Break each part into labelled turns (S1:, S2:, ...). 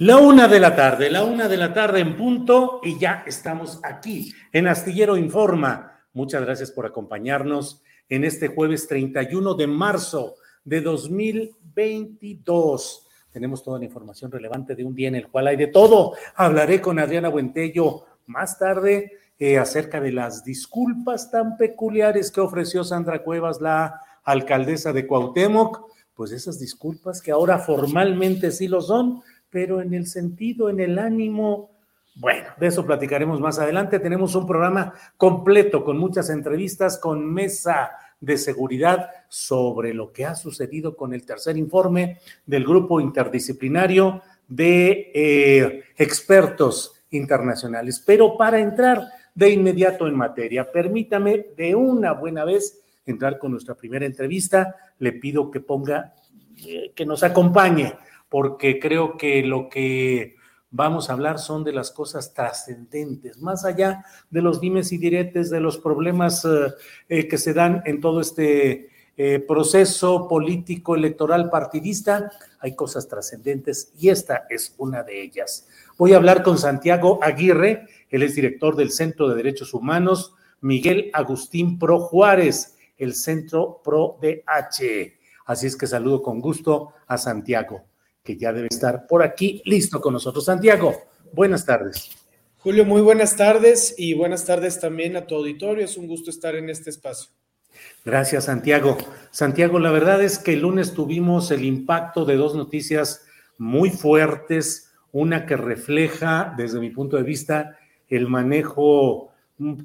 S1: La una de la tarde, la una de la tarde en punto y ya estamos aquí en Astillero Informa. Muchas gracias por acompañarnos en este jueves 31 de marzo de 2022. Tenemos toda la información relevante de un día en el cual hay de todo. Hablaré con Adriana Buentello más tarde eh, acerca de las disculpas tan peculiares que ofreció Sandra Cuevas, la alcaldesa de Cuauhtémoc. Pues esas disculpas que ahora formalmente sí lo son, pero en el sentido, en el ánimo, bueno, de eso platicaremos más adelante. Tenemos un programa completo con muchas entrevistas, con mesa de seguridad sobre lo que ha sucedido con el tercer informe del grupo interdisciplinario de eh, expertos internacionales. Pero para entrar de inmediato en materia, permítame de una buena vez entrar con nuestra primera entrevista. Le pido que ponga, eh, que nos acompañe porque creo que lo que vamos a hablar son de las cosas trascendentes, más allá de los dimes y diretes, de los problemas eh, eh, que se dan en todo este eh, proceso político electoral partidista, hay cosas trascendentes y esta es una de ellas. Voy a hablar con Santiago Aguirre, él es director del Centro de Derechos Humanos, Miguel Agustín Pro Juárez, el Centro Pro DH. Así es que saludo con gusto a Santiago que ya debe estar por aquí listo con nosotros. Santiago, buenas tardes.
S2: Julio, muy buenas tardes y buenas tardes también a tu auditorio. Es un gusto estar en este espacio.
S1: Gracias, Santiago. Santiago, la verdad es que el lunes tuvimos el impacto de dos noticias muy fuertes, una que refleja, desde mi punto de vista, el manejo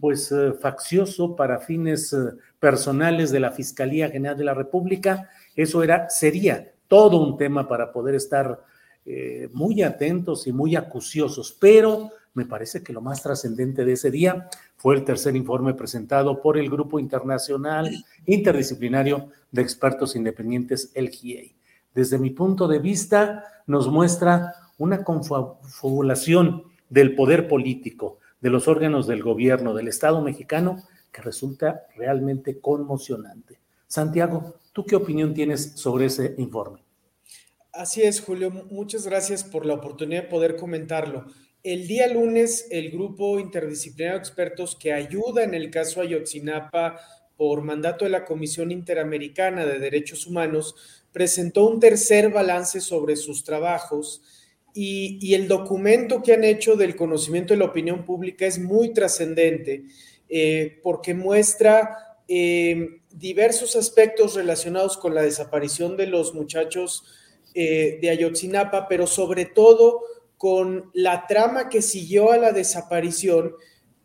S1: pues eh, faccioso para fines eh, personales de la Fiscalía General de la República. Eso era sería todo un tema para poder estar eh, muy atentos y muy acuciosos, pero me parece que lo más trascendente de ese día fue el tercer informe presentado por el Grupo Internacional Interdisciplinario de Expertos Independientes, el GIEI. Desde mi punto de vista, nos muestra una confabulación del poder político, de los órganos del gobierno, del Estado mexicano, que resulta realmente conmocionante. Santiago, ¿tú qué opinión tienes sobre ese informe?
S2: Así es, Julio. Muchas gracias por la oportunidad de poder comentarlo. El día lunes, el grupo interdisciplinario de expertos que ayuda en el caso Ayotzinapa por mandato de la Comisión Interamericana de Derechos Humanos presentó un tercer balance sobre sus trabajos y, el documento que han hecho del conocimiento de la opinión pública es muy trascendente eh, porque muestra eh, diversos aspectos relacionados con la desaparición de los muchachos eh, de Ayotzinapa, pero sobre todo con la trama que siguió a la desaparición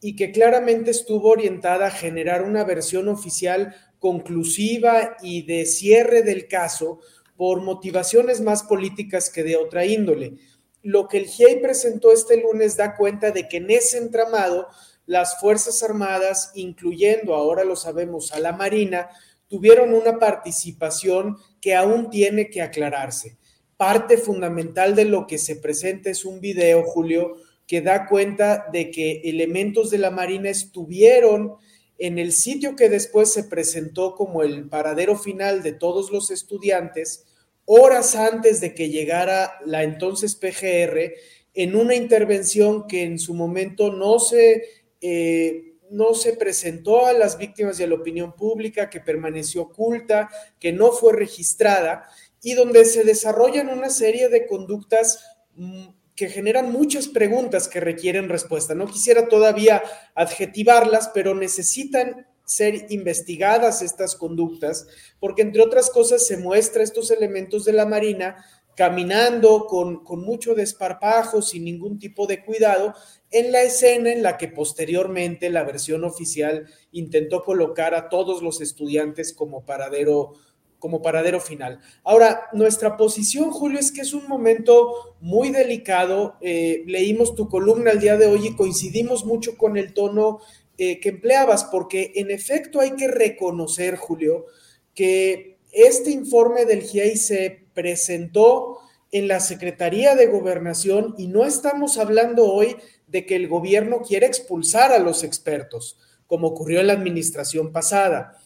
S2: y que claramente estuvo orientada a generar una versión oficial conclusiva y de cierre del caso por motivaciones más políticas que de otra índole. Lo que el GIEI presentó este lunes da cuenta de que en ese entramado las Fuerzas Armadas, incluyendo, ahora lo sabemos, a la Marina, tuvieron una participación que aún tiene que aclararse. Parte fundamental de lo que se presenta es un video, Julio, que da cuenta de que elementos de la Marina estuvieron en el sitio que después se presentó como el paradero final de todos los estudiantes, horas antes de que llegara la entonces PGR, en una intervención que en su momento no se, eh, no se presentó a las víctimas y a la opinión pública, que permaneció oculta, que no fue registrada y donde se desarrollan una serie de conductas mm, que generan muchas preguntas que requieren respuesta. No quisiera todavía adjetivarlas, pero necesitan ser investigadas estas conductas, porque entre otras cosas se muestra estos elementos de la Marina caminando con, con, mucho desparpajo, sin ningún tipo de cuidado, en la escena en la que posteriormente la versión oficial intentó colocar a todos los estudiantes como paradero como paradero final. Ahora, nuestra posición, Julio, es que es un momento muy delicado. Eh, leímos tu columna el día de hoy y coincidimos mucho con el tono eh, que empleabas, porque en efecto hay que reconocer, Julio, que este informe del GIEI se presentó en la Secretaría de Gobernación y no estamos hablando hoy de que el gobierno quiere expulsar a los expertos, como ocurrió en la administración pasada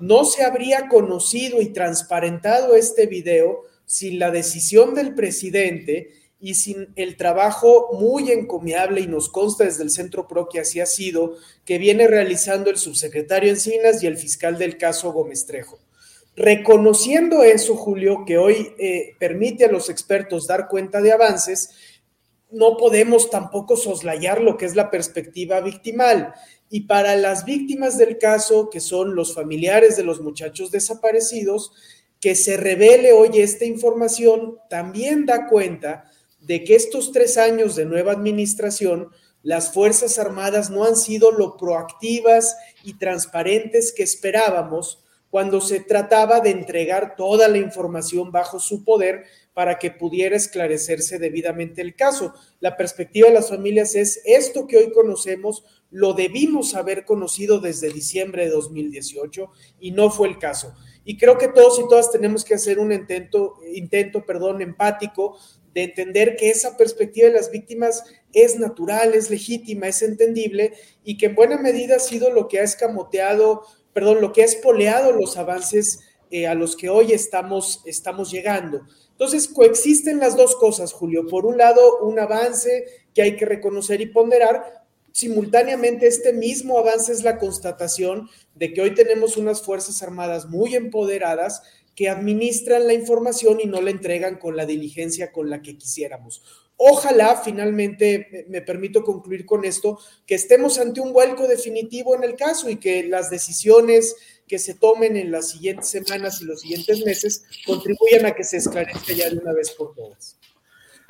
S2: no se habría conocido y transparentado este video sin la decisión del presidente y sin el trabajo muy encomiable y nos consta desde el Centro PRO que así ha sido, que viene realizando el subsecretario Encinas y el fiscal del caso Gómez Trejo. Reconociendo eso, Julio, que hoy eh, permite a los expertos dar cuenta de avances, no podemos tampoco soslayar lo que es la perspectiva victimal y para las víctimas del caso, que son los familiares de los muchachos desaparecidos, que se revele hoy esta información también da cuenta de que estos tres años de nueva administración, las Fuerzas Armadas no han sido lo proactivas y transparentes que esperábamos cuando se trataba de entregar toda la información bajo su poder para que pudiera esclarecerse debidamente el caso. La perspectiva de las familias es esto que hoy conocemos lo debimos haber conocido desde diciembre de 2018 y no fue el caso. Y creo que todos y todas tenemos que hacer un intento, intento, perdón, empático de entender que esa perspectiva de las víctimas es natural, es legítima, es entendible y que en buena medida ha sido lo que ha escamoteado, perdón, lo que ha espoleado los avances eh, a los que hoy estamos, estamos llegando. Entonces, coexisten las dos cosas, Julio. Por un lado, un avance que hay que reconocer y ponderar, simultáneamente este mismo avance es la constatación de que hoy tenemos unas Fuerzas Armadas muy empoderadas que administran la información y no la entregan con la diligencia con la que quisiéramos. Ojalá, finalmente, me permito concluir con esto, que estemos ante un vuelco definitivo en el caso y que las decisiones que se tomen en las siguientes semanas y los siguientes meses contribuyan a que se esclarezca ya de una vez por todas.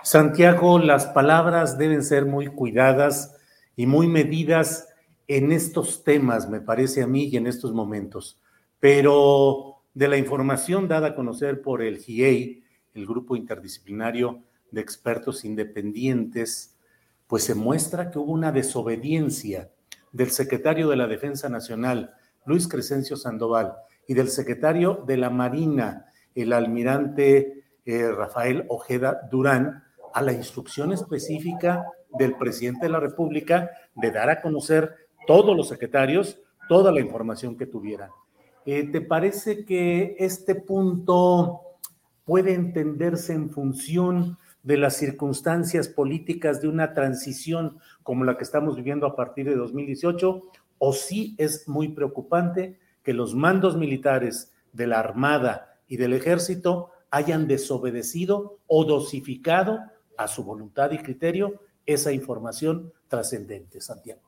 S1: Santiago, las palabras deben ser muy cuidadas y muy medidas en estos temas, me parece a mí, y en estos momentos. Pero de la información dada a conocer por el GIEI, el Grupo Interdisciplinario de Expertos Independientes, pues se muestra que hubo una desobediencia del secretario de la Defensa Nacional, Luis Crescencio Sandoval, y del secretario de la Marina, el almirante eh, Rafael Ojeda Durán, a la instrucción específica del presidente de la República de dar a conocer todos los secretarios toda la información que tuvieran. Eh, ¿Te parece que este punto puede entenderse en función de las circunstancias políticas de una transición como la que estamos viviendo a partir de 2018? ¿O sí es muy preocupante que los mandos militares de la Armada y del Ejército hayan desobedecido o dosificado a su voluntad y criterio esa información trascendente, Santiago.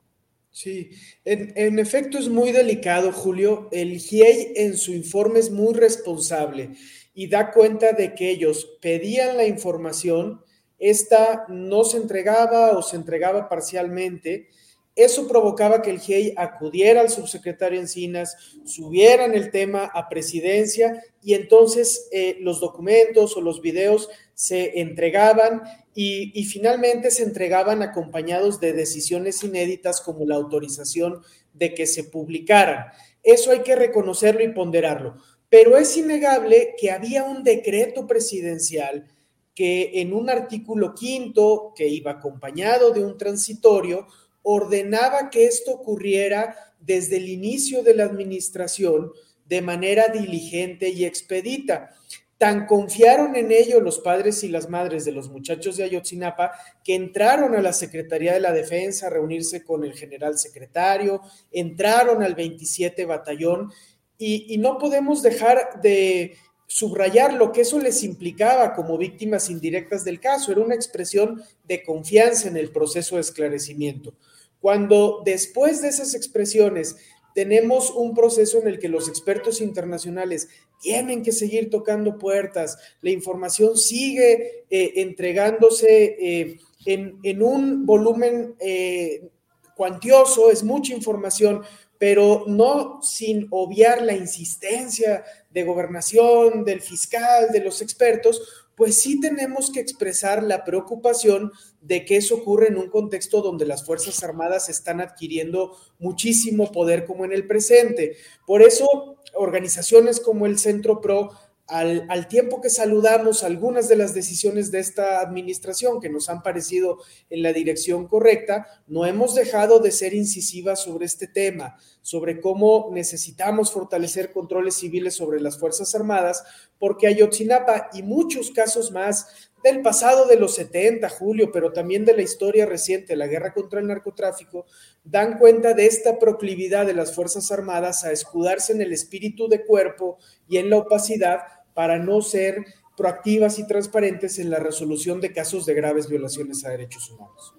S2: Sí, en, efecto es muy delicado, Julio. El GIEI en su informe es muy responsable y da cuenta de que ellos pedían la información, esta no se entregaba o se entregaba parcialmente Eso provocaba que el GIEI acudiera al subsecretario Encinas, subieran el tema a presidencia y entonces eh, los documentos o los videos se entregaban y, y, finalmente se entregaban acompañados de decisiones inéditas como la autorización de que se publicaran. Eso hay que reconocerlo y ponderarlo. Pero es innegable que había un decreto presidencial que en un artículo quinto que iba acompañado de un transitorio ordenaba que esto ocurriera desde el inicio de la administración de manera diligente y expedita. Tan confiaron en ello los padres y las madres de los muchachos de Ayotzinapa que entraron a la Secretaría de la Defensa a reunirse con el general secretario, entraron al 27 Batallón y, y no podemos dejar de subrayar lo que eso les implicaba como víctimas indirectas del caso. Era una expresión de confianza en el proceso de esclarecimiento. Cuando después de esas expresiones tenemos un proceso en el que los expertos internacionales tienen que seguir tocando puertas, la información sigue eh, entregándose eh, en, un volumen eh, cuantioso, es mucha información, pero no sin obviar la insistencia de gobernación, del fiscal, de los expertos, pues sí tenemos que expresar la preocupación de que eso ocurre en un contexto donde las Fuerzas Armadas están adquiriendo muchísimo poder como en el presente. Por eso, organizaciones como el Centro PRO al, tiempo que saludamos algunas de las decisiones de esta administración que nos han parecido en la dirección correcta, no hemos dejado de ser incisivas sobre este tema, sobre cómo necesitamos fortalecer controles civiles sobre las Fuerzas Armadas, porque Ayotzinapa y muchos casos más del pasado de los 70, Julio, pero también de la historia reciente, la guerra contra el narcotráfico, dan cuenta de esta proclividad de las Fuerzas Armadas a escudarse en el espíritu de cuerpo y en la opacidad para no ser proactivas y transparentes en la resolución de casos de graves violaciones a derechos humanos.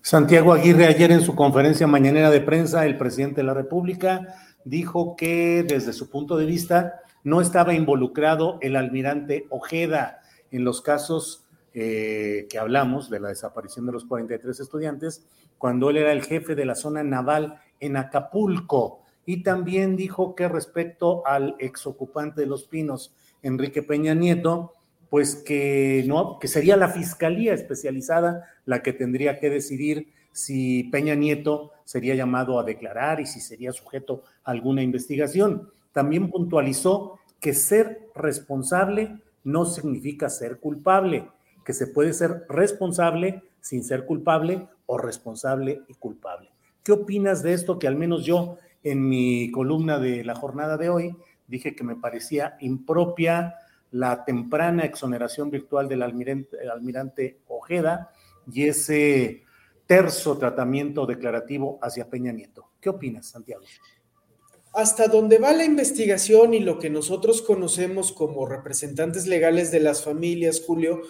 S1: Santiago Aguirre, ayer en su conferencia mañanera de prensa, el presidente de la República dijo que desde su punto de vista no estaba involucrado el almirante Ojeda en los casos eh, que hablamos de la desaparición de los 43 estudiantes, cuando él era el jefe de la zona naval en Acapulco. Y también dijo que respecto al exocupante de Los Pinos, Enrique Peña Nieto, pues que no, que sería la fiscalía especializada la que tendría que decidir si Peña Nieto sería llamado a declarar y si sería sujeto a alguna investigación. También puntualizó que ser responsable no significa ser culpable, que se puede ser responsable sin ser culpable o responsable y culpable. ¿Qué opinas de esto que al menos yo en mi columna de la jornada de hoy dije que me parecía impropia la temprana exoneración virtual del almirante, Ojeda y ese terzo tratamiento declarativo hacia Peña Nieto. ¿Qué opinas, Santiago?
S2: Hasta donde va la investigación y lo que nosotros conocemos como representantes legales de las familias, Julio,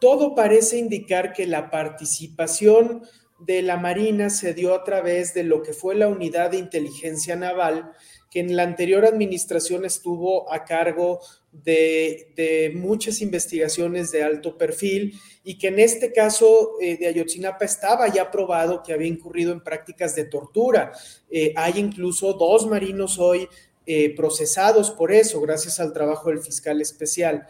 S2: todo parece indicar que la participación de la Marina se dio a través de lo que fue la unidad de inteligencia naval que en la anterior administración estuvo a cargo de, muchas investigaciones de alto perfil y que en este caso eh, de Ayotzinapa estaba ya probado que había incurrido en prácticas de tortura. Eh, hay incluso dos marinos hoy eh, procesados por eso, gracias al trabajo del fiscal especial.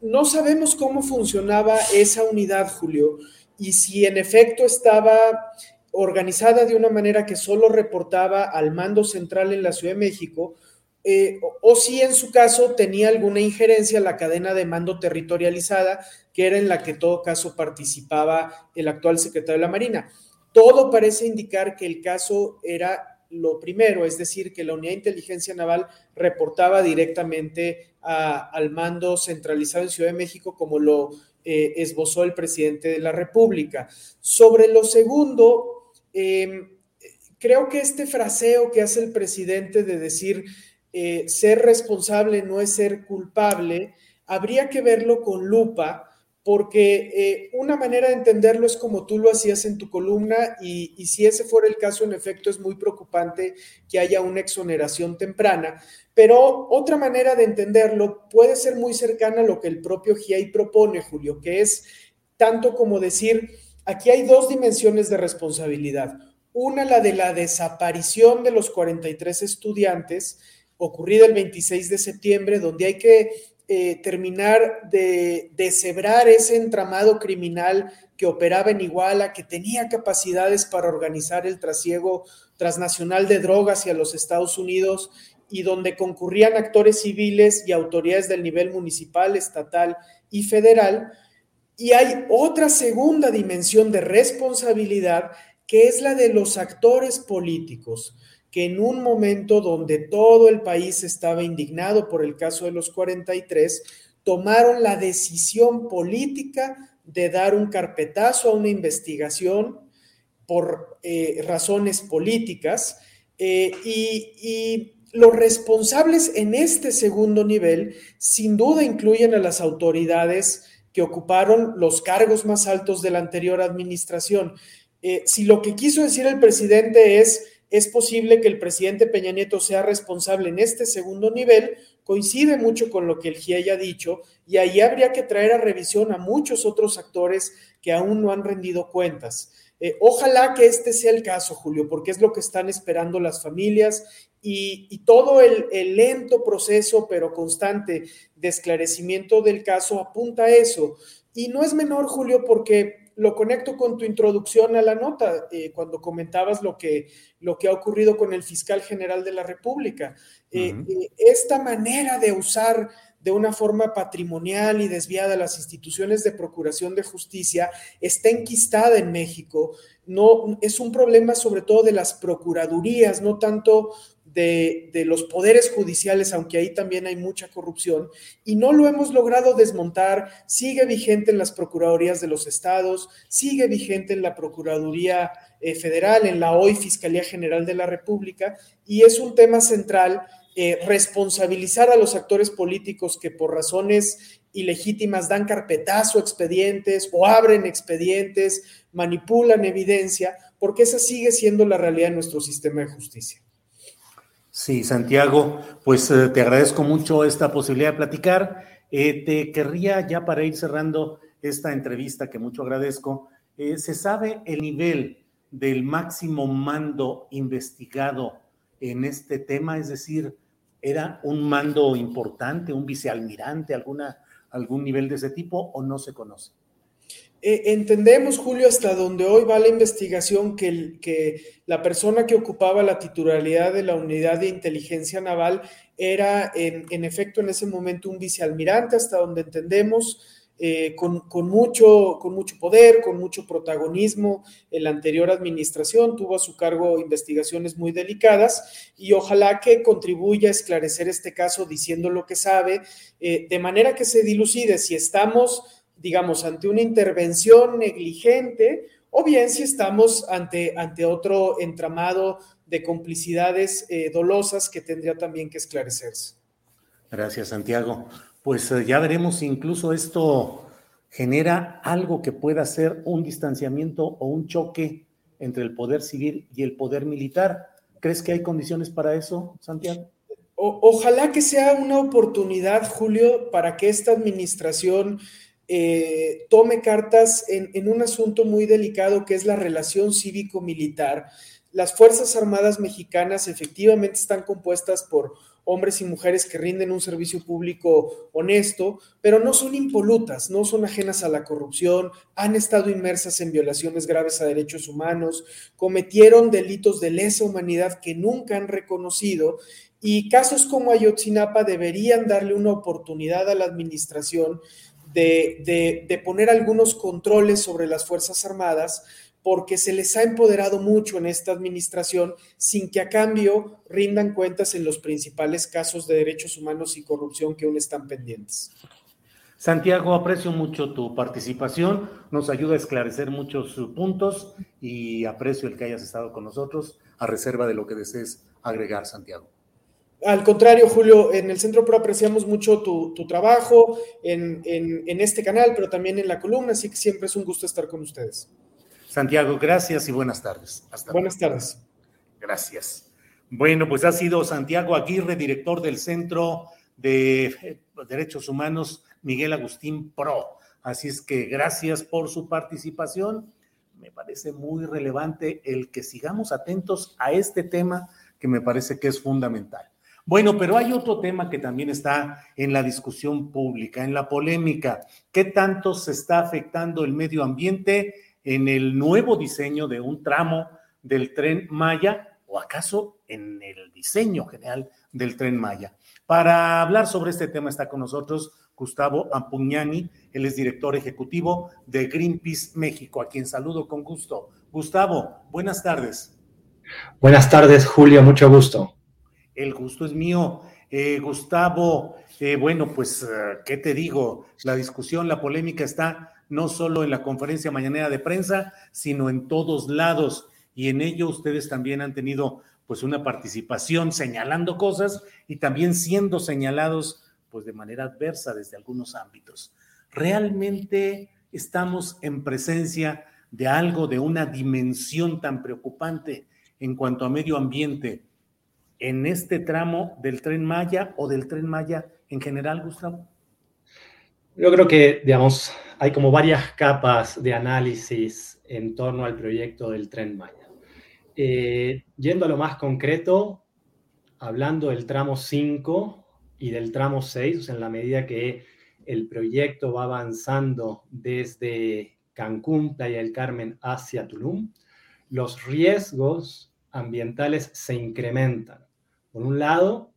S2: no sabemos cómo funcionaba esa unidad, Julio, y si en efecto estaba organizada de una manera que solo reportaba al mando central en la Ciudad de México, eh, o, si en su caso tenía alguna injerencia en la cadena de mando territorializada, que era en la que en todo caso participaba el actual secretario de la Marina. Todo parece indicar que el caso era lo primero, es decir, que la Unidad de Inteligencia Naval reportaba directamente al mando centralizado en Ciudad de México, como lo eh, esbozó el presidente de la República. Sobre lo segundo, Em, creo que este fraseo que hace el presidente de decir eh, ser responsable no es ser culpable, habría que verlo con lupa, porque eh, una manera de entenderlo es como tú lo hacías en tu columna y, y, si ese fuera el caso, en efecto, es muy preocupante que haya una exoneración temprana, pero otra manera de entenderlo puede ser muy cercana a lo que el propio GIAI propone, Julio, que es tanto como decir, Aquí hay dos dimensiones de responsabilidad. Una, la de la desaparición de los 43 estudiantes, ocurrida el 26 de septiembre, donde hay que eh, terminar de deshebrar ese entramado criminal que operaba en Iguala, que tenía capacidades para organizar el trasiego transnacional de drogas hacia los Estados Unidos y donde concurrían actores civiles y autoridades del nivel municipal, estatal y federal. Y hay otra segunda dimensión de responsabilidad que es la de los actores políticos, que en un momento donde todo el país estaba indignado por el caso de los 43, tomaron la decisión política de dar un carpetazo a una investigación por eh, razones políticas eh, y, los responsables en este segundo nivel sin duda incluyen a las autoridades que ocuparon los cargos más altos de la anterior administración. Eh, si lo que quiso decir el presidente es, es posible que el presidente Peña Nieto sea responsable en este segundo nivel, coincide mucho con lo que el GIE haya dicho y ahí habría que traer a revisión a muchos otros actores que aún no han rendido cuentas. Eh, ojalá que este sea el caso, Julio, porque es lo que están esperando las familias y, todo el, el, lento proceso, pero constante, de esclarecimiento del caso apunta a eso. Y no es menor, Julio, porque lo conecto con tu introducción a la nota, eh, cuando comentabas lo que, lo que ha ocurrido con el fiscal general de la República. Eh, eh, esta manera de usar de una forma patrimonial y desviada las instituciones de procuración de justicia está enquistada en México. No, es un problema sobre todo de las procuradurías, no tanto de, los poderes judiciales, aunque ahí también hay mucha corrupción, y no lo hemos logrado desmontar, sigue vigente en las procuradurías de los estados, sigue vigente en la Procuraduría eh, Federal, en la hoy Fiscalía General de la República, y es un tema central eh, responsabilizar a los actores políticos que por razones ilegítimas dan carpetazo a expedientes o abren expedientes, manipulan evidencia, porque esa sigue siendo la realidad en nuestro sistema de justicia.
S1: Sí, Santiago, pues eh, te agradezco mucho esta posibilidad de platicar. Eh, te querría ya para ir cerrando esta entrevista que mucho agradezco, eh, ¿se sabe el nivel del máximo mando investigado en este tema? Es decir, ¿era un mando importante, un vicealmirante, alguna, algún nivel de ese tipo o no se conoce?
S2: Eh, entendemos, Julio, hasta donde hoy va la investigación, que, la persona que ocupaba la titularidad de la unidad de inteligencia naval era, en, efecto, en ese momento un vicealmirante, hasta donde entendemos, eh, con, mucho, con mucho poder, con mucho protagonismo. En la anterior administración tuvo a su cargo investigaciones muy delicadas y ojalá que contribuya a esclarecer este caso diciendo lo que sabe, eh, de manera que se dilucide si estamos digamos, ante una intervención negligente o bien si estamos ante, ante otro entramado de complicidades eh, dolosas que tendría también que esclarecerse.
S1: Gracias, Santiago. Pues eh, ya veremos si incluso esto genera algo que pueda ser un distanciamiento o un choque entre el poder civil y el poder militar. ¿Crees que hay condiciones para eso, Santiago?
S2: ojalá que sea una oportunidad, Julio, para que esta administración eh, tome cartas en, un asunto muy delicado que es la relación cívico-militar. Las Fuerzas Armadas mexicanas efectivamente están compuestas por hombres y mujeres que rinden un servicio público honesto, pero no son impolutas, no son ajenas a la corrupción, han estado inmersas en violaciones graves a derechos humanos, cometieron delitos de lesa humanidad que nunca han reconocido y casos como Ayotzinapa deberían darle una oportunidad a la administración de, poner algunos controles sobre las Fuerzas Armadas porque se les ha empoderado mucho en esta administración sin que a cambio rindan cuentas en los principales casos de derechos humanos y corrupción que aún están pendientes.
S1: Santiago, aprecio mucho tu participación, nos ayuda a esclarecer muchos puntos y aprecio el que hayas estado con nosotros a reserva de lo que desees agregar, Santiago.
S2: Al contrario, Julio, en el Centro Pro apreciamos mucho tu, trabajo en, este canal, pero también en la columna, así que siempre es un gusto estar con ustedes.
S1: Santiago, gracias y buenas tardes.
S2: Hasta buenas tardes.
S1: Gracias. Bueno, pues ha sido Santiago Aguirre, director del Centro de Derechos Humanos Miguel Agustín Pro. Así es que gracias por su participación. me parece muy relevante el que sigamos atentos a este tema que me parece que es fundamental. Bueno, pero hay otro tema que también está en la discusión pública, en la polémica. ¿Qué tanto se está afectando el medio ambiente en el nuevo diseño de un tramo del tren Maya o acaso en el diseño general del tren Maya? Para hablar sobre este tema está con nosotros Gustavo Ampugnani, él es director ejecutivo de Greenpeace México, a quien saludo con gusto. Gustavo, buenas tardes.
S3: Buenas tardes, Julio, mucho gusto.
S1: El gusto es mío. Eh, Gustavo, eh, bueno, pues, eh, ¿qué te digo? La discusión, la polémica está no solo en la conferencia mañanera de prensa, sino en todos lados. Y en ello ustedes también han tenido pues una participación señalando cosas y también siendo señalados pues de manera adversa desde algunos ámbitos. Realmente estamos en presencia de algo, de una dimensión tan preocupante en cuanto a medio ambiente en este tramo del tren Maya o del tren Maya en general, Gustavo?
S3: Yo creo que, digamos, hay como varias capas de análisis en torno al proyecto del tren Maya. Eh, yendo a lo más concreto, hablando del tramo 5 y del tramo 6, o sea, en la medida que el proyecto va avanzando desde Cancún, Playa del Carmen, hacia Tulum, los riesgos ambientales se incrementan. Por un lado,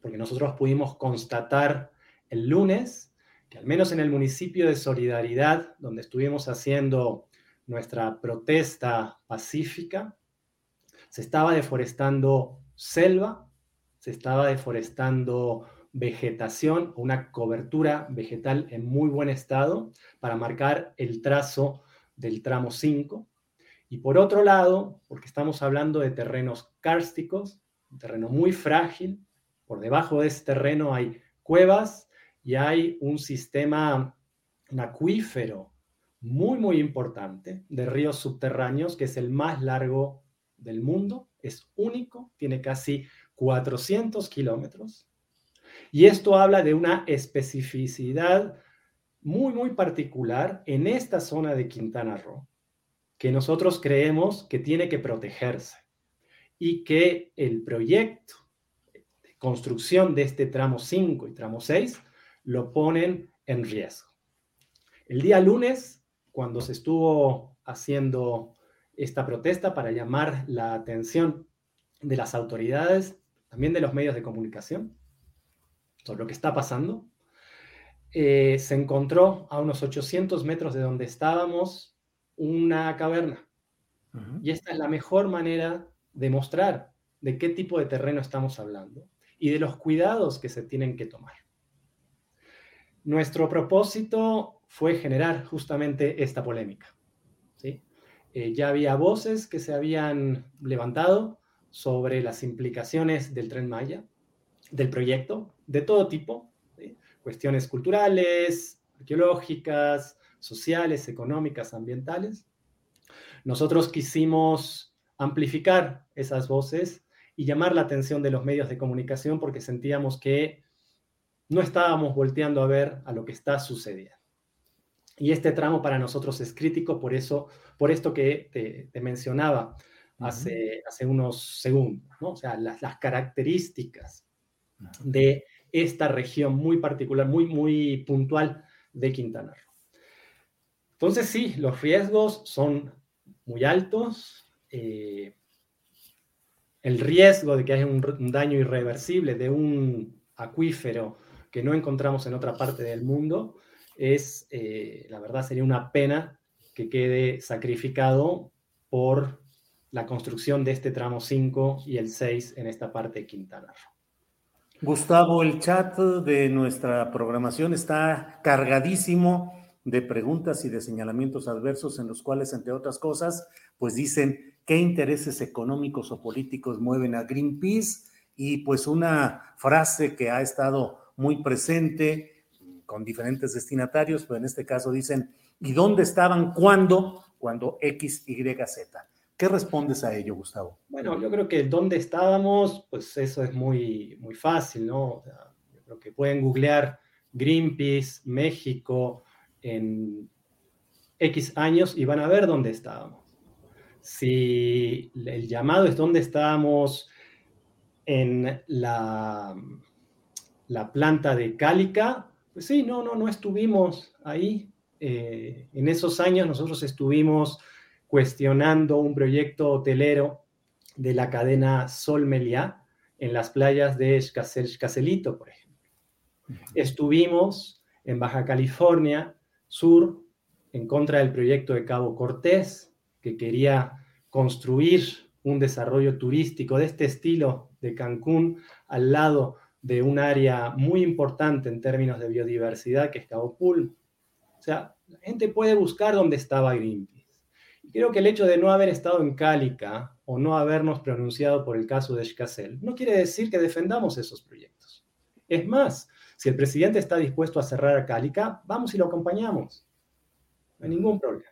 S3: porque nosotros pudimos constatar el lunes que al menos en el municipio de Solidaridad, donde estuvimos haciendo nuestra protesta pacífica, se estaba deforestando selva, se estaba deforestando vegetación, una cobertura vegetal en muy buen estado para marcar el trazo del tramo 5. Y por otro lado, porque estamos hablando de terrenos kársticos, un terreno muy frágil. Por debajo de ese terreno hay cuevas y hay un sistema acuífero muy, muy importante de ríos subterráneos, que es el más largo del mundo, es único, tiene casi 400 kilómetros. Y esto habla de una especificidad muy, muy particular en esta zona de Quintana Roo, que nosotros creemos que tiene que protegerse y que el proyecto de construcción de este tramo 5 y tramo 6 lo ponen en riesgo. El día lunes, cuando se estuvo haciendo esta protesta para llamar la atención de las autoridades, también de los medios de comunicación, sobre lo que está pasando, eh, se encontró a unos 800 metros de donde estábamos una caverna. Y esta es la mejor manera demostrar de qué tipo de terreno estamos hablando y de los cuidados que se tienen que tomar. Nuestro propósito fue generar justamente esta polémica. ¿sí? Eh, ya había voces que se habían levantado sobre las implicaciones del tren Maya, del proyecto, de todo tipo, cuestiones culturales, arqueológicas, sociales, económicas, ambientales. Nosotros quisimos amplificar esas voces y llamar la atención de los medios de comunicación porque sentíamos que no estábamos volteando a ver a lo que está sucediendo. Y este tramo para nosotros es crítico por eso, por esto que te, mencionaba hace, hace unos segundos, ¿no? O sea, las, las características de esta región muy particular, muy, muy puntual de Quintana Roo. Entonces, sí, los riesgos son muy altos, eh, el riesgo de que haya un, daño irreversible de un acuífero que no encontramos en otra parte del mundo es, eh, la verdad, sería una pena que quede sacrificado por la construcción de este tramo 5 y el 6 en esta parte de Quintana Roo.
S1: Gustavo, el chat de nuestra programación está cargadísimo de preguntas y de señalamientos adversos en los cuales, entre otras cosas, pues dicen qué intereses económicos o políticos mueven a Greenpeace y pues una frase que ha estado muy presente con diferentes destinatarios, pero en este caso dicen, ¿y dónde estaban cuándo? Cuando X, Y, Z. ¿Qué respondes a ello, Gustavo?
S3: Bueno, yo creo que dónde estábamos, pues eso es muy, muy fácil, ¿no? yo creo que pueden googlear Greenpeace, México, en X años y van a ver dónde estábamos. Si el llamado es dónde estábamos en la, la planta de Cálica, pues sí, no, no, no estuvimos ahí. Eh, en esos años nosotros estuvimos cuestionando un proyecto hotelero de la cadena Sol Meliá en las playas de Escaselito, por ejemplo. Estuvimos en Baja California Sur en contra del proyecto de Cabo Cortés, que quería construir un desarrollo turístico de este estilo de Cancún al lado de un área muy importante en términos de biodiversidad que es Cabo Pul. O sea, la gente puede buscar dónde estaba Greenpeace. Y creo que el hecho de no haber estado en Cálica o no habernos pronunciado por el caso de Escasel no quiere decir que defendamos esos proyectos. Es más, si el presidente está dispuesto a cerrar a Cálica, vamos y lo acompañamos. No hay ningún problema.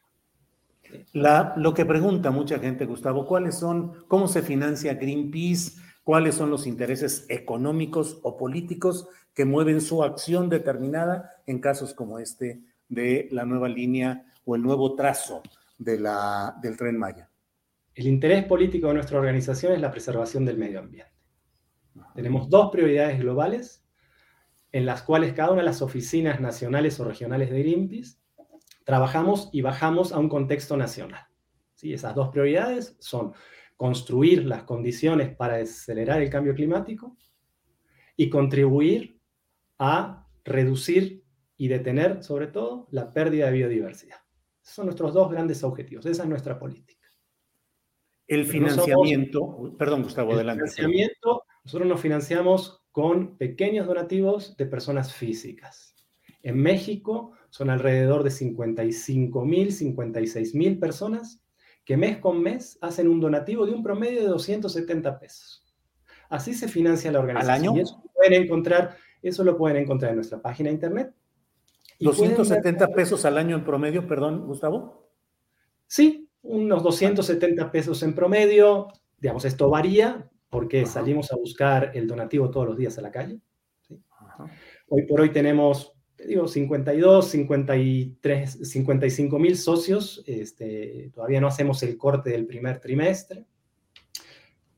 S1: La, lo que pregunta mucha gente, Gustavo, ¿cuáles son, cómo se financia Greenpeace? ¿Cuáles son los intereses económicos o políticos que mueven su acción determinada en casos como este de la nueva línea o el nuevo trazo de la, del tren Maya?
S3: El interés político de nuestra organización es la preservación del medio ambiente. Tenemos dos prioridades globales en las cuales cada una de las oficinas nacionales o regionales de Greenpeace trabajamos y bajamos a un contexto nacional. ¿Sí? Esas dos prioridades son construir las condiciones para acelerar el cambio climático y contribuir a reducir y detener, sobre todo, la pérdida de biodiversidad. Esos son nuestros dos grandes objetivos. Esa es nuestra política.
S1: El financiamiento, perdón Gustavo, adelante.
S3: El financiamiento, nosotros nos financiamos con pequeños donativos de personas físicas. En México son alrededor de 55 mil, 56 mil personas que mes con mes hacen un donativo de un promedio de 270 pesos. Así se financia la organización.
S1: ¿Al año?
S3: Y eso lo pueden encontrar, eso lo pueden encontrar en nuestra página de internet.
S1: Y 270 ver... pesos al año en promedio, perdón, Gustavo.
S3: Sí, unos 270 pesos en promedio. Digamos, esto varía porque Ajá. salimos a buscar el donativo todos los días a la calle. ¿sí? Hoy por hoy tenemos digo, 52, 53, 55 mil socios. Este, todavía no hacemos el corte del primer trimestre.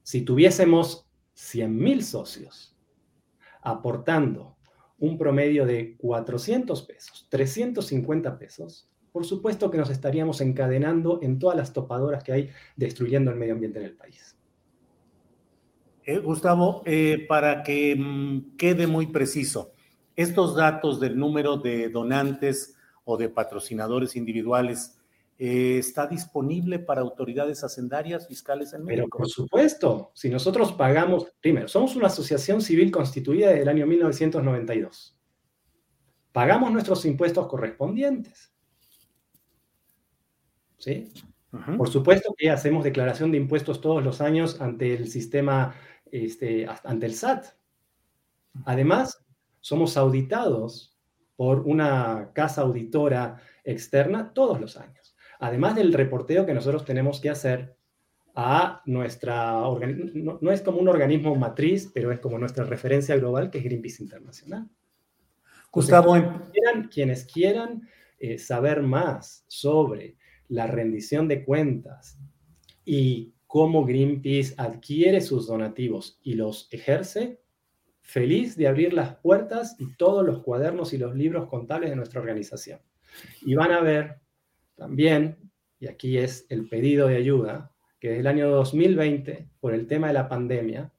S3: Si tuviésemos 100 mil socios aportando un promedio de 400 pesos, 350 pesos, por supuesto que nos estaríamos encadenando en todas las topadoras que hay destruyendo el medio ambiente en el país.
S1: Eh, Gustavo, eh, para que mmm, quede muy preciso, estos datos del número de donantes o de patrocinadores individuales eh, está disponible para autoridades hacendarias, fiscales en México.
S3: Pero por supuesto, si nosotros pagamos, primero, somos una asociación civil constituida desde el año 1992. Pagamos nuestros impuestos correspondientes. ¿Sí? Uh -huh. Por supuesto que hacemos declaración de impuestos todos los años ante el sistema, este, ante el SAT. Además, somos auditados por una casa auditora externa todos los años. Además del reporteo que nosotros tenemos que hacer a nuestra, no, no, es como un organismo matriz, pero es como nuestra referencia global, que es Greenpeace Internacional.
S1: Gustavo,
S3: quienes quieran, quienes quieran eh, saber más sobre la rendición de cuentas y cómo Greenpeace adquiere sus donativos y los ejerce, feliz de abrir las puertas y todos los cuadernos y los libros contables de nuestra organización. Y van a ver también, y aquí es el pedido de ayuda, que desde el año 2020, por el tema de la pandemia,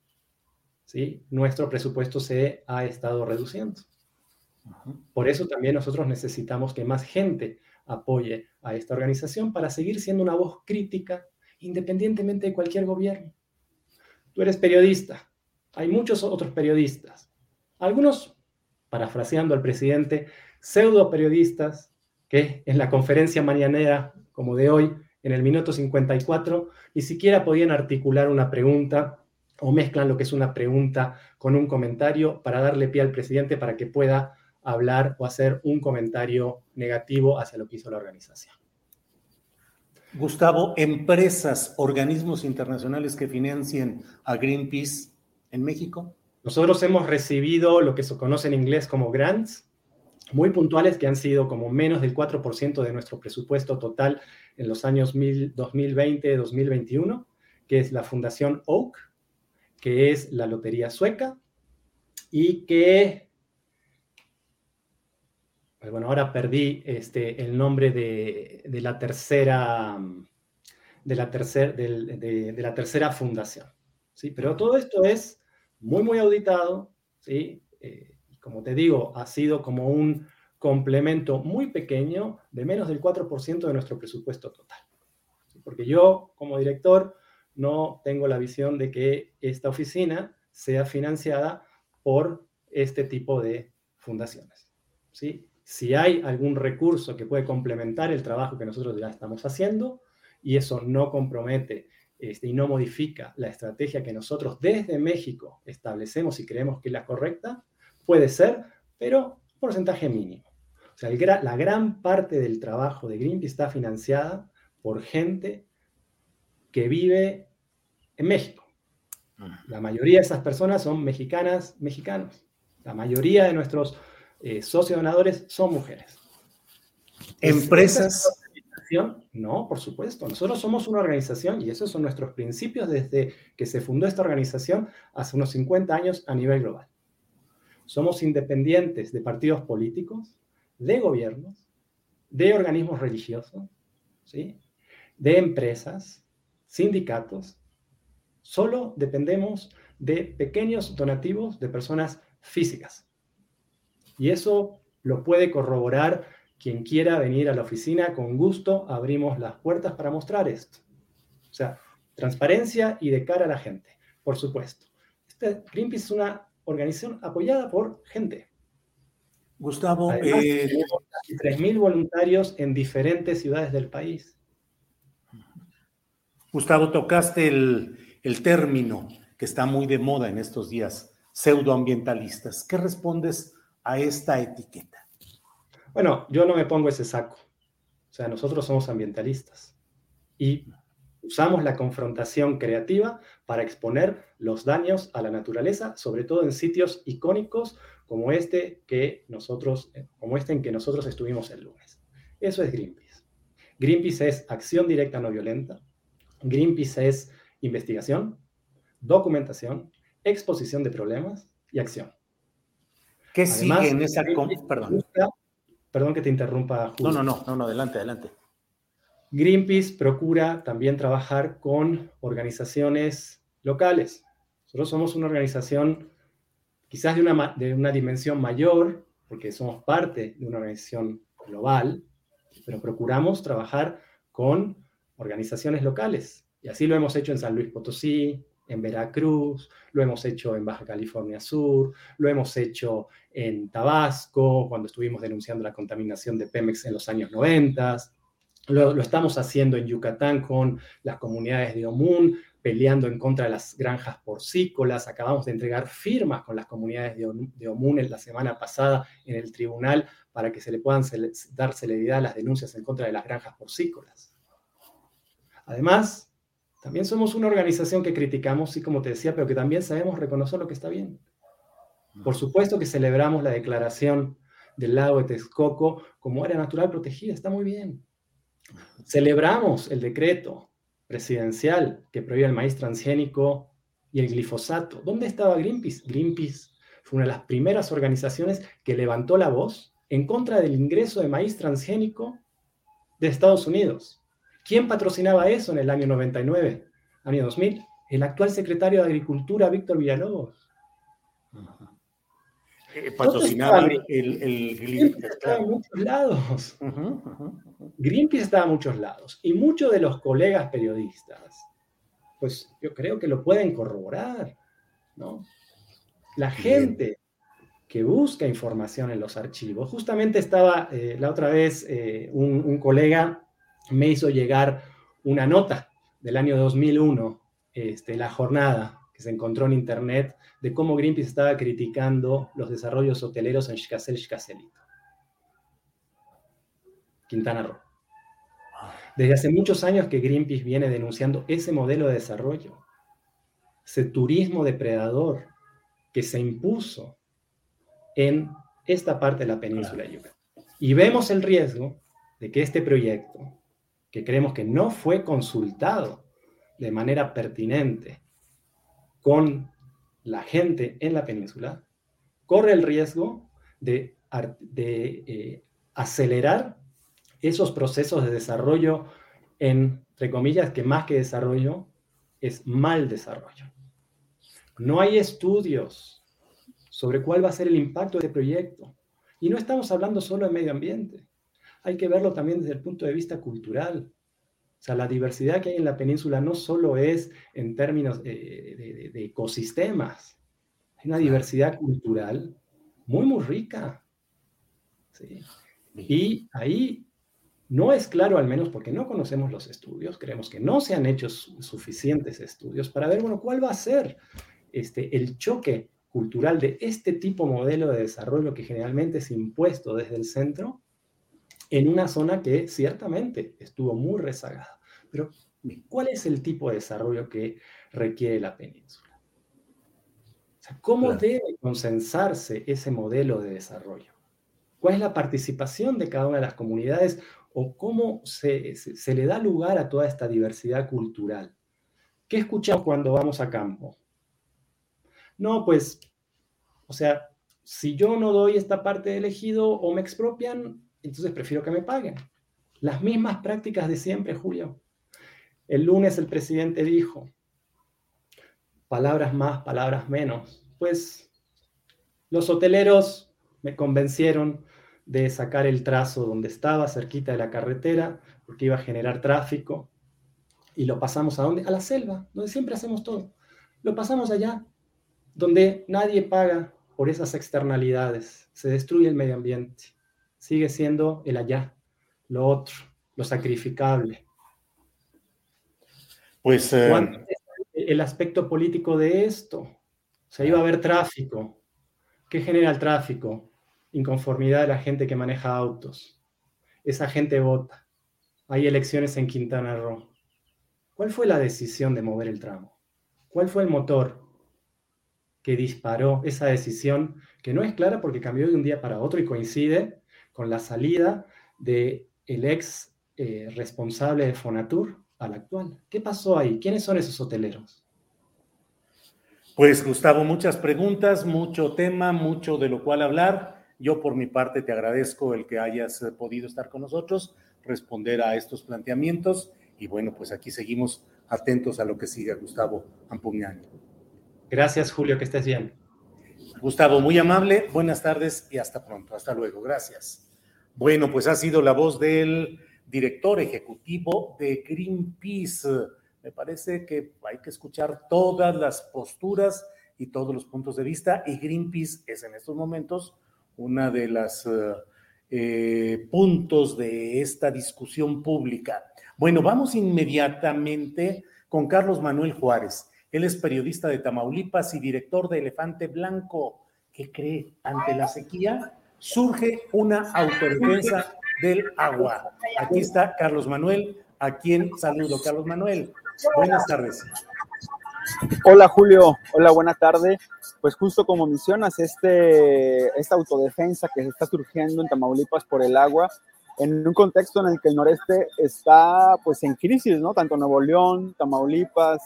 S3: ¿sí? nuestro presupuesto se ha estado reduciendo. Por eso también nosotros necesitamos que más gente apoye a esta organización para seguir siendo una voz crítica independientemente de cualquier gobierno. Tú eres periodista, hay muchos otros periodistas, algunos, parafraseando al presidente, pseudo periodistas que en la conferencia mañanera como de hoy, en el minuto 54, ni siquiera podían articular una pregunta o mezclan lo que es una pregunta con un comentario para darle pie al presidente para que pueda hablar o hacer un comentario negativo hacia lo que hizo la organización.
S1: Gustavo, empresas, organismos internacionales que financien a Greenpeace en México.
S3: Nosotros hemos recibido lo que se conoce en inglés como grants, muy puntuales que han sido como menos del 4% de nuestro presupuesto total en los años 2020-2021, que es la Fundación Oak, que es la Lotería Sueca, y que, pues bueno, ahora perdí este, el nombre de, la tercera, de la, de, la tercera fundación. ¿sí? Pero todo esto es muy, muy auditado, ¿sí? Eh, como te digo, ha sido como un complemento muy pequeño de menos del 4% de nuestro presupuesto total. Porque yo, como director, no tengo la visión de que esta oficina sea financiada por este tipo de fundaciones. ¿sí? Si hay algún recurso que puede complementar el trabajo que nosotros ya estamos haciendo y eso no compromete este, y no modifica la estrategia que nosotros desde México establecemos y creemos que es la correcta, Puede ser, pero porcentaje mínimo. O sea, la gran parte del trabajo de Greenpeace está financiada por gente que vive en México. La mayoría de esas personas son mexicanas, mexicanos. La mayoría de nuestros eh, socios donadores son mujeres.
S1: ¿Empresas?
S3: No, por supuesto. Nosotros somos una organización y esos son nuestros principios desde que se fundó esta organización hace unos 50 años a nivel global. Somos independientes de partidos políticos, de gobiernos, de organismos religiosos, ¿sí? de empresas, sindicatos. Solo dependemos de pequeños donativos de personas físicas. Y eso lo puede corroborar quien quiera venir a la oficina. Con gusto abrimos las puertas para mostrar esto. O sea, transparencia y de cara a la gente, por supuesto. Este, Greenpeace es una organización apoyada por gente.
S1: Gustavo, Además,
S3: eh... 3.000 voluntarios en diferentes ciudades del país.
S1: Gustavo, tocaste el, el término que está muy de moda en estos días, pseudoambientalistas. ¿Qué respondes a esta etiqueta?
S3: Bueno, yo no me pongo ese saco. O sea, nosotros somos ambientalistas. Y Usamos la confrontación creativa para exponer los daños a la naturaleza, sobre todo en sitios icónicos como este, que nosotros, como este en que nosotros estuvimos el lunes. Eso es Greenpeace. Greenpeace es acción directa no violenta. Greenpeace es investigación, documentación, exposición de problemas y acción.
S1: ¿Qué sigue en esa...
S3: Perdón. perdón que te interrumpa.
S1: No, no, no, no, no, adelante, adelante.
S3: Greenpeace procura también trabajar con organizaciones locales. Nosotros somos una organización quizás de una, de una dimensión mayor, porque somos parte de una organización global, pero procuramos trabajar con organizaciones locales. Y así lo hemos hecho en San Luis Potosí, en Veracruz, lo hemos hecho en Baja California Sur, lo hemos hecho en Tabasco, cuando estuvimos denunciando la contaminación de Pemex en los años 90. Lo, estamos haciendo en Yucatán con las comunidades de Omun, peleando en contra de las granjas porcícolas. Acabamos de entregar firmas con las comunidades de, Omun en la semana pasada en el tribunal para que se le puedan dar celeridad a las denuncias en contra de las granjas porcícolas. Además, también somos una organización que criticamos, sí, como te decía, pero que también sabemos reconocer lo que está bien. Por supuesto que celebramos la declaración del lago de Texcoco como área natural protegida, está muy bien. Celebramos el decreto presidencial que prohíbe el maíz transgénico y el glifosato. ¿Dónde estaba Greenpeace? Greenpeace fue una de las primeras organizaciones que levantó la voz en contra del ingreso de maíz transgénico de Estados Unidos. ¿Quién patrocinaba eso en el año 99, año 2000? El actual secretario de Agricultura, Víctor Villalobos.
S1: Eh, patrocinaba el, el,
S3: Greenpeace. Estaba en muchos lados. Greenpeace estaba en muchos lados. Y muchos de los colegas periodistas, pues yo creo que lo pueden corroborar. ¿no? La gente que busca información en los archivos. Justamente estaba eh, la otra vez eh, un, un, colega me hizo llegar una nota del año 2001, este, la jornada que se encontró en internet de cómo Greenpeace estaba criticando los desarrollos hoteleros en Xcacel, Xcacelito. Quintana Roo. Desde hace muchos años que Greenpeace viene denunciando ese modelo de desarrollo, ese turismo depredador que se impuso en esta parte de la península de Yucatán. Y vemos el riesgo de que este proyecto, que creemos que no fue consultado de manera pertinente con la gente en la península, corre el riesgo de, de eh, acelerar esos procesos de desarrollo en, entre comillas, que más que desarrollo es mal desarrollo. No hay estudios sobre cuál va a ser el impacto de este proyecto. Y no estamos hablando solo de medio ambiente. Hay que verlo también desde el punto de vista cultural. O sea, la diversidad que hay en la península no solo es en términos de, de ecosistemas, hay una diversidad cultural muy, muy rica. ¿sí? Y ahí no es claro, al menos porque no conocemos los estudios, creemos que no se han hecho suficientes estudios para ver, bueno, cuál va a ser este, el choque cultural de este tipo de modelo de desarrollo que generalmente es impuesto desde el centro en una zona que ciertamente estuvo muy rezagada. Pero, ¿cuál es el tipo de desarrollo que requiere la península? ¿Cómo debe consensarse ese modelo de desarrollo? ¿Cuál es la participación de cada una de las comunidades o cómo se, se, le da lugar a toda esta diversidad cultural? ¿Qué escuchamos cuando vamos a campo? No, pues, o sea, si yo no doy esta parte de elegido o me expropian, entonces prefiero que me paguen. Las mismas prácticas de siempre, Julio. El lunes el presidente dijo, palabras más, palabras menos. Pues los hoteleros me convencieron de sacar el trazo donde estaba, cerquita de la carretera, porque iba a generar tráfico. Y lo pasamos a dónde? A la selva, donde siempre hacemos todo. Lo pasamos allá, donde nadie paga por esas externalidades. Se destruye el medio ambiente. Sigue siendo el allá, lo otro, lo sacrificable. Pues. Eh, el aspecto político de esto? O sea, iba a haber tráfico. ¿Qué genera el tráfico? inconformidad de la gente que maneja autos. Esa gente vota. Hay elecciones en Quintana Roo. ¿Cuál fue la decisión de mover el tramo? ¿Cuál fue el motor que disparó esa decisión que no es clara porque cambió de un día para otro y coincide con la salida de el ex eh, responsable de Fonatur al actual? ¿Qué pasó ahí? ¿Quiénes son esos hoteleros?
S1: Pues Gustavo, muchas preguntas, mucho tema, mucho de lo cual hablar. Yo por mi parte te agradezco el que hayas eh, podido estar con nosotros, responder a estos planteamientos y bueno, pues aquí seguimos atentos a lo que siga Gustavo Ampugnani.
S3: Gracias Julio, que estés bien.
S1: Gustavo, muy amable, buenas tardes y hasta pronto, hasta luego, gracias. Bueno, pues ha sido la voz del director ejecutivo de Greenpeace. Me parece que hay que escuchar todas las posturas y todos los puntos de vista y Greenpeace es en estos momentos una de las eh, eh, puntos de esta discusión pública. Bueno, vamos inmediatamente con Carlos Manuel Juárez. Él es periodista de Tamaulipas y director de Elefante Blanco. ¿Qué cree? Ante la sequía surge una autodefensa del agua. Aquí está Carlos Manuel, a quien saludo. Carlos Manuel, buenas tardes.
S4: Hola Julio, hola, buena tarde. Pues justo como mencionas, este, esta autodefensa que se está surgiendo en Tamaulipas por el agua, en un contexto en el que el noreste está pues en crisis, ¿no? Tanto Nuevo León, Tamaulipas,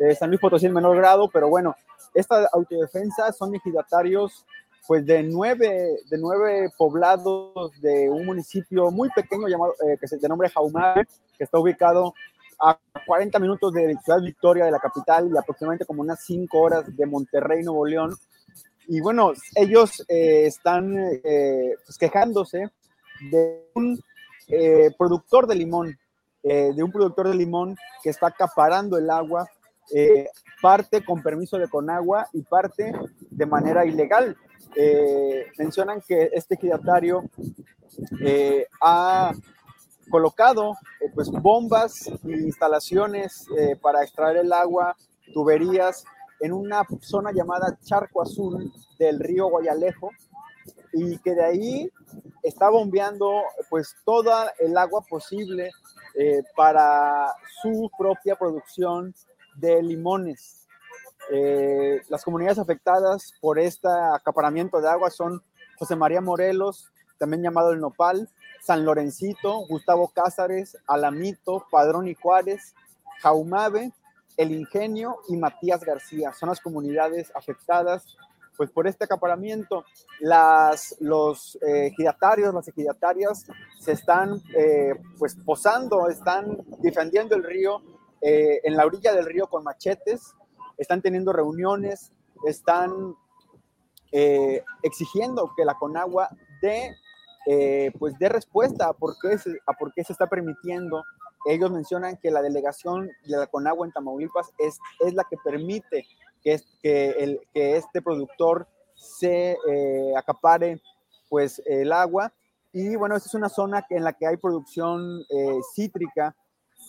S4: eh, San Luis Potosí en menor grado, pero bueno, esta autodefensa son ejidatarios pues de nueve, de nueve poblados de un municipio muy pequeño llamado, eh, que se denombre Jaumar, que está ubicado a 40 minutos de Ciudad Victoria, de la capital, y aproximadamente como unas 5 horas de Monterrey, Nuevo León. Y bueno, ellos eh, están eh, pues, quejándose de un productor de limón, de un productor de limón que está acaparando el agua, parte con permiso de Conagua y parte de manera ilegal. mencionan que este ejidatario ha colocado eh, pues bombas e instalaciones eh, para extraer el agua, tuberías en una zona llamada Charco Azul del río Guayalejo y que de ahí está bombeando pues toda el agua posible eh, para su propia producción de limones. las comunidades afectadas por este acaparamiento de agua son José María Morelos, también llamado El Nopal, San Lorencito, Gustavo Cázares, Alamito, Padrón y Juárez, Jaumabe, El Ingenio y Matías García. Son las comunidades afectadas pues por este acaparamiento. Las, los eh, ejidatarios, las ejidatarias se están eh, pues posando, están defendiendo el río eh, en la orilla del río con machetes, están teniendo reuniones, están exigiendo que la Conagua dé pues dé respuesta a por, qué se, a por qué se está permitiendo ellos mencionan que la delegación de la Conagua en Tamaulipas es, es la que permite que, que, el, que este productor se eh, acapare pues el agua. Y bueno, esta es una zona en la que hay producción eh, cítrica.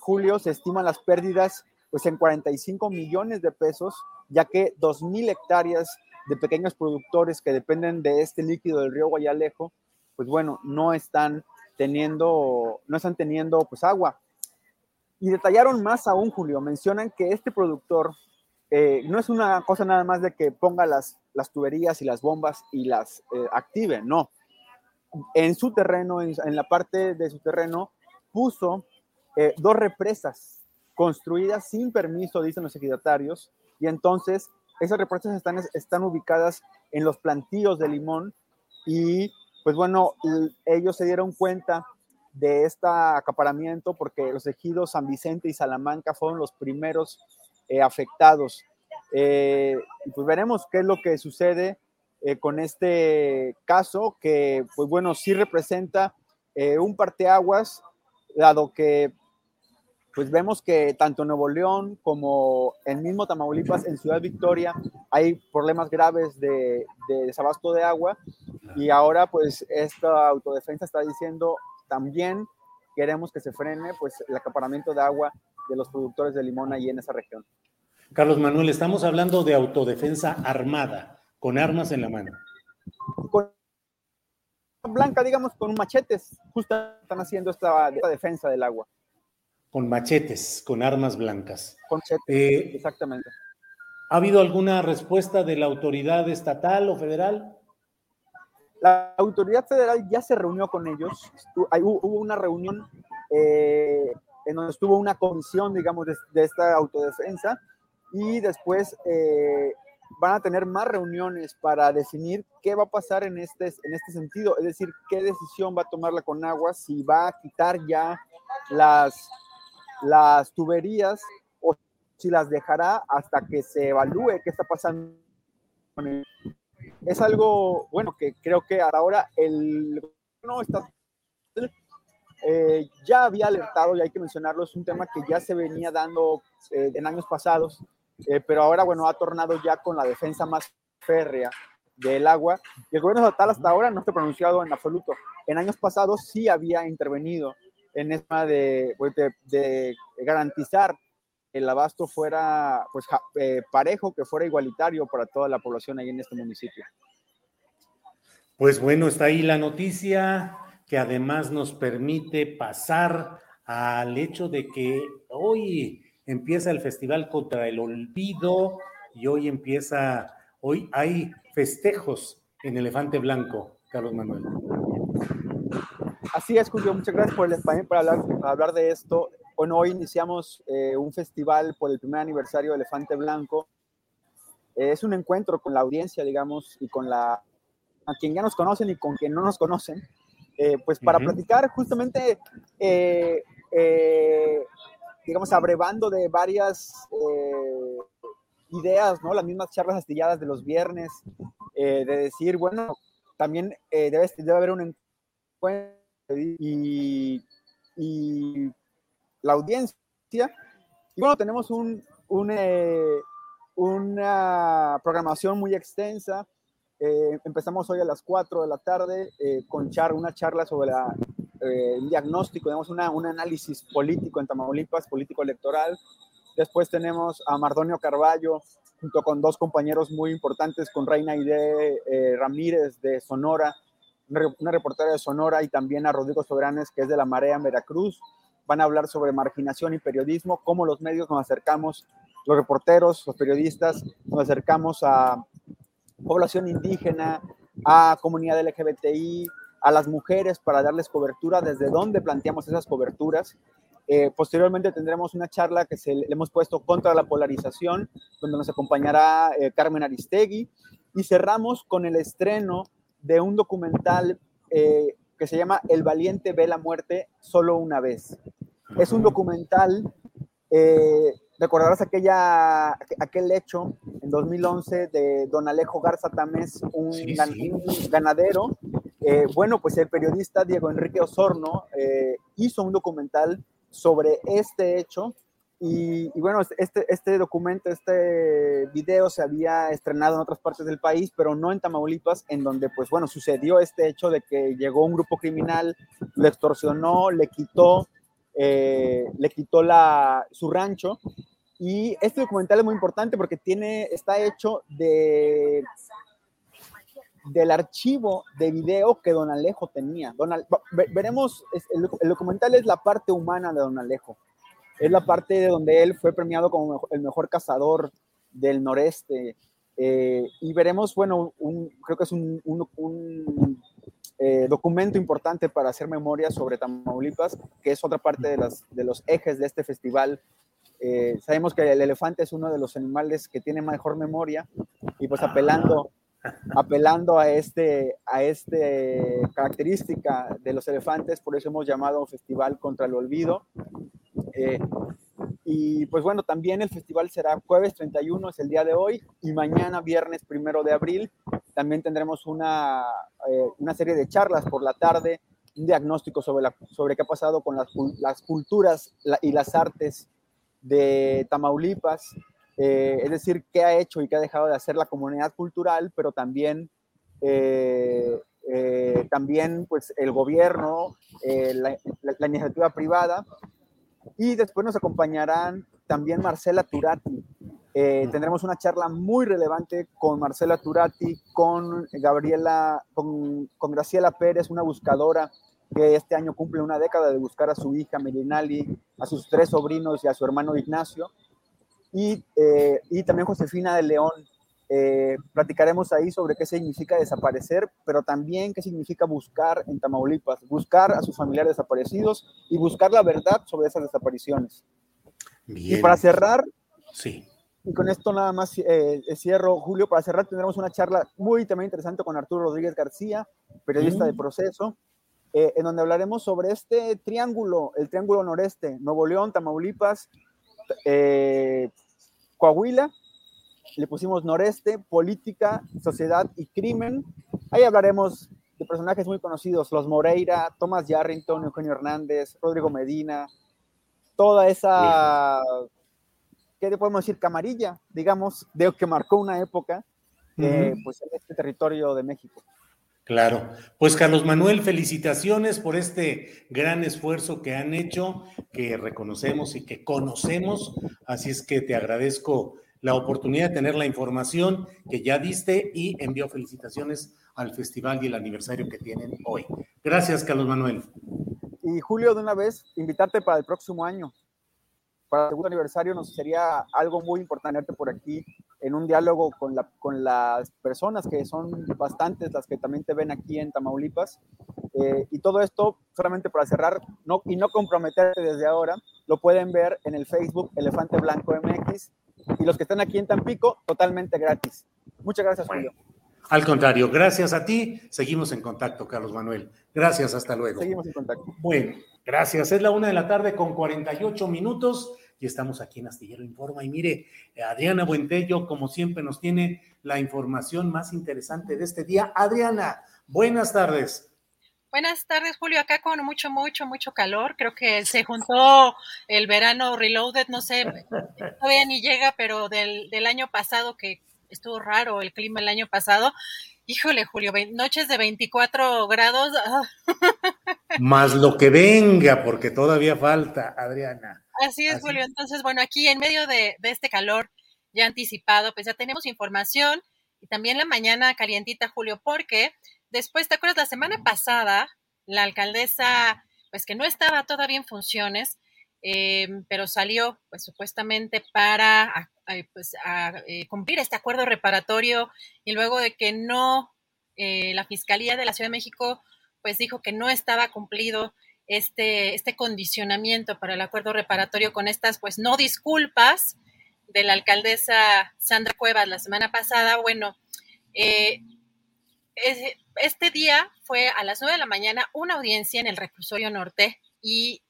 S4: Julio se estiman las pérdidas pues en 45 millones de pesos, ya que 2.000 hectáreas de pequeños productores que dependen de este líquido del río Guayalejo, pues bueno, no están teniendo, no están teniendo pues agua. Y detallaron más aún, Julio, mencionan que este productor eh, no es una cosa nada más de que ponga las, las tuberías y las bombas y las eh, active, no. En su terreno, en, la parte de su terreno, puso eh, dos represas construidas sin permiso, dicen los ejidatarios, y entonces esas represas están, están ubicadas en los plantíos de limón y pues bueno, ellos se dieron cuenta de este acaparamiento porque los ejidos San Vicente y Salamanca fueron los primeros eh, afectados. Eh, pues veremos qué es lo que sucede eh, con este caso, que pues bueno, sí representa un parteaguas, dado que pues vemos que tanto en Nuevo León como en mismo Tamaulipas, en Ciudad Victoria, hay problemas graves de, de desabasto de agua y ahora pues esta autodefensa está diciendo también queremos que se frene pues el acaparamiento de agua de los productores de limón ahí en esa región.
S1: Carlos Manuel, estamos hablando de autodefensa armada, con armas en la mano.
S4: Con blanca, digamos, con machetes, justo están haciendo esta, defensa del agua.
S1: Con machetes, con armas blancas.
S4: Con machetes, eh, exactamente.
S1: ¿Ha habido alguna respuesta de la autoridad estatal o federal?
S4: La autoridad federal ya se reunió con ellos. Hubo una reunión eh, en donde estuvo una comisión, digamos, de esta autodefensa y después eh, van a tener más reuniones para definir qué va a pasar en este, en este sentido, es decir, qué decisión va a tomar la Conagua, si va a quitar ya las, las tuberías o si las dejará hasta que se evalúe qué está pasando. Es algo, bueno, que creo que ahora el gobierno está eh, ya había alertado, y hay que mencionarlo, es un tema que ya se venía dando eh, en años pasados, eh, pero ahora, bueno, ha tornado ya con la defensa más férrea del agua. Y el gobierno estatal hasta ahora no se ha pronunciado en absoluto. En años pasados sí había intervenido en esta de, pues, de, garantizar el abasto fuera pues eh, parejo, que fuera igualitario para toda la población ahí en este municipio.
S1: Pues bueno, está ahí la noticia que además nos permite pasar al hecho de que hoy empieza el Festival contra el Olvido y hoy empieza, hoy hay festejos en Elefante Blanco, Carlos Manuel.
S4: Así es, Julio, muchas gracias por el español para hablar, hablar de esto. Bueno, hoy iniciamos eh, un festival por el primer aniversario de Elefante Blanco. Eh, es un encuentro con la audiencia, digamos, y con la a quien ya nos conocen y con quien no nos conocen, eh, pues para platicar justamente digamos, abrevando de varias eh, ideas, ¿no? Las mismas charlas astilladas de los viernes, eh, de decir, bueno, también eh, debe, debe, haber un encuentro y, la audiencia. Y bueno, tenemos un una programación muy extensa. empezamos hoy a las 4 de la tarde con char, una charla sobre la eh, un diagnóstico, una, un análisis político en Tamaulipas, político electoral. Después tenemos a Mardonio Carballo, junto con dos compañeros muy importantes, con Reina Ide eh, Ramírez de Sonora, una reportera de Sonora, y también a Rodrigo Sobranes, que es de La Marea en Veracruz. Van a hablar sobre marginación y periodismo, cómo los medios nos acercamos, los reporteros, los periodistas, nos acercamos a población indígena, a comunidad LGBTI, a las mujeres para darles cobertura, desde dónde planteamos esas coberturas. Eh, posteriormente tendremos una charla que se, le hemos puesto contra la polarización, donde nos acompañará eh, Carmen Aristegui. Y cerramos con el estreno de un documental eh, que se llama El valiente ve la muerte solo una vez. Es un documental, recordarás aquella, aquel hecho en 2011 de don Alejo Garza Tamés, un, un ganadero. Eh, bueno, pues el periodista Diego Enrique Osorno eh, hizo un documental sobre este hecho y, bueno, este, este documento, este video se había estrenado en otras partes del país, pero no en Tamaulipas, en donde pues bueno, sucedió este hecho de que llegó un grupo criminal, lo extorsionó, le quitó, eh, le quitó la, su rancho y este documental es muy importante porque tiene, está hecho de del archivo de video que Don Alejo tenía. Don veremos, el, documental es la parte humana de Don Alejo. Es la parte de donde él fue premiado como el mejor cazador del noreste. Eh, y veremos, bueno, creo que es un, eh, documento importante para hacer memoria sobre Tamaulipas, que es otra parte de, las, de los ejes de este festival. Eh, sabemos que el elefante es uno de los animales que tiene mejor memoria y pues apelando apelando a este, a este característica de los elefantes, por eso hemos llamado Festival contra el Olvido. Eh, y pues bueno, también el festival será jueves 31, es el día de hoy, y mañana, viernes primero de abril, también tendremos una, eh, una serie de charlas por la tarde, un diagnóstico sobre, la, sobre qué ha pasado con las, las culturas y las artes de Tamaulipas, eh, es decir, qué ha hecho y qué ha dejado de hacer la comunidad cultural, pero también, eh, eh, también pues, el gobierno, la, iniciativa privada. Y después nos acompañarán también Marcela Turati. tendremos una charla muy relevante con Marcela Turati, con Gabriela, con, con Graciela Pérez, una buscadora que este año cumple una década de buscar a su hija Melinali, a sus tres sobrinos y a su hermano Ignacio y, eh, y también Josefina de León. Eh, platicaremos ahí sobre qué significa desaparecer, pero también qué significa buscar en Tamaulipas, buscar a sus familiares desaparecidos y buscar la verdad sobre esas desapariciones. Y para cerrar,
S1: sí.
S4: y con esto nada más eh, cierro, Julio, para cerrar tendremos una charla muy también interesante con Arturo Rodríguez García, periodista de mm. proceso, en donde hablaremos sobre este triángulo, el triángulo noreste, Nuevo León, Tamaulipas, eh, Coahuila, le pusimos noreste, política, sociedad y crimen. Ahí hablaremos de personajes muy conocidos, los Moreira, Tomás Yarrington, Eugenio Hernández, Rodrigo Medina, toda esa, ¿qué le podemos decir? Camarilla, digamos, de que marcó una época eh, pues, en este territorio de México.
S1: Claro, pues Carlos Manuel, felicitaciones por este gran esfuerzo que han hecho, que reconocemos y que conocemos, así es que te agradezco la oportunidad de tener la información que ya diste y envío felicitaciones al festival y el aniversario que tienen hoy. Gracias, Carlos Manuel.
S4: Y Julio, de una vez, invitarte para el próximo año para el segundo aniversario nos sería algo muy importante por aquí en un diálogo con, la, con las personas que son bastantes las que también te ven aquí en Tamaulipas. Eh, y todo esto, solamente para cerrar no, y no comprometerte desde ahora, lo pueden ver en el Facebook Elefante Blanco MX y los que están aquí en Tampico, totalmente gratis. Muchas gracias, Julio.
S1: Al contrario, gracias a ti. Seguimos en contacto, Carlos Manuel. Gracias, hasta luego.
S4: Seguimos en contacto.
S1: Bueno, gracias. Es la una de la tarde con 48 minutos y estamos aquí en Astillero Informa. Y mire, Adriana Buentello, como siempre, nos tiene la información más interesante de este día. Adriana, buenas tardes.
S5: Buenas tardes, Julio. Acá con mucho, mucho, mucho calor. Creo que se juntó el verano reloaded, no sé, todavía ni llega, pero del, del año pasado que estuvo raro el clima el año pasado. Híjole, Julio, noches de 24 grados.
S1: Más lo que venga, porque todavía falta, Adriana.
S5: Así es, Julio. Entonces, bueno, aquí en medio de, este calor ya anticipado, pues ya tenemos información y también la mañana calientita, Julio, porque después, ¿te acuerdas? La semana pasada, la alcaldesa, pues que no estaba todavía en funciones, eh, pero salió, pues supuestamente para pues, a, eh, cumplir este acuerdo reparatorio y luego de que no eh, la Fiscalía de la Ciudad de México pues dijo que no estaba cumplido este, este condicionamiento para el acuerdo reparatorio con estas pues no disculpas de la alcaldesa Sandra Cuevas la semana pasada. Bueno, eh, este día fue a las 9 de la mañana una audiencia en el reclusorio norte y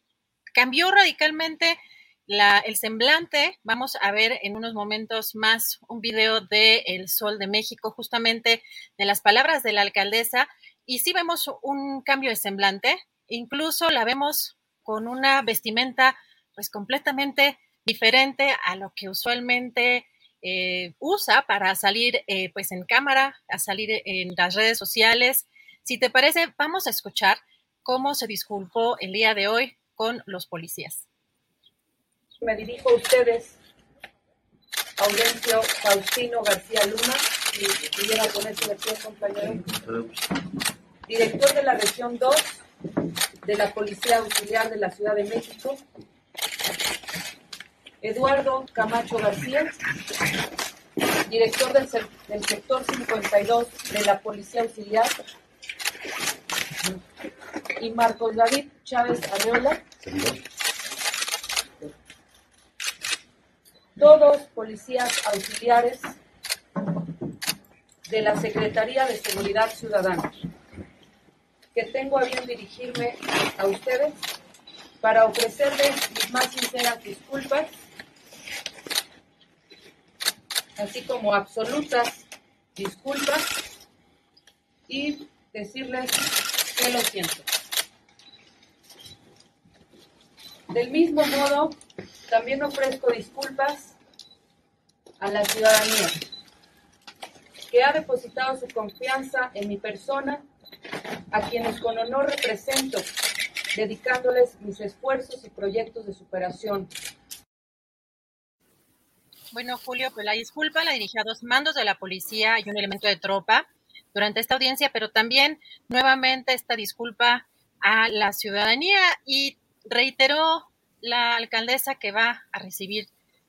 S5: cambió radicalmente el semblante. Vamos a ver en unos momentos más un video de El Sol de México, justamente de las palabras de la alcaldesa. Y sí vemos un cambio de semblante, incluso la vemos con una vestimenta pues completamente diferente a lo que usualmente eh, usa para salir eh, pues en cámara, a salir en las redes sociales. Si te parece, vamos a escuchar cómo se disculpó el día de hoy con los policías.
S6: Me dirijo a ustedes, Aurencio Faustino García Luna, si pudiera ponerse de pie, compañero, director de la región 2 de la Policía Auxiliar de la Ciudad de México, Eduardo Camacho García, director del, sector 52 de la Policía Auxiliar, y Marcos David Chávez Arreola, todos policías auxiliares de la Secretaría de Seguridad Ciudadana, que tengo a bien dirigirme a ustedes para ofrecerles mis más sinceras disculpas, así como absolutas disculpas y decirles que lo siento. Del mismo modo, también ofrezco disculpas a la ciudadanía que ha depositado su confianza en mi persona, a quienes con honor represento, dedicándoles mis esfuerzos y proyectos de superación.
S5: Bueno, Julio, pues la disculpa la dirigí a dos mandos de la policía y un elemento de tropa durante esta audiencia, pero también nuevamente esta disculpa a la ciudadanía y reiteró la alcaldesa que va a recibir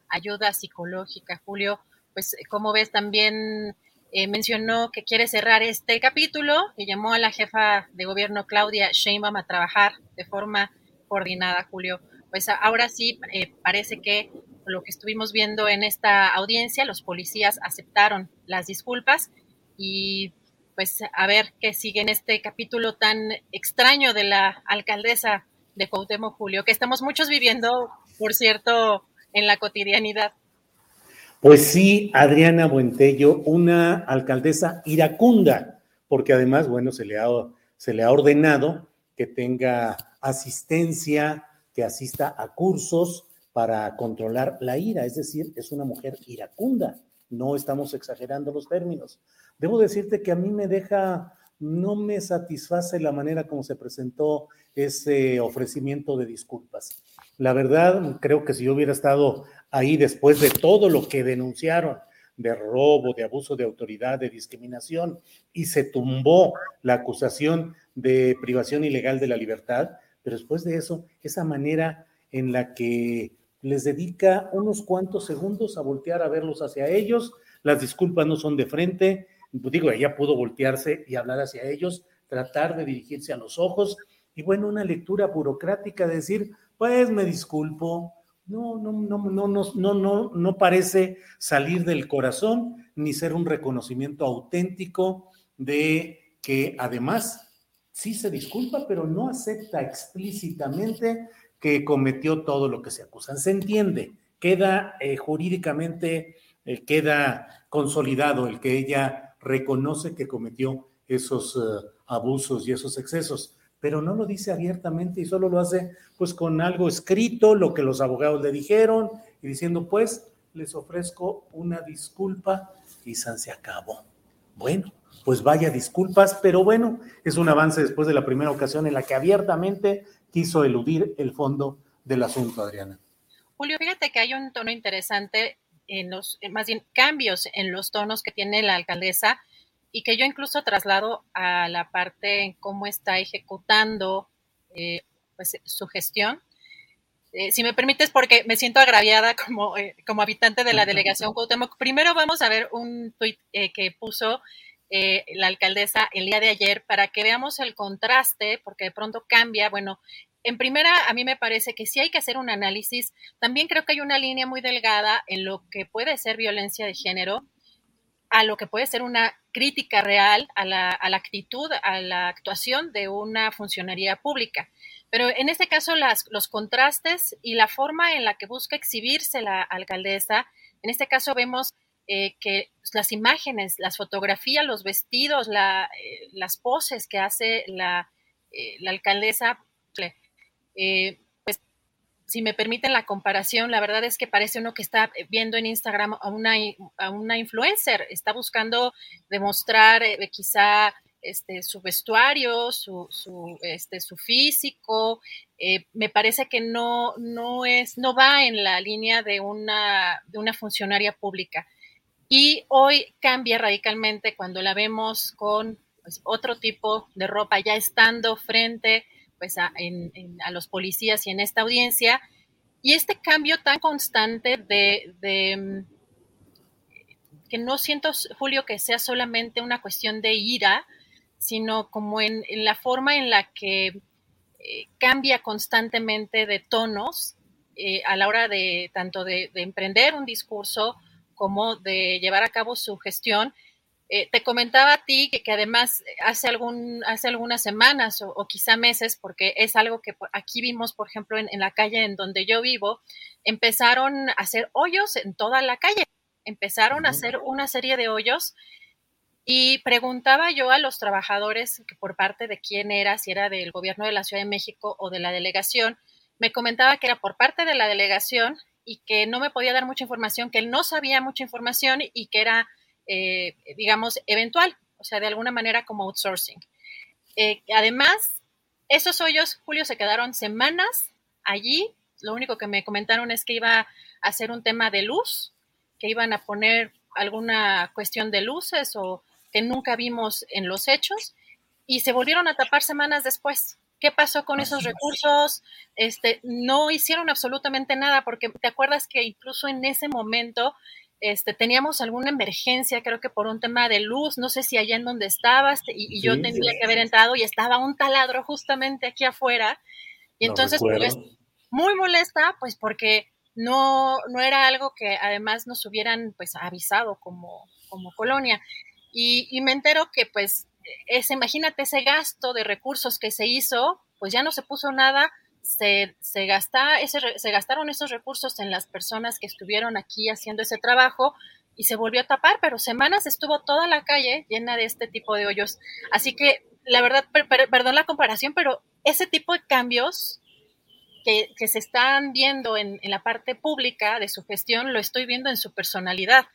S5: ayuda psicológica, Julio, pues como ves también eh, mencionó que quiere cerrar este capítulo y llamó a la jefa de gobierno Claudia Sheinbaum a trabajar de forma coordinada, Julio. Pues ahora sí eh, parece que lo que estuvimos viendo en esta audiencia, los policías aceptaron las disculpas y pues a ver qué sigue en este capítulo tan extraño de la alcaldesa de Cuauhtémoc Julio, que estamos muchos viviendo, por cierto, en la cotidianidad.
S1: Pues sí, Adriana Buentello, una alcaldesa iracunda, porque además, bueno, se le ha, se le ha ordenado que tenga asistencia, que asista a cursos para controlar la ira, es decir, es una mujer iracunda, no estamos exagerando los términos. Debo decirte que a mí me deja no me satisface la manera como se presentó ese ofrecimiento de disculpas. La verdad, creo que si yo hubiera estado ahí después de todo lo que denunciaron de robo, de abuso de autoridad, de discriminación, y se tumbó la acusación de privación ilegal de la libertad, pero después de eso, esa manera en la que les dedica unos cuantos segundos a voltear a verlos hacia ellos, las disculpas no son de frente, digo, ella pudo voltearse y hablar hacia ellos, tratar de dirigirse a los ojos, y bueno, una lectura burocrática de decir, pues me disculpo, no, no, no, no, no, no, no, parece salir del corazón ni ser un reconocimiento auténtico de que además sí se disculpa, pero no acepta explícitamente que cometió todo lo que se acusan. Se entiende, queda eh, jurídicamente, eh, queda consolidado el que ella reconoce que cometió esos eh, abusos y esos excesos, pero no lo dice abiertamente y solo lo hace pues con algo escrito, lo que los abogados le dijeron y diciendo pues les ofrezco una disculpa y San se acabó. Bueno, pues vaya disculpas, pero bueno, es un avance después de la primera ocasión en la que abiertamente quiso eludir el fondo del asunto, Adriana.
S5: Julio, fíjate que hay un tono interesante en los, más bien cambios en los tonos que tiene la alcaldesa y que yo incluso traslado a la parte en cómo está ejecutando eh, pues, su gestión. Eh, si me permites, porque me siento agraviada como, eh, como habitante de la delegación Cuauhtémoc, primero vamos a ver un tuit que puso eh, la alcaldesa el día de ayer para que veamos el contraste, porque de pronto cambia. Bueno, en primera, a mí me parece que sí hay que hacer un análisis. También creo que hay una línea muy delgada en lo que puede ser violencia de género, a lo que puede ser una crítica real a la, a la actitud, a la actuación de una funcionaría pública. Pero en este caso, las, los contrastes y la forma en la que busca exhibirse la alcaldesa, en este caso vemos eh, que las imágenes, las fotografías, los vestidos, la, eh, las poses que hace la, eh, alcaldesa, si me permiten la comparación, la verdad es que parece uno que está viendo en Instagram a una, a una influencer, está buscando demostrar quizá este, su vestuario, su, su, este, su físico, eh, me parece que no, no, es, no va en la línea de una, de una funcionaria pública. Y hoy cambia radicalmente cuando la vemos con pues, otro tipo de ropa, ya estando frente pues, a, a, los policías y en esta audiencia. Y este cambio tan constante de, de mm, que no siento, Julio, que sea solamente una cuestión de ira, sino como en, la forma en la que eh, cambia constantemente de tonos eh, a la hora de tanto de, emprender un discurso como de llevar a cabo su gestión. Eh, te comentaba a ti que, además hace, algún, hace algunas semanas o, quizá meses, porque es algo que aquí vimos, por ejemplo, en, en la calle en donde yo vivo, empezaron a hacer hoyos en toda la calle, empezaron a hacer una serie de hoyos y preguntaba yo a los trabajadores que por parte de quién era, si era del gobierno de la Ciudad de México o de la delegación. Me comentaba que era por parte de la delegación y que no me podía dar mucha información, que él no sabía mucha información y que era, eh, digamos, eventual, o sea, de alguna manera como outsourcing. Eh, además, esos hoyos, Julio, se quedaron semanas allí. Lo único que me comentaron es que iba a hacer un tema de luz, que iban a poner alguna cuestión de luces o que nunca vimos en los hechos y se volvieron a tapar semanas después. ¿Qué pasó con esos recursos? Este, no hicieron absolutamente nada porque te acuerdas que incluso en ese momento este, teníamos alguna emergencia, creo que por un tema de luz, no sé si allá en donde estabas y, yo tendría que haber entrado y estaba un taladro justamente aquí afuera. Y entonces, pues, muy molesta, pues porque no, no era algo que además nos hubieran pues avisado como, como colonia. Y, me entero que pues ese, imagínate ese gasto de recursos que se hizo, pues ya no se puso nada, se, se, gasta, ese, se gastaron esos recursos en las personas que estuvieron aquí haciendo ese trabajo y se volvió a tapar, pero semanas estuvo toda la calle llena de este tipo de hoyos. Así que, la verdad, perdón la comparación, pero ese tipo de cambios que, que se están viendo en, en, la parte pública de su gestión, lo estoy viendo en su personalidad.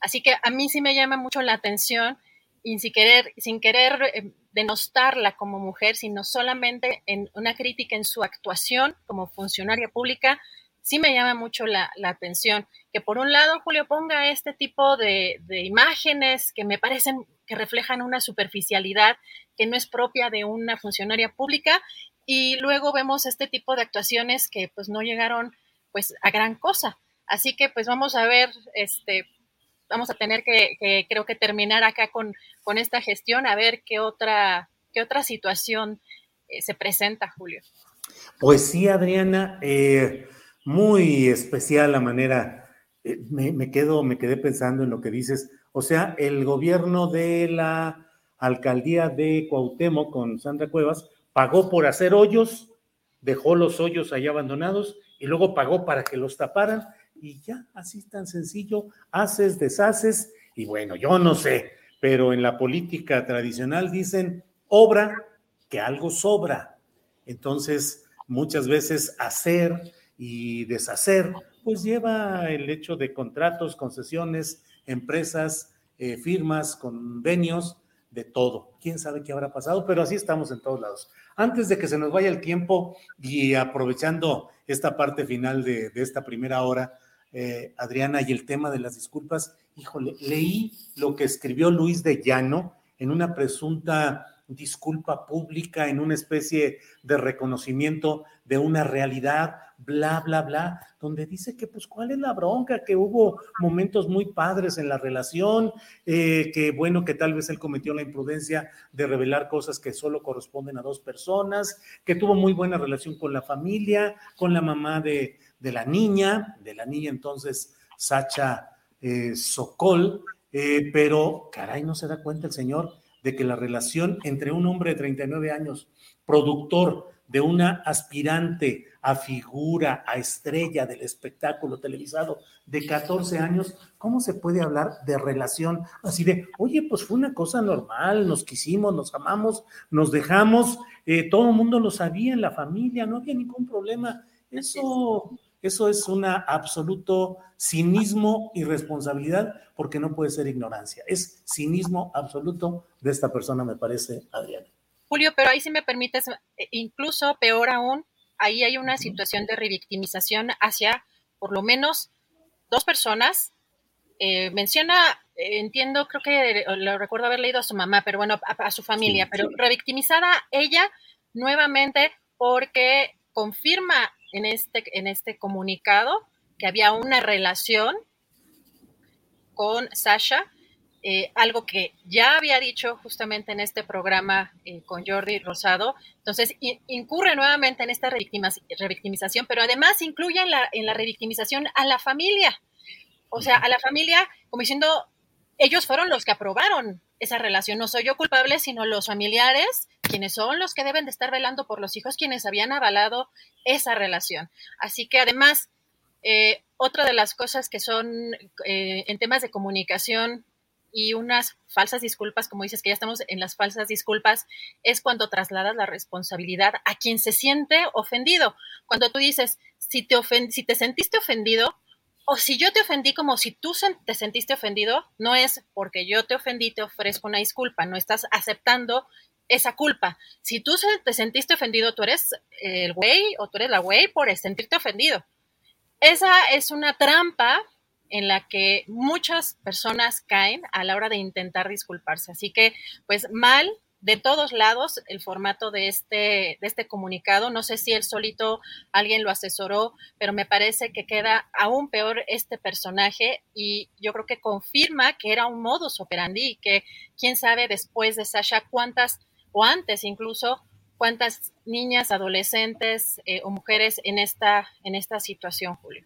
S5: Así que a mí sí me llama mucho la atención y sin querer, sin querer eh, denostarla como mujer, sino solamente en una crítica en su actuación como funcionaria pública, sí me llama mucho la, atención. Que por un lado Julio ponga este tipo de, imágenes que me parecen que reflejan una superficialidad que no es propia de una funcionaria pública y luego vemos este tipo de actuaciones que pues no llegaron pues a gran cosa. Así que pues vamos a ver este vamos a tener que, creo que terminar acá con, con, esta gestión, a ver qué otra, qué otra situación eh, se presenta, Julio.
S1: Pues sí, Adriana, eh, muy especial la manera, eh, me, me, quedo, me quedé pensando en lo que dices, o sea, el gobierno de la alcaldía de Cuauhtémoc con Sandra Cuevas pagó por hacer hoyos, dejó los hoyos ahí abandonados y luego pagó para que los taparan y ya, así tan sencillo, haces, deshaces, y bueno, yo no sé, pero en la política tradicional dicen, obra que algo sobra. Entonces, muchas veces hacer y deshacer, pues lleva el hecho de contratos, concesiones, empresas, eh, firmas, convenios, de todo. ¿Quién sabe qué habrá pasado? Pero así estamos en todos lados. Antes de que se nos vaya el tiempo y aprovechando esta parte final de, de esta primera hora, eh, Adriana, y el tema de las disculpas, híjole, leí lo que escribió Luis de Llano en una presunta disculpa pública, en una especie de reconocimiento de una realidad, bla, bla, bla, donde dice que pues cuál es la bronca, que hubo momentos muy padres en la relación, eh, que bueno, que tal vez él cometió la imprudencia de revelar cosas que solo corresponden a dos personas, que tuvo muy buena relación con la familia, con la mamá de, de la niña, de la niña entonces Sacha eh, Sokol, eh, pero caray, no se da cuenta el señor de que la relación entre un hombre de 39 años, productor de una aspirante a figura, a estrella del espectáculo televisado de 14 años, ¿cómo se puede hablar de relación así de, oye, pues fue una cosa normal, nos quisimos, nos amamos, nos dejamos, eh, todo el mundo lo sabía en la familia, no había ningún problema. Eso, eso es un absoluto cinismo y responsabilidad porque no puede ser ignorancia. Es cinismo absoluto de esta persona, me parece, Adriana.
S5: Julio, pero ahí si me permites, eh, incluso peor aún, ahí hay una situación de revictimización hacia por lo menos dos personas. Eh, menciona, eh, entiendo, creo que lo recuerdo haber leído a su mamá, pero bueno, a, su familia, pero revictimizada ella nuevamente porque confirma en este, en este comunicado que había una relación con Sasha, eh, algo que ya había dicho justamente en este programa eh, con Jordi Rosado. Entonces, incurre nuevamente en esta revictimización, pero además incluye en la, en la revictimización a la familia. O sea, a la familia, como diciendo, ellos fueron los que aprobaron esa relación. No soy yo culpable, sino los familiares, quienes son los que deben de estar velando por los hijos, quienes habían avalado esa relación. Así que además, eh, otra de las cosas que son eh, en temas de comunicación y unas falsas disculpas, como dices que ya estamos en las falsas disculpas, es cuando trasladas la responsabilidad a quien se siente ofendido. Cuando tú dices, si te, si te sentiste ofendido, o si yo te ofendí como si tú te sentiste ofendido, no es porque yo te ofendí, te ofrezco una disculpa, no estás aceptando esa culpa. Si tú te sentiste ofendido, tú eres el güey o tú eres la güey por sentirte ofendido. Esa es una trampa en la que muchas personas caen a la hora de intentar disculparse. Así que, pues mal de todos lados el formato de este, de este comunicado. No sé si él solito alguien lo asesoró, pero me parece que queda aún peor este personaje y yo creo que confirma que era un modus operandi y que quién sabe después de Sasha cuántas o antes incluso cuántas niñas, adolescentes eh, o mujeres en esta, en esta situación, Julio.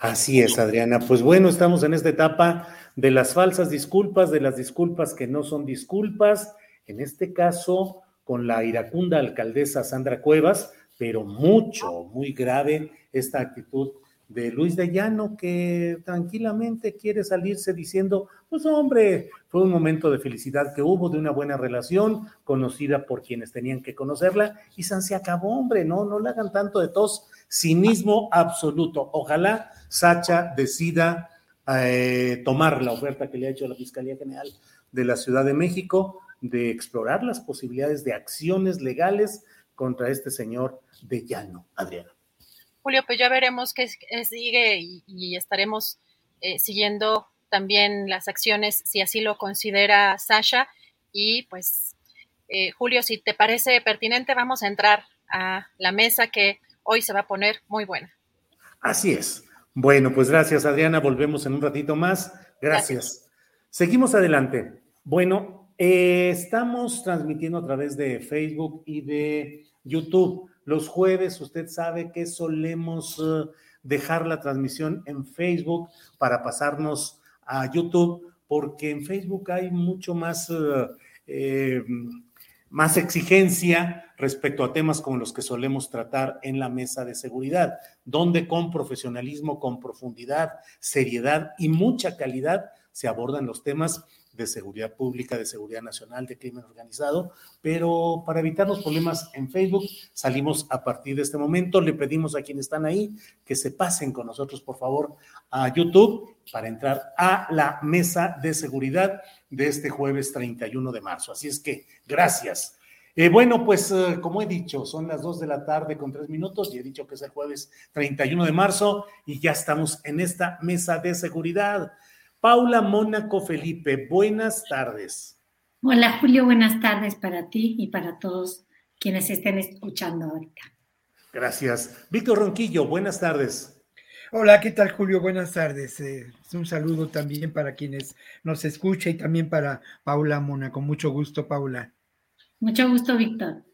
S1: Así es, Adriana. Pues bueno, estamos en esta etapa de las falsas disculpas, de las disculpas que no son disculpas, en este caso con la iracunda alcaldesa Sandra Cuevas, pero mucho, muy grave esta actitud de Luis de Llano, que tranquilamente quiere salirse diciendo, pues hombre, fue un momento de felicidad que hubo, de una buena relación, conocida por quienes tenían que conocerla, y San se acabó, hombre, no, no le hagan tanto de tos, cinismo absoluto. Ojalá Sacha decida eh, tomar la oferta que le ha hecho la Fiscalía General de la Ciudad de México de explorar las posibilidades de acciones legales contra este señor de Llano, Adriano.
S5: Julio, pues ya veremos qué sigue y, estaremos eh, siguiendo también las acciones, si así lo considera Sasha. Y pues, eh, Julio, si te parece pertinente, vamos a entrar a la mesa que hoy se va a poner muy buena.
S1: Así es. Bueno, pues gracias, Adriana. Volvemos en un ratito más. Gracias. Seguimos adelante. Bueno, eh, estamos transmitiendo a través de Facebook y de YouTube. Los jueves, usted sabe que solemos eh, dejar la transmisión en Facebook para pasarnos a YouTube, porque en Facebook hay mucho más, eh, eh, más exigencia respecto a temas como los que solemos tratar en la mesa de seguridad, donde con profesionalismo, con profundidad, seriedad y mucha calidad se abordan los temas de seguridad pública, de seguridad nacional, de crimen organizado, pero para evitar los problemas en Facebook, salimos a partir de este momento. Le pedimos a quienes están ahí que se pasen con nosotros, por favor, a YouTube para entrar a la mesa de seguridad de este jueves 31 de marzo. Así es que, gracias. Eh, bueno, pues eh, como he dicho, son las 2 de la tarde con 3 minutos y he dicho que es el jueves 31 de marzo y ya estamos en esta mesa de seguridad. Paula Mónaco Felipe, buenas tardes.
S7: Hola Julio, buenas tardes para ti y para todos quienes estén escuchando ahorita.
S1: Gracias. Víctor Ronquillo, buenas tardes.
S8: Hola, ¿qué tal Julio? Buenas tardes. Eh, un saludo también para quienes nos escuchan y también para Paula Mona. Con mucho gusto, Paula.
S7: Mucho gusto, Víctor.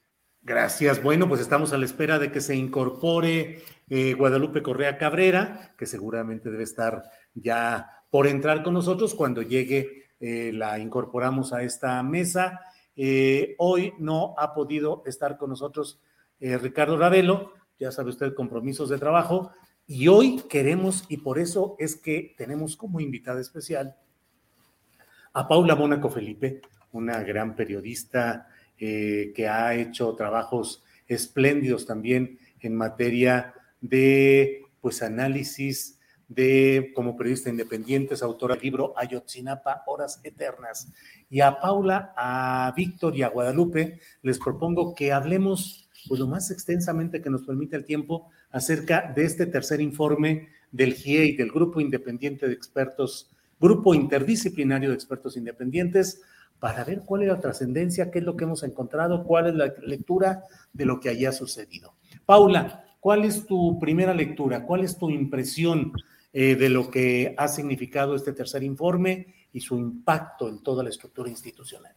S1: Gracias. Bueno, pues estamos a la espera de que se incorpore eh, Guadalupe Correa Cabrera, que seguramente debe estar ya por entrar con nosotros cuando llegue, eh, la incorporamos a esta mesa. Eh, hoy no ha podido estar con nosotros Ricardo Ravelo, ya sabe usted, compromisos de trabajo, y hoy queremos, y por eso es que tenemos como invitada especial a Paula Mónaco Felipe, una gran periodista eh, que ha hecho trabajos espléndidos también en materia de pues análisis de como periodista independiente, es autora del libro Ayotzinapa, Horas Eternas. Y a Paula, a Víctor y a Guadalupe les propongo que hablemos pues lo más extensamente que nos permite el tiempo acerca de este tercer informe del GIEI, del Grupo Independiente de Expertos, Grupo Interdisciplinario de Expertos Independientes para ver cuál es la trascendencia, qué es lo que hemos encontrado, cuál es la lectura de lo que haya sucedido. Paula, ¿cuál es tu primera lectura? ¿Cuál es tu impresión eh, de lo que ha significado este tercer informe y su impacto en toda la estructura institucional?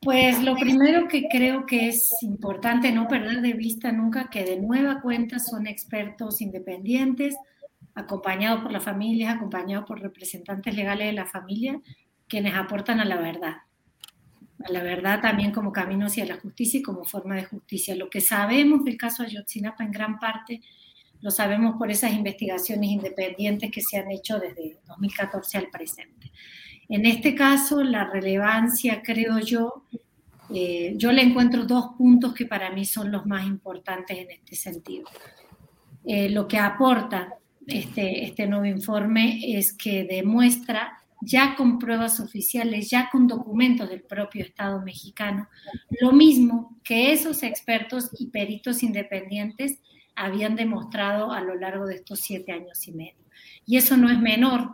S7: Pues lo primero que creo que es importante no perder de vista nunca que de nueva cuenta son expertos independientes, acompañados por las familias, acompañados por representantes legales de la familia, quienes aportan a la verdad la verdad también como camino hacia la justicia y como forma de justicia. Lo que sabemos del caso Ayotzinapa en gran parte lo sabemos por esas investigaciones independientes que se han hecho desde 2014 al presente. En este caso, la relevancia, creo yo, eh, yo le encuentro dos puntos que para mí son los más importantes en este sentido. Eh, lo que aporta este, este nuevo informe es que demuestra ya con pruebas oficiales, ya con documentos del propio Estado mexicano, lo mismo que esos expertos y peritos independientes habían demostrado a lo largo de estos siete años y medio. Y eso no es menor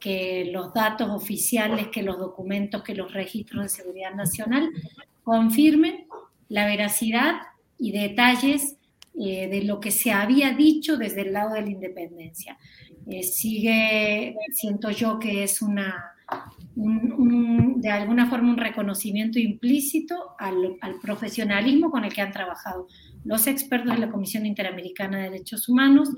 S7: que los datos oficiales, que los documentos, que los registros de seguridad nacional confirmen la veracidad y detalles eh, de lo que se había dicho desde el lado de la independencia. Eh, sigue, siento yo que es una, de alguna forma un reconocimiento implícito al, profesionalismo con el que han trabajado los expertos de la Comisión Interamericana de Derechos Humanos,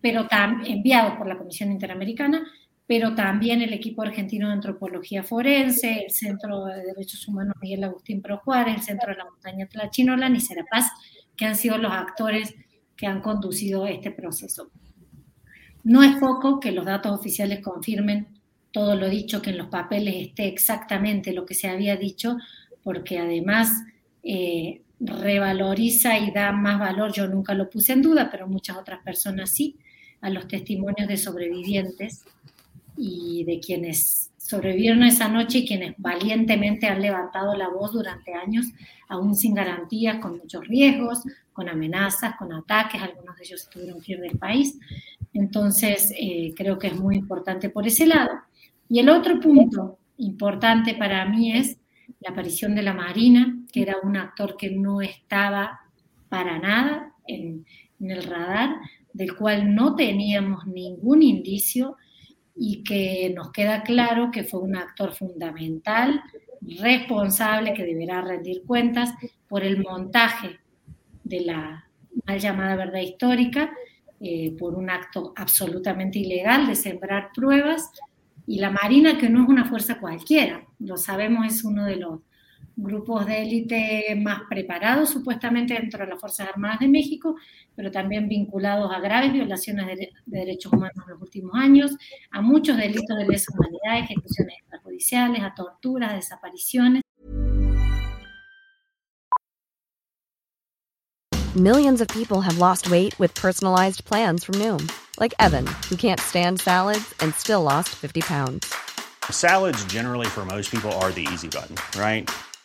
S7: pero enviados por la Comisión Interamericana, pero también el equipo argentino de antropología forense, el Centro de Derechos Humanos Miguel Agustín Pro el Centro de la Montaña Tlachinola y Serapaz, que han sido los actores que han conducido este proceso. No es poco que los datos oficiales confirmen todo lo dicho, que en los papeles esté exactamente lo que se había dicho, porque además eh, revaloriza y da más valor, yo nunca lo puse en duda, pero muchas otras personas sí, a los testimonios de sobrevivientes y de quienes sobrevivieron esa noche y quienes valientemente han levantado la voz durante años, aún sin garantías, con muchos riesgos, con amenazas, con ataques, algunos de ellos estuvieron fuera del país. Entonces, eh, creo que es muy importante por ese lado. Y el otro punto importante para mí es la aparición de la Marina, que era un actor que no estaba para nada en, el radar, del cual no teníamos ningún indicio y que nos queda claro que fue un actor fundamental, responsable, que deberá rendir cuentas por el montaje de la mal llamada verdad histórica, eh, por un acto absolutamente ilegal de sembrar pruebas, y la Marina, que no es una fuerza cualquiera, lo sabemos, es uno de los grupos de élite más preparados supuestamente dentro de las Fuerzas Armadas de México, pero también vinculados a graves violaciones de, derechos humanos en los últimos años, a muchos delitos de lesa humanidad, ejecuciones extrajudiciales, a torturas, desapariciones.
S9: Millions of people have lost weight with personalized plans from Noom, like Evan, who can't stand salads and still lost 50 pounds.
S10: Salads generally for most people are the easy button, right?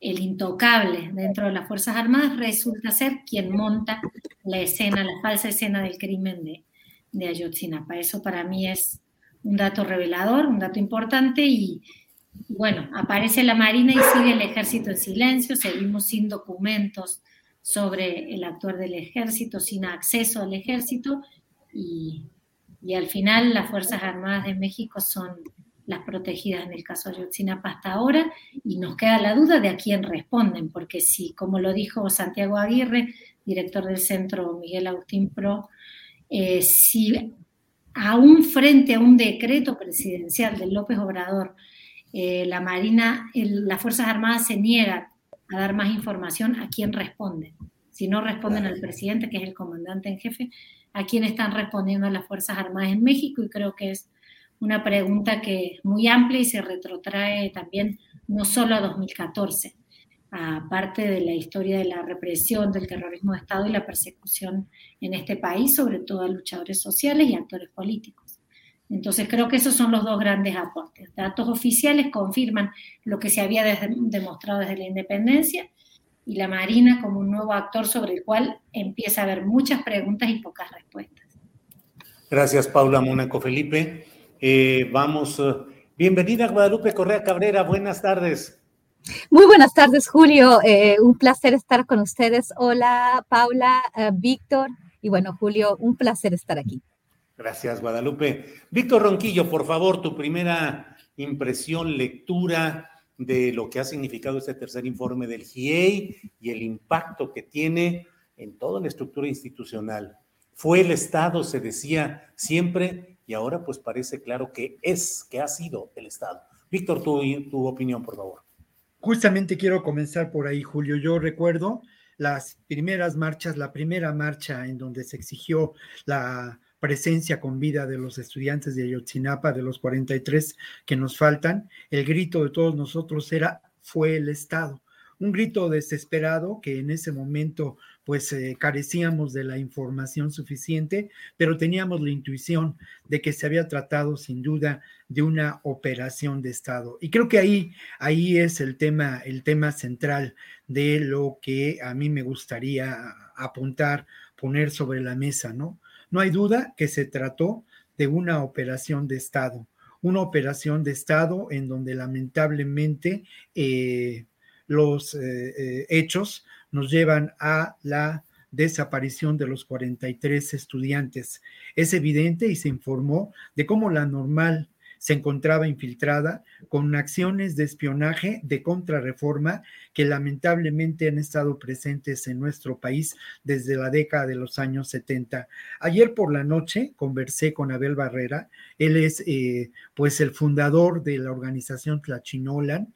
S7: El intocable dentro de las Fuerzas Armadas resulta ser quien monta la escena, la falsa escena del crimen de, Ayotzinapa. Eso para mí es un dato revelador, un dato importante y, bueno, aparece la Marina y sigue el ejército en silencio, seguimos sin documentos sobre el actuar del ejército, sin acceso al ejército y al final las Fuerzas Armadas de México son las protegidas en el caso de Ayotzinapa hasta ahora y nos queda la duda de a quién responden, porque si, como lo dijo Santiago Aguirre, director del centro Miguel Agustín Pro, eh, si aún frente a un decreto presidencial de López Obrador, eh, la Marina, el, las Fuerzas Armadas se niegan a dar más información, ¿a quién responden? Si no responden al presidente, que es el comandante en jefe, ¿a quién están respondiendo las Fuerzas Armadas en México? Y creo que es una pregunta que es muy amplia y se retrotrae también no solo a 2014, a parte de la historia de la represión, del terrorismo de Estado y la persecución en este país, sobre todo a luchadores sociales y actores políticos. Entonces creo que esos son los dos grandes aportes. Datos oficiales confirman lo que se había demostrado desde la independencia y la Marina como un nuevo actor sobre el cual empieza a haber muchas preguntas y pocas respuestas.
S1: Gracias, Paula Mónaco Felipe. Eh, vamos, uh, bienvenida Guadalupe Correa Cabrera, buenas tardes.
S11: Muy buenas tardes, Julio. Eh, un placer estar con ustedes. Hola, Paula, Víctor. Y bueno, Julio, un placer estar aquí.
S1: Gracias, Guadalupe. Víctor Ronquillo, por favor, tu primera impresión, lectura de lo que ha significado este tercer informe del GIEI y el impacto que tiene en toda la estructura institucional. Fue el Estado, se decía siempre, y ahora pues parece claro que es, que ha sido el Estado. Víctor, tu, tu opinión, por favor.
S8: Justamente quiero comenzar por ahí, Julio. Yo recuerdo las primeras marchas, la primera marcha en donde se exigió la presencia con vida de los estudiantes de Ayotzinapa, de los 43 que nos faltan, el grito de todos nosotros era, fue el Estado. Un grito desesperado que en ese momento pues eh, carecíamos de la información suficiente, pero teníamos la intuición de que se había tratado sin duda de una operación de Estado. Y creo que ahí, ahí es el tema, el tema central de lo que a mí me gustaría apuntar, poner sobre la mesa, ¿no? No hay duda que se trató de una operación de Estado, una operación de Estado en donde lamentablemente eh, los eh, hechos nos llevan a la desaparición de los 43 estudiantes. Es evidente y se informó de cómo la normal se encontraba infiltrada con acciones de espionaje de contrarreforma que lamentablemente han estado presentes en nuestro país desde la década de los años 70. Ayer por la noche conversé con Abel Barrera, él es eh, pues el fundador de la organización Tlachinolan,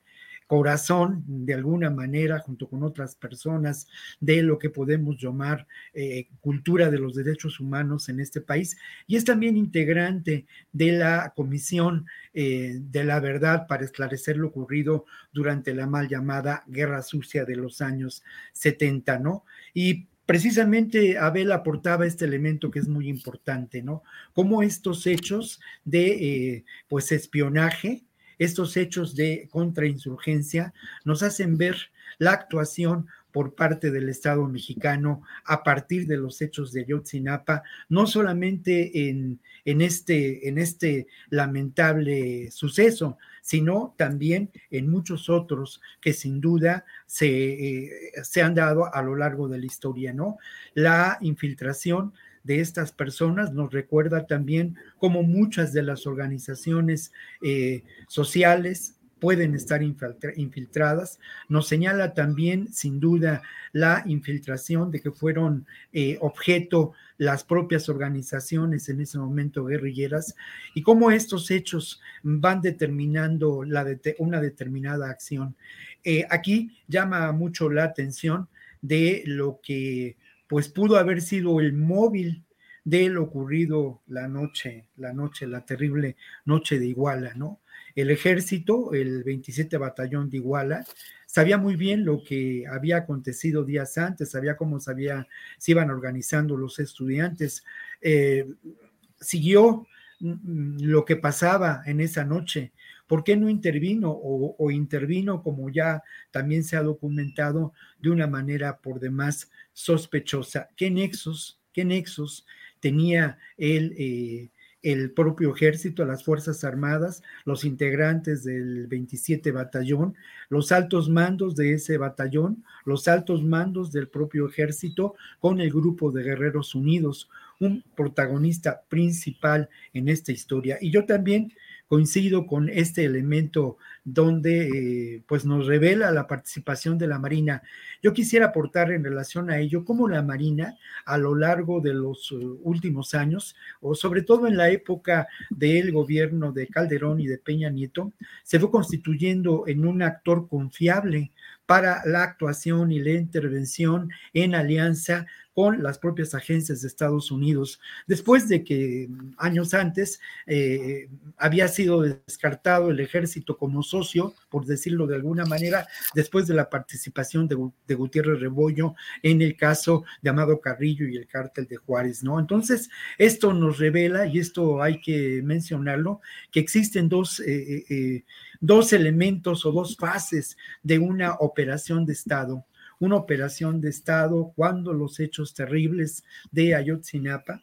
S8: corazón, de alguna manera, junto con otras personas, de lo que podemos llamar eh, cultura de los derechos humanos en este país, y es también integrante de la Comisión eh, de la Verdad para esclarecer lo ocurrido durante la mal llamada Guerra Sucia de los años 70, ¿no? Y precisamente Abel aportaba este elemento que es muy importante, ¿no? Cómo estos hechos de, eh, pues, espionaje, estos hechos de contrainsurgencia nos hacen ver la actuación por parte del Estado mexicano a partir de los hechos de Yotzinapa, no solamente en, en, este, en este lamentable suceso, sino también en muchos otros que sin duda se, eh, se han dado a lo largo de la historia, ¿no? La infiltración de estas personas nos recuerda también cómo muchas de las organizaciones eh, sociales pueden estar infiltradas. Nos señala también, sin duda, la infiltración de que fueron eh, objeto las propias organizaciones en ese momento guerrilleras y cómo estos hechos van determinando la una determinada acción. Eh, aquí llama mucho la atención de lo que pues pudo haber sido el móvil de lo ocurrido la noche, la noche, la terrible noche de Iguala, ¿no? El ejército, el 27 batallón de Iguala, sabía muy bien lo que había acontecido días antes, sabía cómo sabía, se iban organizando los estudiantes, eh, siguió mm, lo que pasaba en esa noche. ¿Por qué no intervino o, intervino, como ya también se ha documentado, de una manera por demás sospechosa? ¿Qué nexos, qué nexos tenía él, eh, el propio ejército, las Fuerzas Armadas, los integrantes del 27 batallón, los altos mandos de ese batallón, los altos mandos del propio ejército con el grupo de Guerreros Unidos, un protagonista principal en esta historia. Y yo también coincido con este elemento donde eh, pues nos revela la participación de la Marina. Yo quisiera aportar en relación a ello cómo la Marina a lo largo de los uh, últimos años, o sobre todo en la época del gobierno de Calderón y de Peña Nieto, se fue constituyendo en un actor confiable para la actuación y la intervención en alianza con las propias agencias de Estados Unidos, después de que mm, años antes eh, había sido descartado el ejército como socio, por decirlo de alguna manera, después de la participación de, de Gutiérrez Rebollo en el caso de Amado Carrillo y el cártel de Juárez, ¿no? Entonces, esto nos revela, y esto hay que mencionarlo, que existen dos, eh, eh, dos elementos o dos fases de una operación de Estado una operación de Estado cuando los hechos terribles de Ayotzinapa,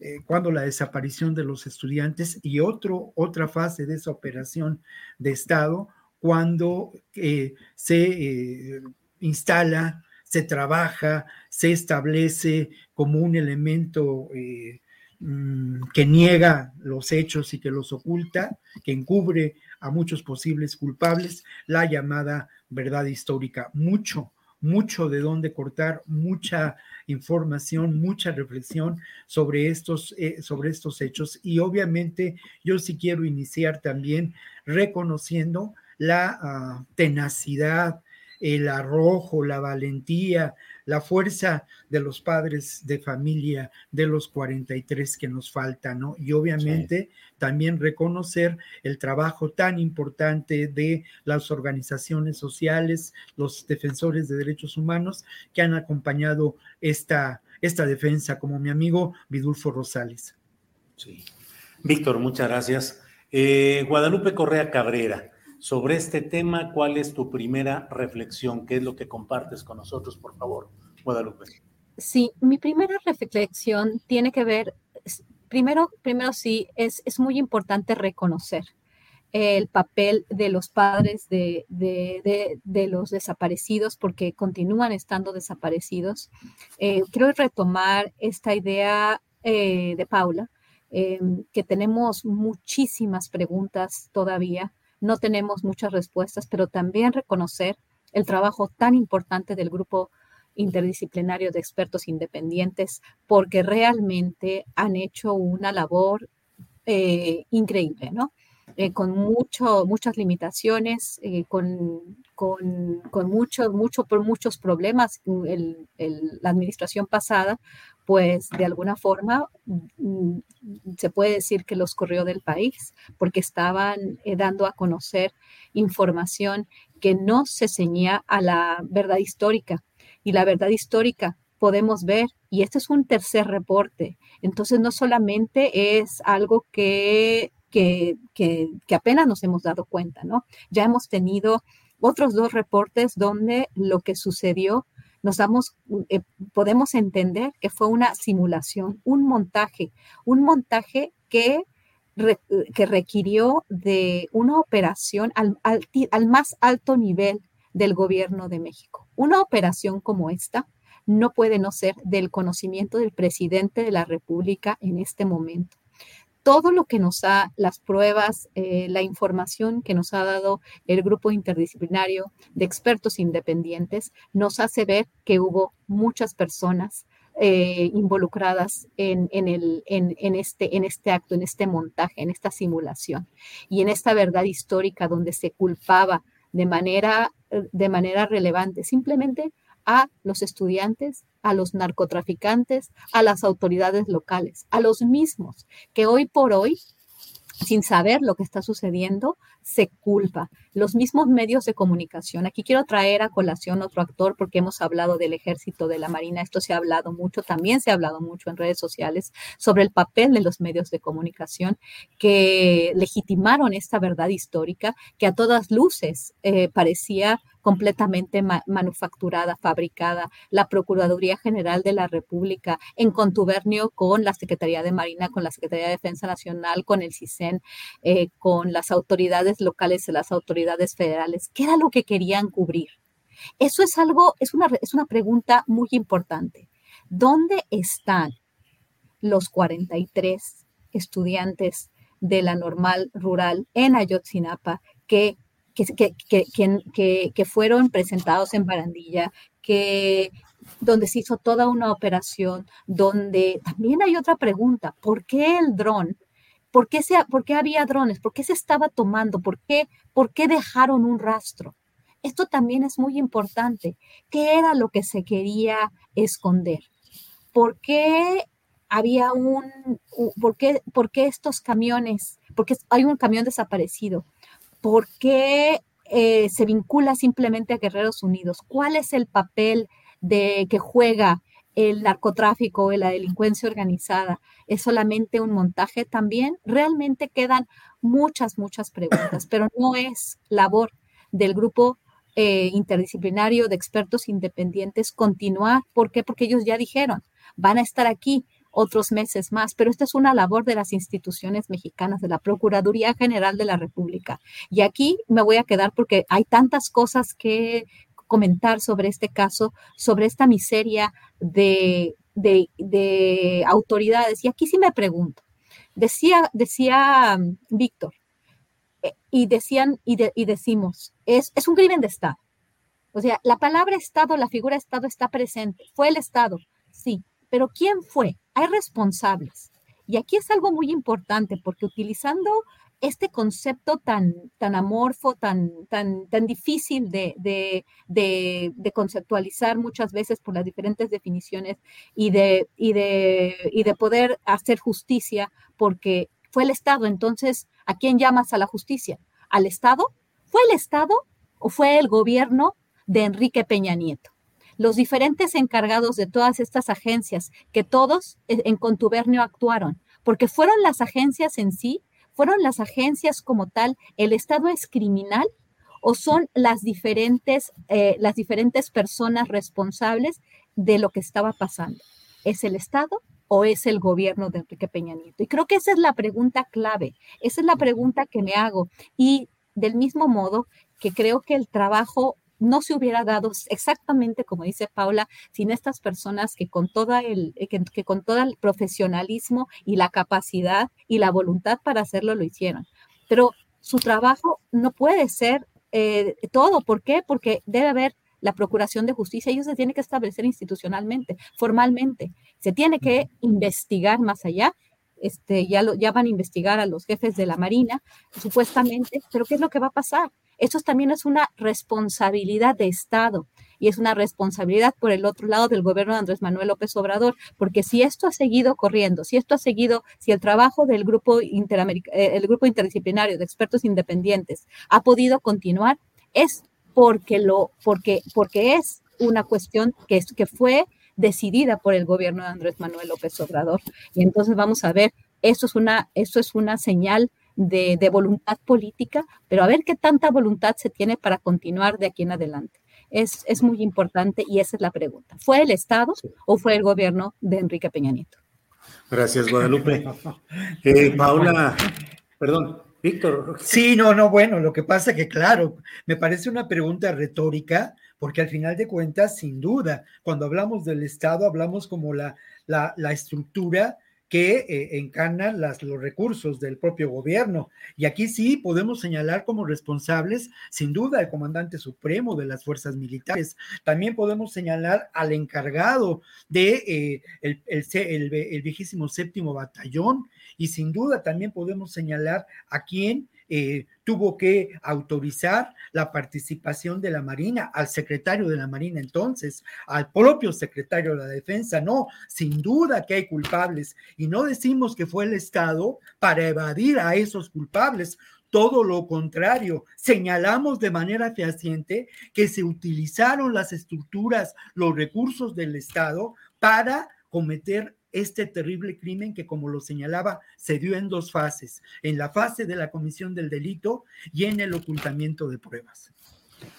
S8: eh, cuando la desaparición de los estudiantes y otro, otra fase de esa operación de Estado cuando eh, se eh, instala, se trabaja, se establece como un elemento mm, que niega los hechos y que los oculta, que encubre a muchos posibles culpables, la llamada verdad histórica. Mucho mucho de dónde cortar, mucha información, mucha reflexión sobre estos, eh, sobre estos hechos. Y obviamente yo sí quiero iniciar también reconociendo la ah, tenacidad, el arrojo, la valentía, la fuerza de los padres de familia de los 43 que nos faltan, ¿no? Y obviamente también reconocer el trabajo tan importante de las organizaciones sociales, los defensores de derechos humanos que han acompañado esta, esta defensa, como mi amigo Vidulfo Rosales.
S1: Sí. Víctor, muchas gracias. Eh, Guadalupe Correa Cabrera, sobre este tema, ¿cuál es tu primera reflexión? ¿Qué es lo que compartes con nosotros, por favor, Guadalupe?
S11: Sí, mi primera reflexión tiene que ver, primero, primero sí, es, es muy importante reconocer el papel de los padres de, de, de, los desaparecidos porque continúan estando desaparecidos. Eh, quiero retomar esta idea eh, de Paula, eh, que tenemos muchísimas preguntas todavía no tenemos muchas respuestas, pero también reconocer el trabajo tan importante del grupo interdisciplinario de expertos independientes, porque realmente han hecho una labor eh, increíble, ¿no? Eh, con mucho, muchas limitaciones, eh, con, con, con mucho, mucho, por muchos problemas. la administración pasada, pues de alguna forma mm, se puede decir que los corrió del país porque estaban eh, dando a conocer información que no se ceñía a la verdad histórica. Y la verdad histórica podemos ver, y este es un tercer reporte, entonces no solamente es algo que que, apenas nos hemos dado cuenta, ¿no? Ya hemos tenido otros dos reportes donde lo que sucedió nos damos, eh, podemos entender que fue una simulación, un montaje, un montaje que, que requirió de una operación al, al más alto nivel del gobierno de México. Una operación como esta no puede no ser del conocimiento del presidente de la República en este momento todo lo que nos ha, las pruebas, eh, la información que nos ha dado el grupo interdisciplinario de expertos independientes, nos hace ver que hubo muchas personas eh, involucradas en, este, en este acto, en este montaje, en esta simulación. Y en esta verdad histórica donde se culpaba de manera, de manera relevante simplemente a los estudiantes, a los narcotraficantes, a las autoridades locales, a los mismos que hoy por hoy, sin saber lo que está sucediendo, se culpa. Los mismos medios de comunicación. Aquí quiero traer a colación otro actor porque hemos hablado del ejército, de la marina. Esto se ha hablado mucho, también se ha hablado mucho en redes sociales sobre el papel de los medios de comunicación que legitimaron esta verdad histórica que a todas luces eh, parecía completamente manufacturada, fabricada, la Procuraduría General de la República en contubernio con la Secretaría de Marina, con la Secretaría de Defensa Nacional, con el CISEN, eh, con las autoridades locales y las autoridades federales. ¿Qué era lo que querían cubrir? Eso es algo, es una, es una pregunta muy importante. ¿Dónde están los 43 estudiantes de la normal rural en Ayotzinapa que que, que, fueron presentados en Barandilla, que donde se hizo toda una operación, donde también hay otra pregunta, ¿por qué el dron? ¿Por qué, se, ¿Por qué había drones? ¿Por qué se estaba tomando? ¿Por qué, ¿Por qué dejaron un rastro? Esto también es muy importante. ¿Qué era lo que se quería esconder? ¿Por qué había un, por qué, por qué estos camiones? Porque hay un camión desaparecido. ¿Por qué eh, se vincula simplemente a Guerreros Unidos? ¿Cuál es el papel de que juega el narcotráfico y la delincuencia organizada? ¿Es solamente un montaje también? Realmente quedan muchas, muchas preguntas, pero no es labor del grupo eh, interdisciplinario de expertos independientes continuar. ¿Por qué? Porque ellos ya dijeron, van a estar aquí otros meses más, pero esta es una labor de las instituciones mexicanas, de la Procuraduría General de la República. Y aquí me voy a quedar porque hay tantas cosas que comentar sobre este caso, sobre esta miseria de, de, autoridades. Y aquí sí me pregunto, decía, decía um, Víctor, eh, y decían y, y decimos, es, es un crimen de Estado. O sea, la palabra Estado, la figura Estado está presente. Fue el Estado, sí, pero ¿quién fue? Hay responsables. Y aquí es algo muy importante porque utilizando este concepto tan, tan amorfo, tan, tan, tan difícil de, de, conceptualizar muchas veces por las diferentes definiciones y de, y, de, y de poder hacer justicia, porque fue el Estado. Entonces, ¿a quién llamas a la justicia? ¿Al Estado? ¿Fue el Estado o fue el gobierno de Enrique Peña Nieto? los diferentes encargados de todas estas agencias, que todos en contubernio actuaron, porque fueron las agencias en sí, fueron las agencias como tal, el Estado es criminal o son las diferentes, eh, las diferentes personas responsables de lo que estaba pasando. ¿Es el Estado o es el gobierno de Enrique Peña Nieto? Y creo que esa es la pregunta clave, esa es la pregunta que me hago. Y del mismo modo que creo que el trabajo no se hubiera dado exactamente como dice Paula, sin estas personas que con, toda el, eh, que, con todo el profesionalismo y la capacidad y la voluntad para hacerlo lo hicieron. Pero su trabajo no puede ser eh, todo. ¿Por qué? Porque debe haber la Procuración de Justicia y eso se tiene que establecer institucionalmente, formalmente. Se tiene que investigar más allá. Este, ya, lo, ya van a investigar a los jefes de la Marina, supuestamente, pero ¿qué es lo que va a pasar? Esto también es una responsabilidad de Estado y es una responsabilidad por el otro lado del gobierno de Andrés Manuel López Obrador, porque si esto ha seguido corriendo, si esto ha seguido, si el trabajo del grupo, eh, el grupo interdisciplinario de expertos independientes ha podido continuar, es porque, lo, porque, porque es una cuestión que, que fue decidida por el gobierno de Andrés Manuel López Obrador. Y entonces vamos a ver, eso es una, eso es una señal de, voluntad política, pero a ver qué tanta voluntad se tiene para continuar de aquí en adelante. Es, es muy importante y esa es la pregunta. ¿Fue el Estado o fue el gobierno de Enrique Peña Nieto?
S1: Gracias, Guadalupe. Eh, Paula, perdón, Víctor.
S8: Sí, no, no, bueno, lo que pasa es que, claro, me parece una pregunta retórica, porque al final de cuentas, sin duda, cuando hablamos del Estado, hablamos como la, la, la estructura que eh, las, los recursos del propio gobierno. Y aquí sí podemos señalar como responsables, sin duda, el comandante supremo de las fuerzas militares. También podemos señalar al encargado de eh, el, el, el vigésimo séptimo batallón y sin duda también podemos señalar a quien eh, tuvo que autorizar la participación de la Marina, al secretario de la Marina entonces, al propio secretario de la Defensa. No, sin duda que hay culpables y no decimos que fue el Estado para evadir a esos culpables. Todo lo contrario, señalamos de manera fehaciente que se utilizaron las estructuras, los recursos del Estado para cometer este terrible crimen que, como lo señalaba, se dio en dos fases, en la fase de la comisión del delito y en el ocultamiento de pruebas.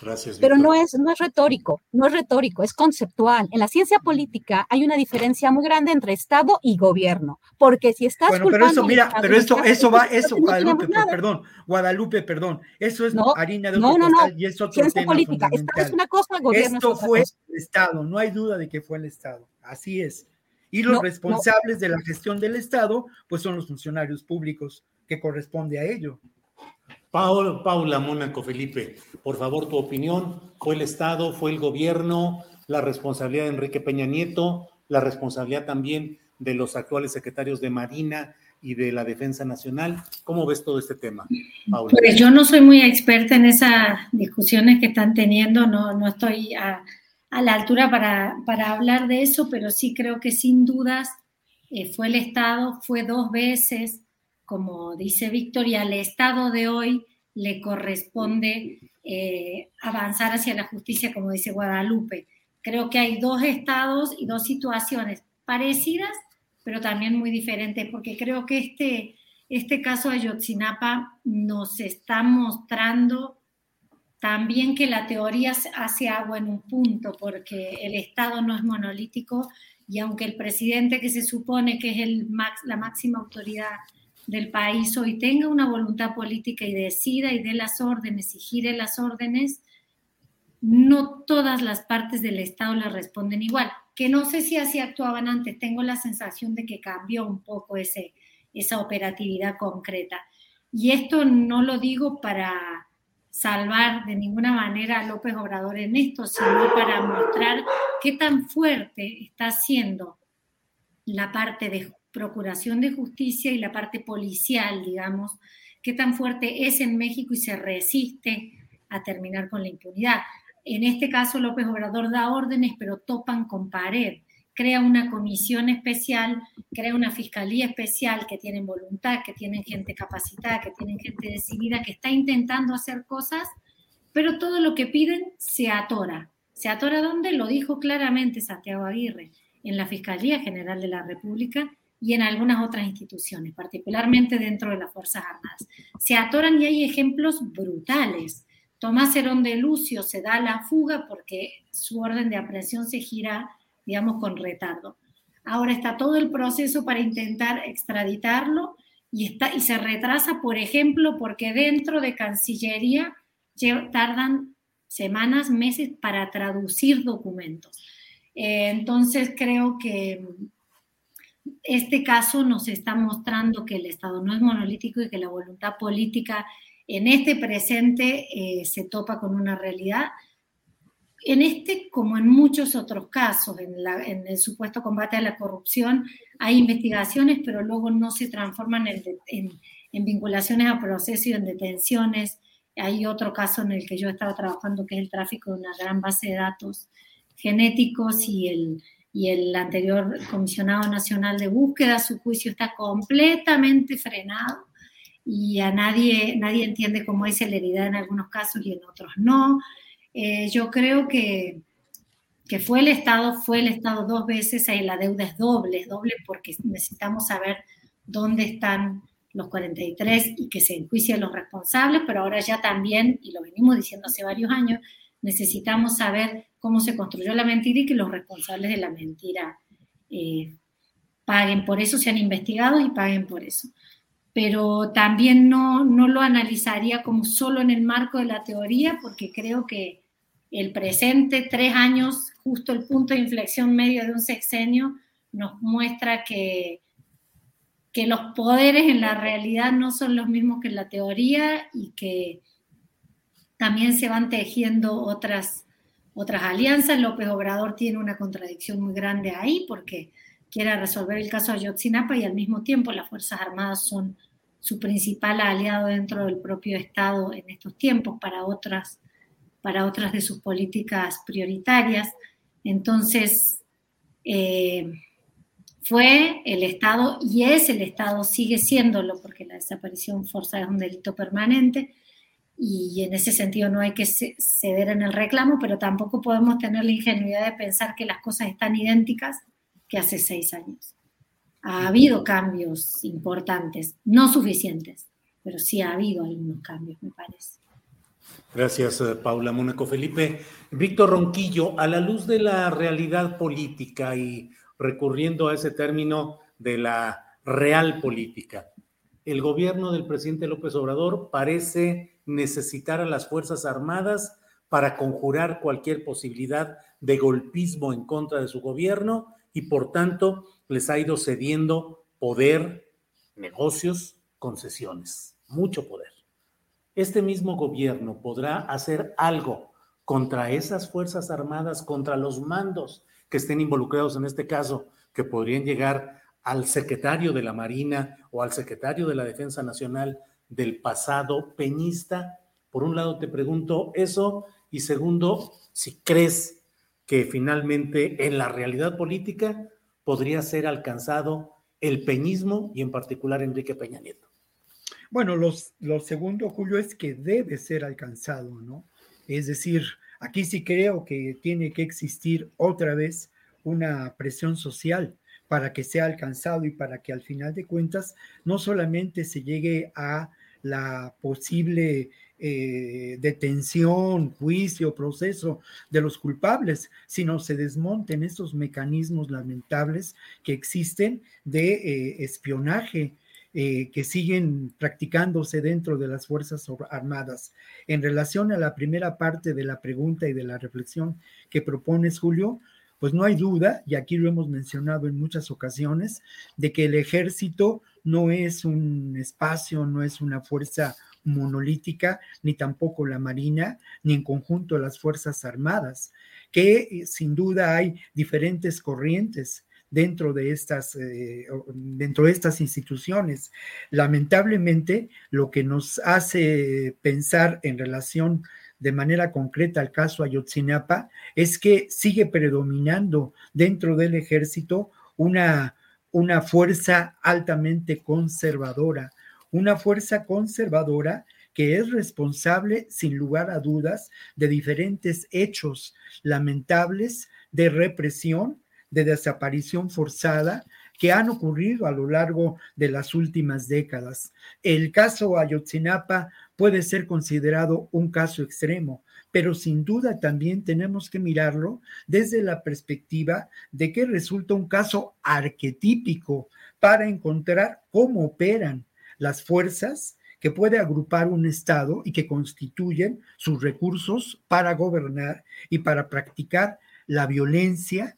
S11: Gracias. Pero no es, no es retórico, no es retórico, es conceptual. En la ciencia política hay una diferencia muy grande entre Estado y gobierno, porque si estás
S8: bueno, pero eso, mira, pero eso, eso va, eso, Guadalupe, perdón, Guadalupe, perdón, eso es harina de
S11: otro
S8: no,
S11: no,
S8: y es otro tema
S11: política. Estado es una cosa, gobierno
S8: Esto
S11: es otra
S8: fue
S11: cosa.
S8: el Estado, no hay duda de que fue el Estado, así es. Y los
S11: No,
S8: responsables de la gestión del Estado, pues son los funcionarios públicos que corresponde a ello.
S1: Paul, Paula Mónaco Felipe, por favor, tu opinión. ¿Fue el Estado, fue el gobierno, la responsabilidad de Enrique Peña Nieto, la responsabilidad también de los actuales secretarios de Marina y de la Defensa Nacional? ¿Cómo ves todo este tema, Paula?
S7: Pues yo no soy muy experta en esas discusiones que están teniendo, no, no estoy a, a la altura para, para hablar de eso, pero sí creo que sin dudas eh, fue el Estado, fue dos veces, como dice Víctor, y al Estado de hoy le corresponde eh, avanzar hacia la justicia, como dice Guadalupe. Creo que hay dos estados y dos situaciones parecidas, pero también muy diferentes, porque creo que este, este caso de Ayotzinapa nos está mostrando también que la teoría hace agua en un punto, porque el Estado no es monolítico y aunque el presidente que se supone que es el la máxima autoridad del país hoy tenga una voluntad política y decida y dé las órdenes y gire las órdenes, no todas las partes del Estado le responden igual. Que no sé si así actuaban antes, tengo la sensación de que cambió un poco ese, esa operatividad concreta. Y esto no lo digo para salvar de ninguna manera a López Obrador en esto, sino para mostrar qué tan fuerte está siendo la parte de procuración de justicia y la parte policial, digamos, qué tan fuerte es en México y se resiste a terminar con la impunidad. En este caso, López Obrador da órdenes, pero topan con pared. Crea una comisión especial, crea una fiscalía especial que tienen voluntad, que tienen gente capacitada, que tienen gente decidida, que está intentando hacer cosas, pero todo lo que piden se atora. ¿Se atora dónde? Lo dijo claramente Santiago Aguirre, en la Fiscalía General de la República y en algunas otras instituciones, particularmente dentro de las Fuerzas Armadas. Se atoran y hay ejemplos brutales. Tomás Herón de Lucio se da la fuga porque su orden de aprehensión se gira, digamos, con retardo. Ahora está todo el proceso para intentar extraditarlo y, está, y se retrasa, por ejemplo, porque dentro de Cancillería tardan semanas, meses para traducir documentos. Eh, entonces creo que este caso nos está mostrando que el Estado no es monolítico y que la voluntad política en este presente eh, se topa con una realidad. En este, como en muchos otros casos, en, la, el supuesto combate a la corrupción, hay investigaciones, pero luego no se transforman en, en, vinculaciones a procesos y en detenciones. Hay otro caso en el que yo he estado trabajando, que es el tráfico de una gran base de datos genéticos y el, y el anterior comisionado nacional de búsqueda, su juicio está completamente frenado y a nadie, nadie entiende cómo hay celeridad en algunos casos y en otros no. Eh, yo creo que, que fue el Estado, fue el Estado dos veces, ahí la deuda es doble, es doble porque necesitamos saber dónde están los 43 y que se enjuicien los responsables, pero ahora ya también, y lo venimos diciendo hace varios años, necesitamos saber cómo se construyó la mentira y que los responsables de la mentira eh, paguen por eso, sean investigados y paguen por eso. Pero también no, no lo analizaría como solo en el marco de la teoría, porque creo que el presente, tres años, justo el punto de inflexión medio de un sexenio, nos muestra que, que los poderes en la realidad no son los mismos que en la teoría y que también se van tejiendo otras, otras alianzas. López Obrador tiene una contradicción muy grande ahí porque quiere resolver el caso Ayotzinapa y al mismo tiempo las Fuerzas Armadas son su principal aliado dentro del propio Estado en estos tiempos para otras, para otras de sus políticas prioritarias. Entonces, eh, fue el Estado y es el Estado, sigue siéndolo, porque la desaparición forzada es un delito permanente y en ese sentido no hay que ceder en el reclamo, pero tampoco podemos tener la ingenuidad de pensar que las cosas están idénticas que hace seis años. Ha habido cambios importantes, no suficientes, pero sí ha habido algunos cambios, me parece.
S1: Gracias, eh, Paula Mónaco Felipe. Víctor Ronquillo, a la luz de la realidad política y recurriendo a ese término de la real política. El gobierno del presidente López Obrador parece necesitar a las Fuerzas Armadas para conjurar cualquier posibilidad de golpismo en contra de su gobierno y por tanto les ha ido cediendo poder, negocios, concesiones, mucho poder. Este mismo gobierno podrá hacer algo contra esas Fuerzas Armadas, contra los mandos que estén involucrados en este caso, que podrían llegar al secretario de la Marina o al secretario de la Defensa Nacional del pasado peñista. Por un lado te pregunto eso y segundo, si crees que finalmente en la realidad política podría ser alcanzado el peñismo y en particular Enrique Peña Nieto.
S8: Bueno, los, lo segundo, Julio, es que debe ser alcanzado, ¿no? Es decir, Aquí sí creo que tiene que existir otra vez una presión social para que sea alcanzado y para que al final de cuentas no solamente se llegue a la posible eh, detención, juicio, proceso de los culpables, sino se desmonten estos mecanismos lamentables que existen de eh, espionaje, eh, que siguen practicándose dentro de las Fuerzas Armadas. En relación a la primera parte de la pregunta y de la reflexión que propones, Julio, pues no hay duda, y aquí lo hemos mencionado en muchas ocasiones, de que el ejército no es un espacio, no es una fuerza monolítica, ni tampoco la Marina, ni en conjunto las Fuerzas Armadas, que eh, sin duda hay diferentes corrientes dentro de estas, eh, dentro de estas instituciones. Lamentablemente, lo que nos hace pensar en relación de manera concreta al caso Ayotzinapa es que sigue predominando dentro del ejército una, una fuerza altamente conservadora, una fuerza conservadora que es responsable, sin lugar a dudas, de diferentes hechos lamentables de represión de desaparición forzada que han ocurrido a lo largo de las últimas décadas. El caso Ayotzinapa puede ser considerado un caso extremo, pero sin duda también tenemos que mirarlo desde la perspectiva de que resulta un caso arquetípico para encontrar cómo operan las fuerzas que puede agrupar un Estado y que constituyen sus recursos para gobernar y para practicar la violencia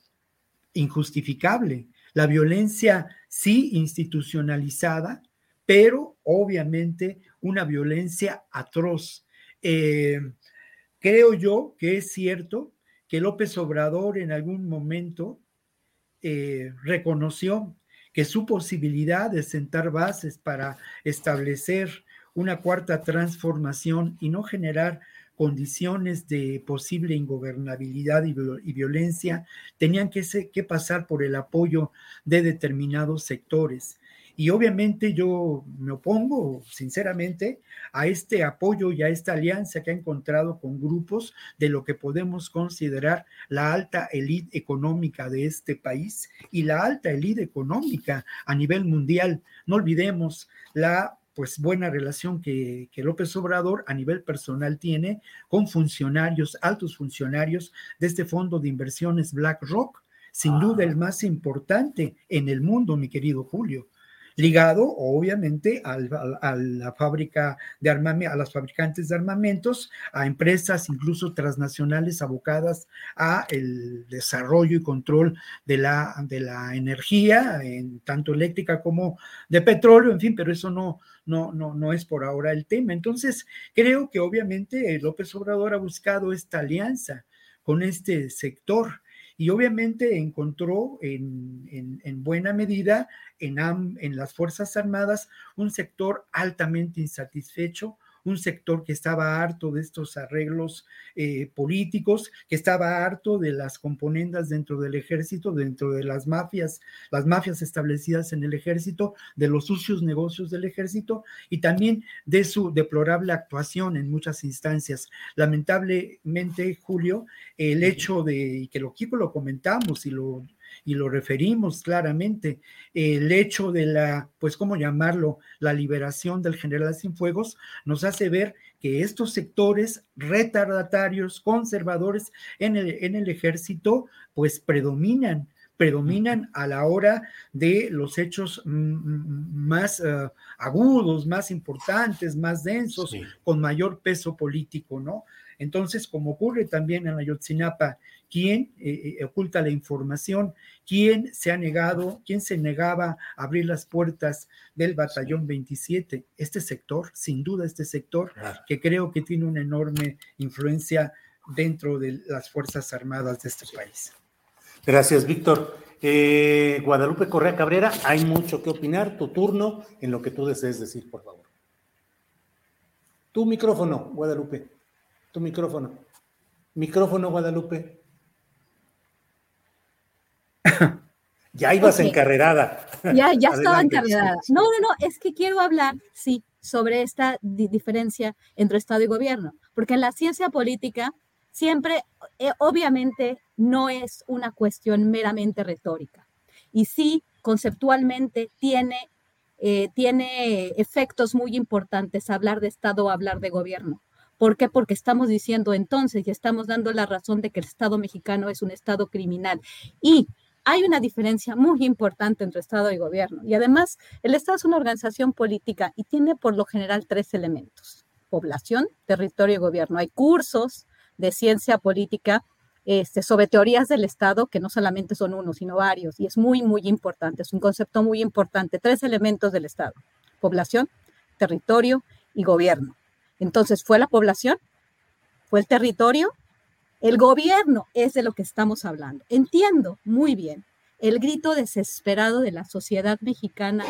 S8: injustificable. La violencia sí institucionalizada, pero obviamente una violencia atroz. Eh, creo yo que es cierto que López Obrador en algún momento eh, reconoció que su posibilidad de sentar bases para establecer una cuarta transformación y no generar condiciones de posible ingobernabilidad y, violencia tenían que, que pasar por el apoyo de determinados sectores. Y obviamente yo me opongo, sinceramente, a este apoyo y a esta alianza que ha encontrado con grupos de lo que podemos considerar la alta élite económica de este país y la alta élite económica a nivel mundial. No olvidemos la pues buena relación que, López Obrador a nivel personal tiene con funcionarios, altos funcionarios de este fondo de inversiones BlackRock, sin duda el más importante en el mundo, mi querido Julio. Ligado obviamente al, a la fábrica de armamentos, a las fabricantes de armamentos, a empresas incluso transnacionales abocadas a el desarrollo y control de la, de la energía, en tanto eléctrica como de petróleo, en fin, pero eso no, no, no, no es por ahora el tema. Entonces, creo que obviamente López Obrador ha buscado esta alianza con este sector y obviamente encontró en, buena medida en, en las Fuerzas Armadas un sector altamente insatisfecho, un sector que estaba harto de estos arreglos eh, políticos, que estaba harto de las componendas dentro del ejército, dentro de las mafias, las mafias establecidas en el ejército, de los sucios negocios del ejército y también de su deplorable actuación en muchas instancias. Lamentablemente, Julio, el hecho de que lo, lo comentamos y lo y lo referimos claramente, el hecho de la, pues, ¿cómo llamarlo? La liberación del general Cienfuegos nos hace ver que estos sectores retardatarios, conservadores en el, en el ejército, pues predominan predominan a la hora de los hechos mm, mm, más eh, agudos, más importantes, más densos, con mayor peso político, ¿no? Entonces, como ocurre también en Ayotzinapa, ¿quién eh, eh, oculta la información? ¿Quién se ha negado? ¿Quién se negaba a abrir las puertas del batallón 27? Este sector, sin duda este sector, que creo que tiene una enorme influencia dentro de las Fuerzas Armadas de este país.
S1: Gracias, Víctor. Eh, Guadalupe Correa Cabrera, hay mucho que opinar. Tu turno en lo que tú desees decir, por favor. Tu micrófono, Guadalupe micrófono. Micrófono, Guadalupe. ya ibas encarrerada.
S11: Ya, ya estaba encarrerada. No, no, no, es que quiero hablar, sí, sobre esta diferencia entre Estado y gobierno, porque en la ciencia política siempre, eh, obviamente, no es una cuestión meramente retórica. Y sí, conceptualmente tiene, eh, tiene efectos muy importantes hablar de Estado o hablar de gobierno. ¿Por qué? Porque estamos diciendo entonces y estamos dando la razón de que el Estado mexicano es un Estado criminal. Y hay una diferencia muy importante entre Estado y gobierno. Y además, el Estado es una organización política y tiene por lo general tres elementos. Población, territorio y gobierno. Hay cursos de ciencia política este, sobre teorías del Estado, que no solamente son uno, sino varios, y es muy, muy importante, es un concepto muy importante. Tres elementos del Estado, población, territorio y gobierno. Entonces, ¿fue la población? ¿Fue el territorio? El gobierno es de lo que estamos hablando. Entiendo muy bien el grito desesperado de la sociedad mexicana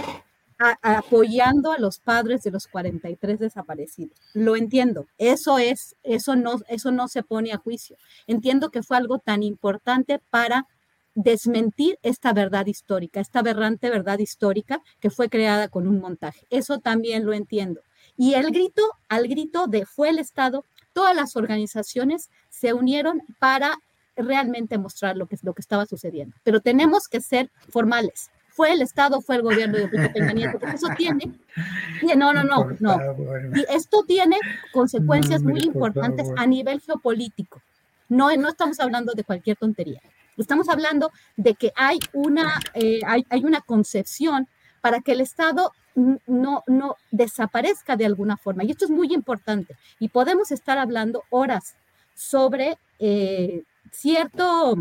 S11: apoyando a los padres de los 43 desaparecidos. Lo entiendo. Eso es, eso no, eso no se pone a juicio. Entiendo que fue algo tan importante para desmentir esta verdad histórica, esta aberrante verdad histórica que fue creada con un montaje. Eso también lo entiendo. Y el grito, al grito de fue el Estado, todas las organizaciones se unieron para realmente mostrar lo que, lo que estaba sucediendo. Pero tenemos que ser formales. Fue el Estado, fue el gobierno de Enrique Peña Nieto, porque eso tiene, no, no, no, no. Y esto tiene consecuencias muy importantes a nivel geopolítico. No, no estamos hablando de cualquier tontería. Estamos hablando de que hay una, eh, hay, hay una concepción para que el Estado no, no desaparezca de alguna forma. Y esto es muy importante. Y podemos estar hablando horas sobre eh, cierto,